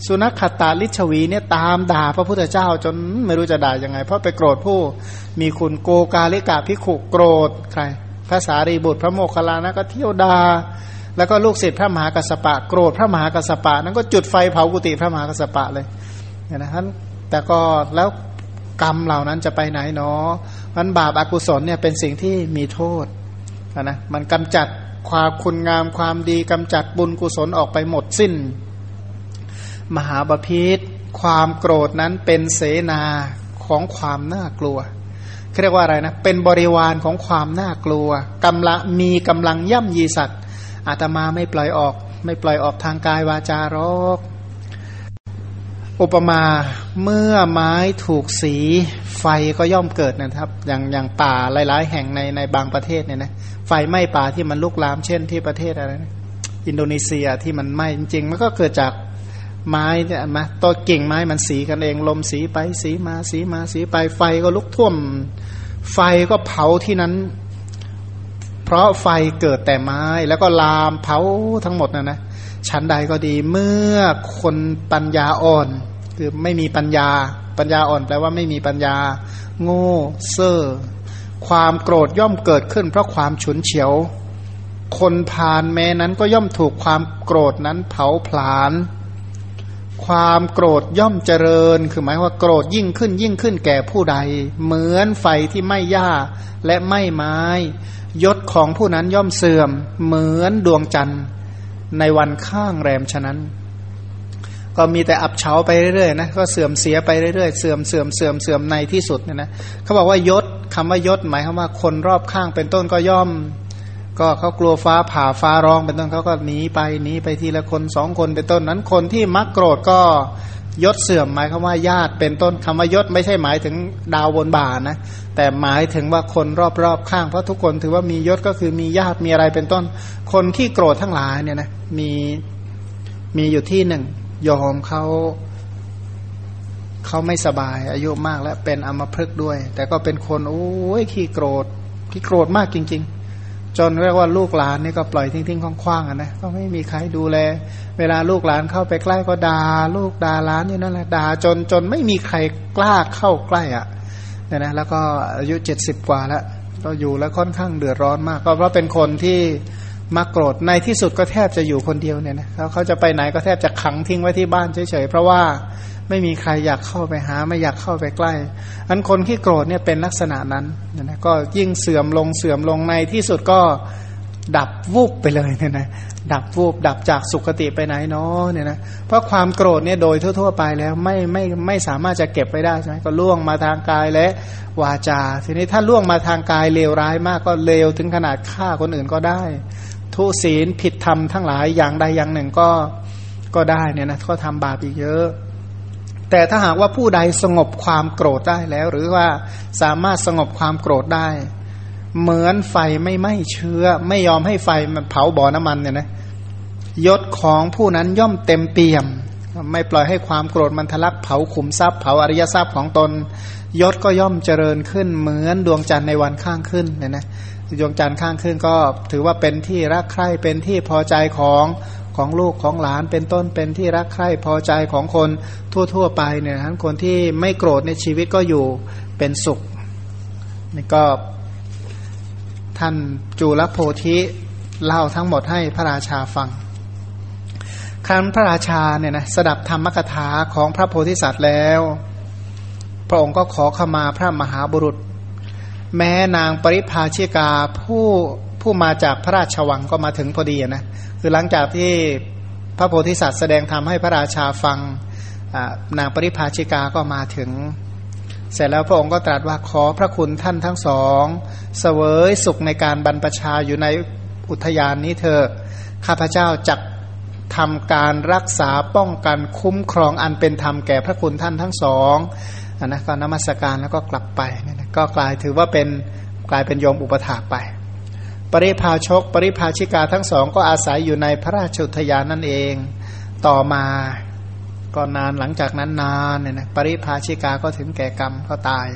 สุนัขตาลิชวีเนี่ยตามด่าพระพุทธเจ้าจนไม่รู้จะด่ายังไง เพราะไปโกรธผู้มีคุณโกกาลิกาพิขุโกรธใครพระสารีบุตรพระโมคคัลลานะก็เที่ยวดาแล้วก็ลูกศิษย์พระมหากัสปะ โกรธพระมหากัสปะ นั้นก็จุดไฟเผากุฏิพระมหากัสปะเลยเนี่ยนะท่านแต่ก็แล้วกรรมเหล่านั้นจะไปไหนเนาะมันบาปอากุศลเนี่ยเป็นสิ่งที่มีโทษนะมันกำจัดความคุณงามความดีกำจัดบุญกุศลออกไปหมดสิ้น มหาบาพิษความโกรธนั้นเป็นเสนาของความน่ากลัวเรียกว่าอะไรนะ เป็นบริวารของความน่ากลัวกำลังมีกำลังย่ำยีสัตว์อาตมาไม่ปล่อยออก ไม่ปล่อยออกทางกายวาจารกอุปมาเมื่อไม้ถูกสีไฟก็ย่อมเกิดนะครับ อย่างอย่างป่าหลาย ๆ แห่งในในบางประเทศเนี่ยนะไฟไหม้ป่าที่มันลุกลามเช่นที่ประเทศอะไรนะอินโดนีเซียที่มันไหม้จริงๆมันก็เกิดจาก ไม้เนี่ยมาตัวกิ่งไม้มันสีกันเอง ลมสีไปสีมาสีมาสีไปไฟก็ลุกท่วม ไฟก็เผาที่นั้น เพราะไฟเกิดแต่ไม้แล้วก็ลามเผาทั้งหมดนะนะชั้นใดก็ดีเมื่อคนปัญญาอ่อน คือไม่มีปัญญา ปัญญาอ่อนแปลว่าไม่มีปัญญา โง่เซ่อความโกรธย่อมเกิดขึ้น เพราะความฉุนเฉียว คนพาลแม้นั้นก็ย่อมถูกความโกรธนั้นเผาผลาญ ความโกรธย่อมเจริญ คือหมายว่าโกรธยิ่งขึ้นยิ่งขึ้นแก่ผู้ใด เหมือนไฟที่ไม่หญ้าและไม่ไม้ ยศของผู้นั้นย่อมเสื่อม เหมือนดวงจันทร์ในวันข้างแรมฉะนั้น ก็มีแต่อับเฉาไปเรื่อยๆนะก็เสื่อมเสียไปเรื่อยๆเสื่อมเสื่อมเสื่อมเสื่อมในที่สุดเนี่ยนะเขาบอกว่ายศคำว่ายศหมายความว่าคนรอบข้างเป็นต้นก็ย่อม ก็เขากลัวฟ้าผ่าฟ้าร้องเป็นต้นเขาก็หนีไปหนีไปทีละคนสองคนเป็นต้นนั้นคนที่มักโกรธก็ยศเสื่อมหมายคำว่าญาติเป็นต้นคำว่ายศไม่ใช่หมายถึงดาวบนบ่านะแต่หมายถึงว่าคนรอบๆข้างเพราะทุกคนถือว่ามียศก็คือมีญาติมีอะไรเป็นต้น คนที่โกรธทั้งหลายเนี่ยนะมีมีอยู่ที่หนึ่งยอมเขาเขาไม่สบาย อายุมากแล้วเป็นอัมพฤกษ์ด้วย แต่ก็เป็นคนโอ้ยขี้โกรธขี้โกรธมากจริง ๆ จนเรียกว่าลูกหลานนี่ก็ปล่อยทิ้งๆคว้างๆอะนะก็ไม่มีใครดูแล เวลาลูกหลานเข้าไปใกล้ก็ด่าลูกด่าหลานนี่นั่นแหละด่าจนจนไม่มีใครกล้าเข้าใกล้อะเนี่ยนะแล้วก็อายุเจ็ดสิบกว่าแล้วก็อยู่แล้วค่อนข้างเดือดร้อนมาก ก็เพราะเป็นคนที่มักโกรธในที่สุดก็แทบจะอยู่คนเดียวเนี่ยนะเขาเขาจะไปไหนก็แทบจะขังทิ้งไว้ที่บ้านเฉยๆเพราะว่า ไม่มีใครอยากเข้าไปหา ไม่อยากเข้าไปใกล้ อันคนที่โกรธเนี่ยเป็นลักษณะนั้นนะก็ยิ่งเสื่อมลงเสื่อมลงในที่สุดก็ดับวูบไปเลยเนี่ยนะดับวูบดับจากสุคติไปไหนเนาะเนี่ยนะเพราะความโกรธเนี่ยโดยทั่ว ๆ ไปแล้วไม่ไม่ไม่สามารถจะเก็บไว้ได้ใช่ไหมก็ล่วงมาทางกายและวาจา ทีนี้ถ้าล่วงมาทางกายเลวร้ายมากก็เลวถึงขนาดฆ่าคนอื่นก็ได้ ทุศีลผิดธรรมทั้งหลายอย่างใดอย่างหนึ่งก็ก็ได้เนี่ยนะก็ทำบาปอีกเยอะ แต่ถ้าหากว่าผู้ใดสงบความโกรธได้แล้ว หรือว่าสามารถสงบความโกรธได้ เหมือนไฟไม่ไหม้เชื้อ ไม่ยอมให้ไฟมันเผาบ่อน้ำมันเนี่ยนะยศของผู้นั้นย่อมเต็มเปี่ยม ไม่ปล่อยให้ความโกรธมันทะลักเผาขุมทรัพย์เผาอริยทรัพย์ของตน ยศก็ย่อมเจริญขึ้น เหมือนดวงจันทร์ในวันข้างขึ้นเนี่ยนะดวงจันทร์ข้างขึ้นก็ถือว่าเป็นที่รักใคร่เป็นที่พอใจของ ของลูกของหลานเป็นต้นเป็นที่รักใคร่พอใจของคนทั่ว ๆ ไปเนี่ยทั้นคนที่ไม่โกรธในชีวิตก็อยู่เป็นสุขนี่ก็ท่านจูลโพธิเล่าทั้งหมดให้พระราชาฟัง ครั้นพระราชาเนี่ยนะสดับธรรมกถาของพระโพธิสัตว์แล้ว พระองค์ก็ขอขมาพระมหาบุรุษ แม้นางปริภาชิกาผู้ผู้มาจากพระราชวังก็มาถึงพอดีนะ คือหลังจากที่พระโพธิสัตว์แสดงธรรมให้พระราชาฟังนางปริภาชิกาก็มาถึง เสร็จแล้วพระองค์ก็ตรัสว่าขอพระคุณท่านทั้งสองเสวยสุขในการบรรพชาอยู่ในอุทยานนี้เถอะข้าพเจ้าจักทำการรักษาป้องกันคุ้มครองอันเป็นธรรมแก่พระคุณท่านทั้งสองอนนะก็นมัสการแล้วก็กลับไปก็กลายถือว่าเป็นกลายเป็นโยมอุปถากไป ปริพาชก ปริพาชิกาทั้งสองก็อาศัยอยู่ในพระราชอุทยานนั่นเอง ต่อมาก็นานหลังจากนั้นนานเนี่ยนะปริพาชิกาก็ถึงแก่กรรมก็ตาย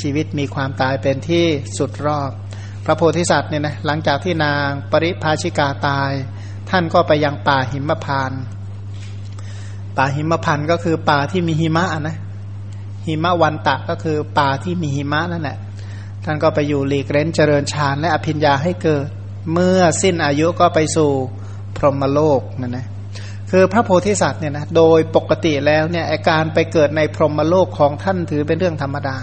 ชีวิตมีความตายเป็นที่สุดรอบ พระโพธิสัตว์เนี่ยนะหลังจากที่นางปริพาชิกาตาย ท่านก็ไปยังป่าหิมพานป่าหิมพานก็คือป่าที่มีหิมะนะหิมะวันตะก็คือป่าที่มีหิมะนั่นแหละ ท่านก็ไปอยู่หลีกเร้นเจริญฌานและอภิญญาให้เกิด เมื่อสิ้นอายุก็ไปสู่พรหมโลกนั่นนะคือพระโพธิสัตว์เนี่ยนะโดยปกติแล้วเนี่ยอาการไปเกิดในพรหมโลกของท่านถือเป็นเรื่องธรรมดา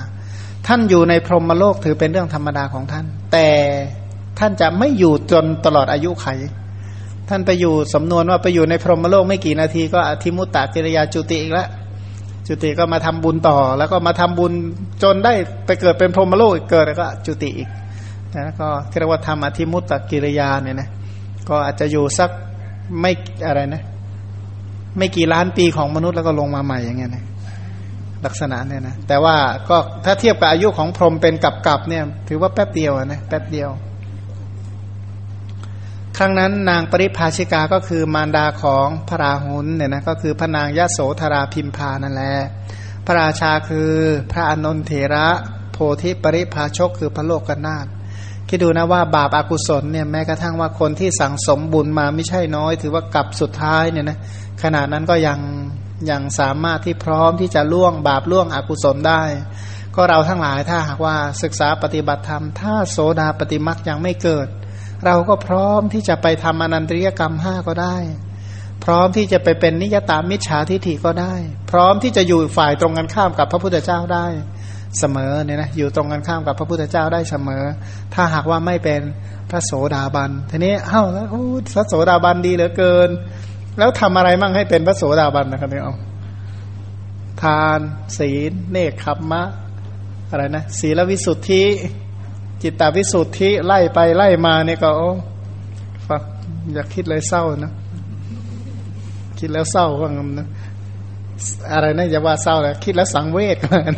ท่านอยู่ในพรหมโลกถือเป็นเรื่องธรรมดาของท่าน แต่ท่านจะไม่อยู่จนตลอดอายุไข ท่านไปอยู่สำนวนว่าไปอยู่ในพรหมโลกไม่กี่นาทีก็อธิมุตตะกิริยาจุติอีกแล้ว จุติก็มาทำบุญต่อ แล้วก็มาทำบุญจนได้ไปเกิดเป็นพรหมโลกเกิดแล้วก็จุติอีกนะก็เรียกว่าทำอธิมุตตะกิริยาเนี่ยนะก็อาจจะอยู่สักไม่อะไรนะ ไม่กี่ล้านปีของมนุษย์แล้วก็ลงมาใหม่อย่างเงี้ยนะลักษณะเนี่ยนะแต่ว่าก็ถ้าเทียบกับอายุของพรหมเป็นกับกับเนี่ย ถือว่าแป๊บเดียวนะแป๊บเดียว ครั้งนั้นนางปริภาชิกาก็คือมารดาของพระราหุลเนี่ยนะก็คือพระนางยโสธราพิมพานั่นแหละพระราชาคือพระอนนทเถระโพธิปริภาชกคือพระโลกกนาถคิดดูนะว่าบาปอากุศลเนี่ยแม้กระทั่งว่าคนที่สั่งสมบุญมาไม่ใช่น้อย ถือว่ากลับสุดท้ายเนี่ยนะขณะนั้นก็ยังยังสามารถที่พร้อมที่จะล่วงบาปล่วงอกุศลได้ ก็เราทั้งหลายถ้าหากว่าศึกษาปฏิบัติธรรม ถ้าโสดาปฏิมักยังไม่เกิด เราก็พร้อมที่จะไปทำอนันตริยกรรมห้าก็ได้ พร้อมที่จะไปเป็นนิยตามิจฉาทิฐิก็ได้ พร้อมที่จะอยู่ฝ่ายตรงกันข้ามกับพระพุทธเจ้าได้เสมอเนี่ยนะอยู่ตรงกันข้ามกับพระพุทธเจ้าได้เสมอ ถ้าหากว่าไม่เป็นพระโสดาบันทีนี้เอ้าแล้วพระโสดาบันดีเหลือเกิน แล้วทำอะไรมั่งให้เป็นพระโสดาบันนะครับเนี่ยเอาทาน ศีล เนคขมมะอะไรนะศีลวิสุทธิ จิตตวิสุทธิไล่ไปไล่มาเนี่ยก็ฟังอยากคิดเลยเศร้านะ คิดแล้วเศร้าว่างั้นนะอะไรนะอย่าว่าเศร้าเลยคิดแล้วสังเวชกัน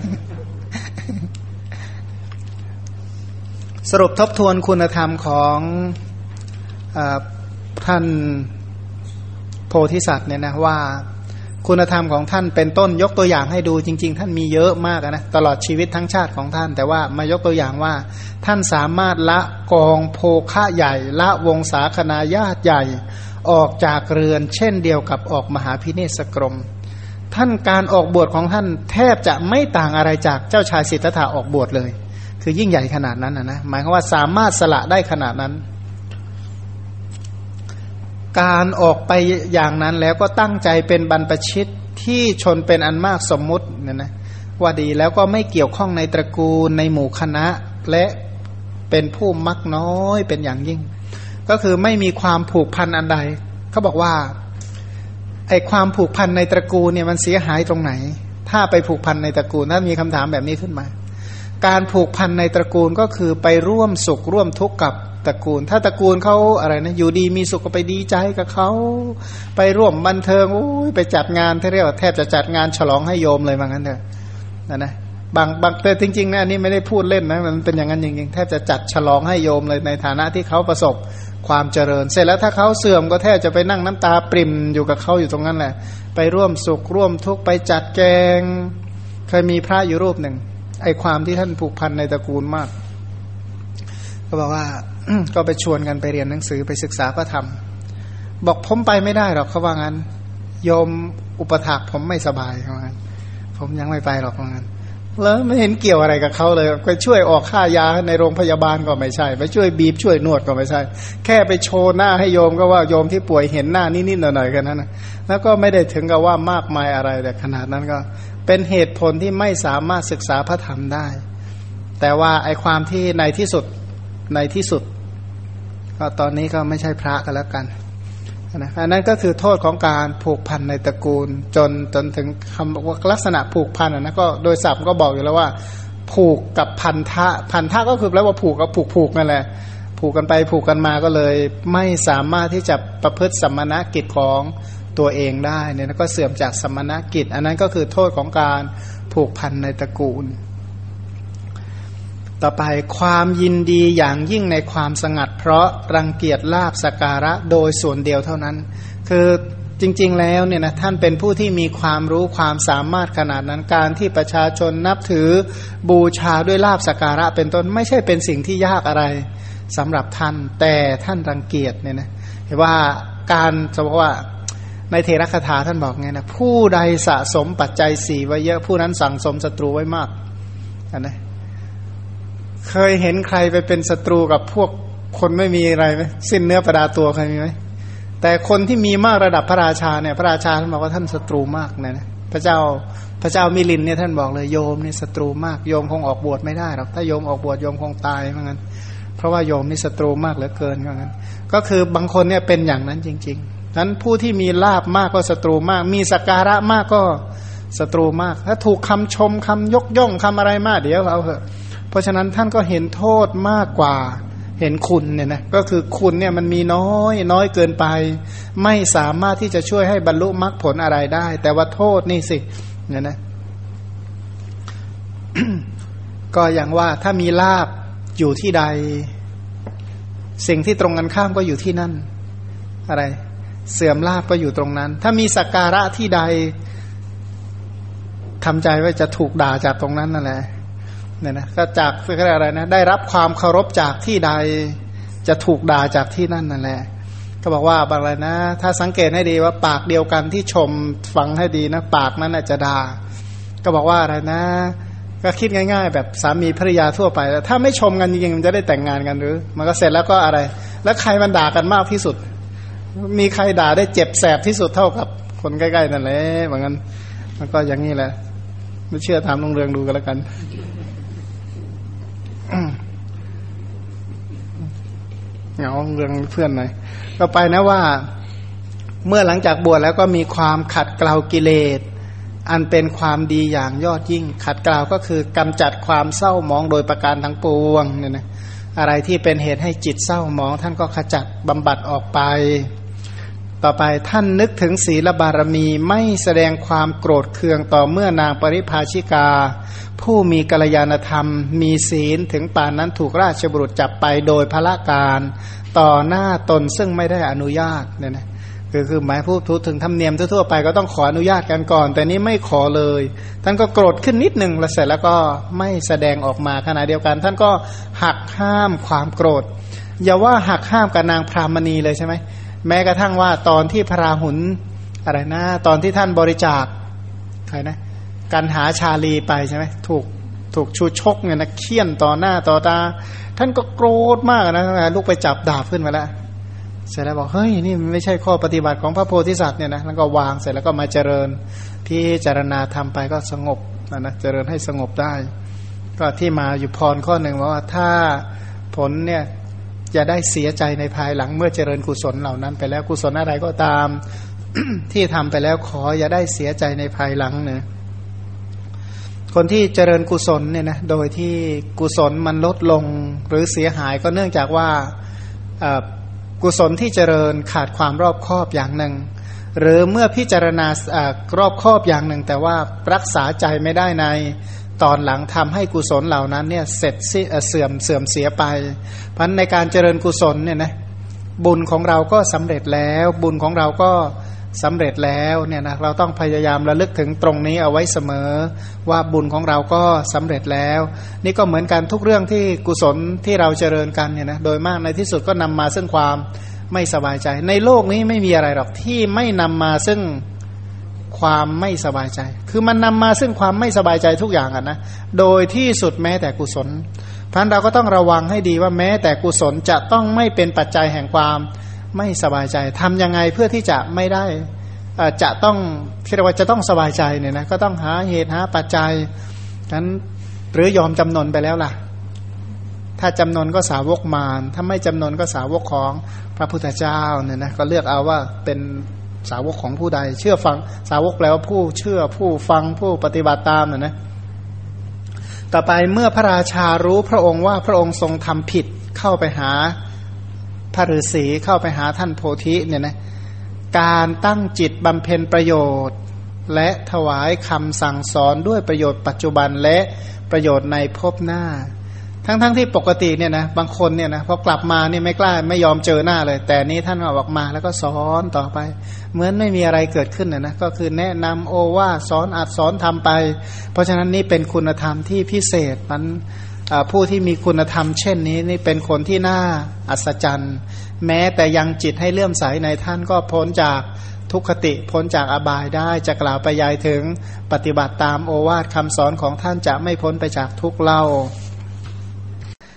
สรุปทบทวนคุณธรรมของอท่านโพธิสัตว์เนี่ยนะว่า คุณธรรมของท่านเป็นต้นยกตัวอย่างให้ดูจริง ๆ ท่านมีเยอะมากนะตลอดชีวิตทั้งชาติของท่าน แต่ว่ามายกตัวอย่างว่า ท่านสามารถละกองโภคะใหญ่ ละวงศาคณาญาติใหญ่ออกจากเรือน เช่นเดียวกับออกมหาพิเนศกรม ท่านการออกบวชของท่านแทบจะไม่ต่างอะไรจากเจ้าชายสิทธัตถะออกบวชเลย คือยิ่งใหญ่ขนาดนั้นนะนะหมายความว่าสามารถสละได้ขนาดนั้น การออกไปอย่างนั้นแล้วก็ตั้งใจเป็นบรรพชิตที่ชนเป็นอันมากสมมุติเนี่ยนะว่าดีแล้วก็ไม่เกี่ยวข้องในตระกูลในหมู่คณะ และเป็นผู้มักน้อยเป็นอย่างยิ่ง ก็คือไม่มีความผูกพันอันใดเขาบอกว่าไอความผูกพันในตระกูลเนี่ยมันเสียหายตรงไหน ถ้าไปผูกพันในตระกูลถ้ามีคำถามแบบนี้ขึ้นมา การผูกพันในตระกูลก็คือไปร่วมสุขร่วมทุกข์กับ ตระกูล ถ้าตระกูลเขาอะไรนะอยู่ดีมีสุขก็ไปดีใจกับเขา ไปร่วมบันเทิงโอ้ยไปจัดงานที่เรียกว่าแทบจะจัดงานฉลองให้โยมเลยว่างั้นเถอะนะนะบางบางแต่จริงๆนะอันนี้ไม่ได้พูดเล่นนะมันเป็นอย่างนั้นจริงๆแทบจะจัดฉลองให้โยมเลยในฐานะที่เขาประสบความเจริญ เสร็จแล้วถ้าเขาเสื่อมก็แทบจะไปนั่งน้ำตาปริ่มอยู่กับเขาอยู่ตรงนั้นแหละ ไปร่วมสุขร่วมทุกข์ไปจัดแกง เคยมีพระอยู่รูปหนึ่งไอความที่ท่านผูกพันในตระกูลมาก ก็บอกว่า ก็ไปชวนกันไปเรียนหนังสือไปศึกษาพระธรรม บอกผมไปไม่ได้หรอกเขาว่างั้นโยมอุปถากผมไม่สบายเขาว่างั้นผมยังไม่ไปหรอกเขาว่างั้นแล้วไม่เห็นเกี่ยวอะไรกับเขาเลยไปช่วยออกค่ายาในโรงพยาบาลก็ไม่ใช่ ไปช่วยบีบช่วยนวดก็ไม่ใช่ แค่ไปโชว์หน้าให้โยมก็ว่าโยมที่ป่วยเห็นหน้านิดๆหน่อยๆกันนั้นนะแล้วก็ไม่ได้ถึงกับว่ามากมายอะไรแต่ขนาดนั้นก็เป็นเหตุผลที่ไม่สามารถศึกษาพระธรรมได้ แต่ว่าไอความที่ในที่สุดในที่สุด ก็ตอนนี้ก็ไม่ใช่พระกันแล้วกันนะอันนั้นก็คือโทษของการผูกพันในตระกูล จนจนถึงคำว่าลักษณะผูกพันนะก็โดยศัพท์ก็บอกอยู่แล้วว่า ผูกกับพันธะพันธะก็คือแปลว่าผูกกับผูกผูกนั่นแหละผูกกันไปผูกกันมาก็เลย ไม่สามารถที่จะประพฤติสมณกิจของตัวเองได้เนี่ยก็เสื่อมจากสมณกิจ อันนั้นก็คือโทษของการผูกพันในตระกูล ต่อไปความยินดีอย่างยิ่งในความสงัด เพราะรังเกียจลาบสการะโดยส่วนเดียวเท่านั้น คือจริงๆแล้วเนี่ยนะท่านเป็นผู้ที่มีความรู้ความสามารถขนาดนั้นการที่ประชาชนนับถือบูชาด้วยลาบสการะ เป็นต้นไม่ใช่เป็นสิ่งที่ยากอะไรสำหรับท่าน แต่ท่านรังเกียจเนี่ยนะเห็นว่าการจะบอกว่าในเทระคาถาท่านบอกไงนะผู้ใดสะสมปัจจัยสี่ไว้เยอะผู้นั้นสั่งสมศัตรูไว้มากนะ เคยเห็นใครไปเป็นศัตรูกับพวกคนไม่มีอะไรไหมสิ้นเนื้อประดาตัวใครมีไหมแต่คนที่มีมากระดับพระราชาเนี่ย พระราชาท่านบอกว่าท่านศัตรูมากนะนะพระเจ้าพระเจ้ามิลินเนี่ยท่านบอกเลยโยมนี่ศัตรูมากโยมคงออกบวชไม่ได้หรอกถ้าโยมออกบวชโยมคงตายเหมือนกันเพราะว่าโยมนี่ศัตรูมากเหลือเกินเหมือนกันก็คือบางคนเนี่ยเป็นอย่างนั้นจริงๆนั้นผู้ที่มีลาบมากก็ศัตรูมาก มีสการะมากก็ศัตรูมาก ถ้าถูกคำชมคำยกย่องคำอะไรมากเดี๋ยวเอาเถอะ ราะฉะนั้นท่านก็เห็นโทษมากกว่าเห็นคุณเนี่ยนะก็คือคุณเนี่ยมันมีน้อยน้อยเกินไป ไม่สามารถที่จะช่วยให้บรรลุมรรคผลอะไรได้ แต่ว่าโทษนี่สิเนี่ยนะก็อย่างว่าถ้ามีลาบอยู่ที่ใด สิ่งที่ตรงกันข้ามก็อยู่ที่นั่น อะไร เสื่อมลาบก็อยู่ตรงนั้น ถ้ามีสักการะที่ใดทำใจว่าจะถูกด่าจากตรงนั้นนั่นแหละ เนี่ยนะก็จากเรียกอะไรนะได้รับความเคารพจากที่ใดจะถูกด่าจากที่นั่นนั่นแหละก็บอกว่าอะไรนะ ถ้าสังเกตให้ดีว่าปากเดียวกันที่ชมฟังให้ดีนะ ปากนั้นจะด่าก็บอกว่าอะไรนะ ก็คิดง่าย ๆ แบบสามีภรรยาทั่วไป ถ้าไม่ชมกันจริงๆมันจะได้แต่งงานกันหรือ มันก็เสร็จแล้วก็อะไร แล้วใครมันด่ากันมากที่สุด มีใครด่าได้เจ็บแสบที่สุดเท่ากับคนใกล้ๆนั่นแหละเหมือนกันมันก็อย่างนี้แหละ ไม่เชื่อถามลงเรืองดูกันแล้วกัน เหงาเรื่องเพื่อนหน่อยก็ไปนะว่า เมื่อหลังจากบวชแล้วก็มีความขัดเกลากิเลส อันเป็นความดีอย่างยอดยิ่ง ขัดเกลาก็คือกำจัดความเศร้ามองโดยประการทั้งปวงเนี่ยนะอะไรที่เป็นเหตุให้จิตเศร้ามอง ท่านก็ขจัดบำบัดออกไป ต่อไปท่านนึกถึงศีลบารมีไม่แสดงความโกรธเคืองต่อเมื่อนางปริภาชิกา ผู้มีกัลยาณธรรม มีศีลถึงป่านนั้นถูกราชบุรุษจับไปโดยพระการ ต่อหน้าตนซึ่งไม่ได้อนุญาตเนี่ยนะคือคือหมายพูดทุถึงธรรมเนียมทั่วไปก็ต้องขออนุญาตกันก่อน แต่นี้ไม่ขอเลยท่านก็โกรธขึ้นนิดหนึ่งแล้วเสร็จแล้วก็ไม่แสดงออกมาขณะเดียวกัน ท่านก็หักห้ามความโกรธอย่าว่าหักห้ามกับนางพรามณีเลยใช่ไหม แม้กระทั่งว่าตอนที่พระราหุลอะไรนะ ตอนที่ท่านบริจาคใครนะกันหาชาลีไปใช่ไหมถูกถูกชูชกเนี่ยนะเคี่ยนต่อหน้าต่อตา ท่านก็โกรธมากนะลูกไปจับดาบขึ้นมาแล้วเสร็จแล้วบอกเฮ้ยนี่ไม่ใช่ข้อปฏิบัติของพระโพธิสัตว์เนี่ยนะแล้วก็วางเสร็จแล้วก็มาเจริญพิจารณาทำไปก็สงบนะนะเจริญให้สงบได้ ก็ที่มาอยู่พรข้อหนึ่งว่าถ้าผลเนี่ย จะได้เสียใจในภายหลังเมื่อเจริญกุศลเหล่านั้น ไปแล้วกุศลอะไรก็ตาม ที่ทำไปแล้วขออย่าได้เสียใจในภายหลังเนะคนที่เจริญกุศลเนี่ยนะโดยที่กุศลมันลดลงหรือเสียหายก็เนื่องจากว่ากุศลที่เจริญขาดความรอบคอบอย่างหนึ่ง หรือเมื่อพิจารณารอบคอบอย่างหนึ่ง แต่ว่ารักษาใจไม่ได้ใน ตอนหลังทำให้กุศลเหล่านั้นเนี่ยเสร็จเสื่อมเสื่อมเสียไป เพราะในการเจริญกุศลเนี่ยนะบุญของเราก็สำเร็จแล้ว บุญของเราก็สำเร็จแล้วเนี่ยนะเราต้องพยายามระลึกถึงตรงนี้เอาไว้เสมอ ว่าบุญของเราก็สำเร็จแล้ว นี่ก็เหมือนกันทุกเรื่องที่กุศลที่เราเจริญกันเนี่ยนะโดยมากในที่สุดก็นำมาซึ่งความไม่สบายใจ ในโลกนี้ไม่มีอะไรหรอกที่ไม่นำมาซึ่ง ความไม่สบายใจ คือมันนำมาซึ่งความไม่สบายใจทุกอย่างอะนะ โดยที่สุดแม้แต่กุศลพันเราก็ต้องระวังให้ดีว่าแม้แต่กุศลจะต้องไม่เป็นปัจจัยแห่งความไม่สบายใจทำยังไงเพื่อที่จะไม่ได้จะต้องคิดว่าจะต้องสบายใจเนี่ยนะก็ต้องหาเหตุหาปัจจัยนั้นหรือยอมจำนนไปแล้วล่ะ ถ้าจำนนก็สาวกมารถ้าไม่จำนนก็สาวกของพระพุทธเจ้าเนี่ยนะก็เลือกเอาว่าเป็น สาวกของผู้ใด เชื่อฟัง สาวกแปลว่าผู้เชื่อผู้ฟังผู้ปฏิบัติตามนะนะต่อไปเมื่อพระราชารู้พระองค์ว่าพระองค์ทรงทำผิดเข้าไปหาพระฤาษีเข้าไปหาท่านโพธิเนี่ยนะการตั้งจิตบำเพ็ญประโยชน์ และถวายคำสั่งสอนด้วยประโยชน์ปัจจุบันและประโยชน์ในภพหน้า ทั้งๆทที่ปกติเนี่ยนะบางคนเนี่ยนะพอกลับมาเนี่ยไม่กล้าไม่ยอมเจอหน้าเลย แต่นี้ท่านออกมาแล้วก็สอนต่อไป เหมือนไม่มีอะไรเกิดขึ้นนะนะก็คือแนะนำโอว่าสอนอัดสอนทำไป เพราะฉะนั้นนี่เป็นคุณธรรมที่พิเศษมันผู้ที่มีคุณธรรม เช่นนี้นี่เป็นคนที่น่าอัศจรรย์ แม้แต่ยังจิตให้เลื่อมใสในท่านก็พ้นจากทุกขติพ้นจากอบายได้จะกล่าวไปยายถึงปฏิบัติตามโอวาทคำสอนของท่านจะไม่พ้นไปจากทุกเล่า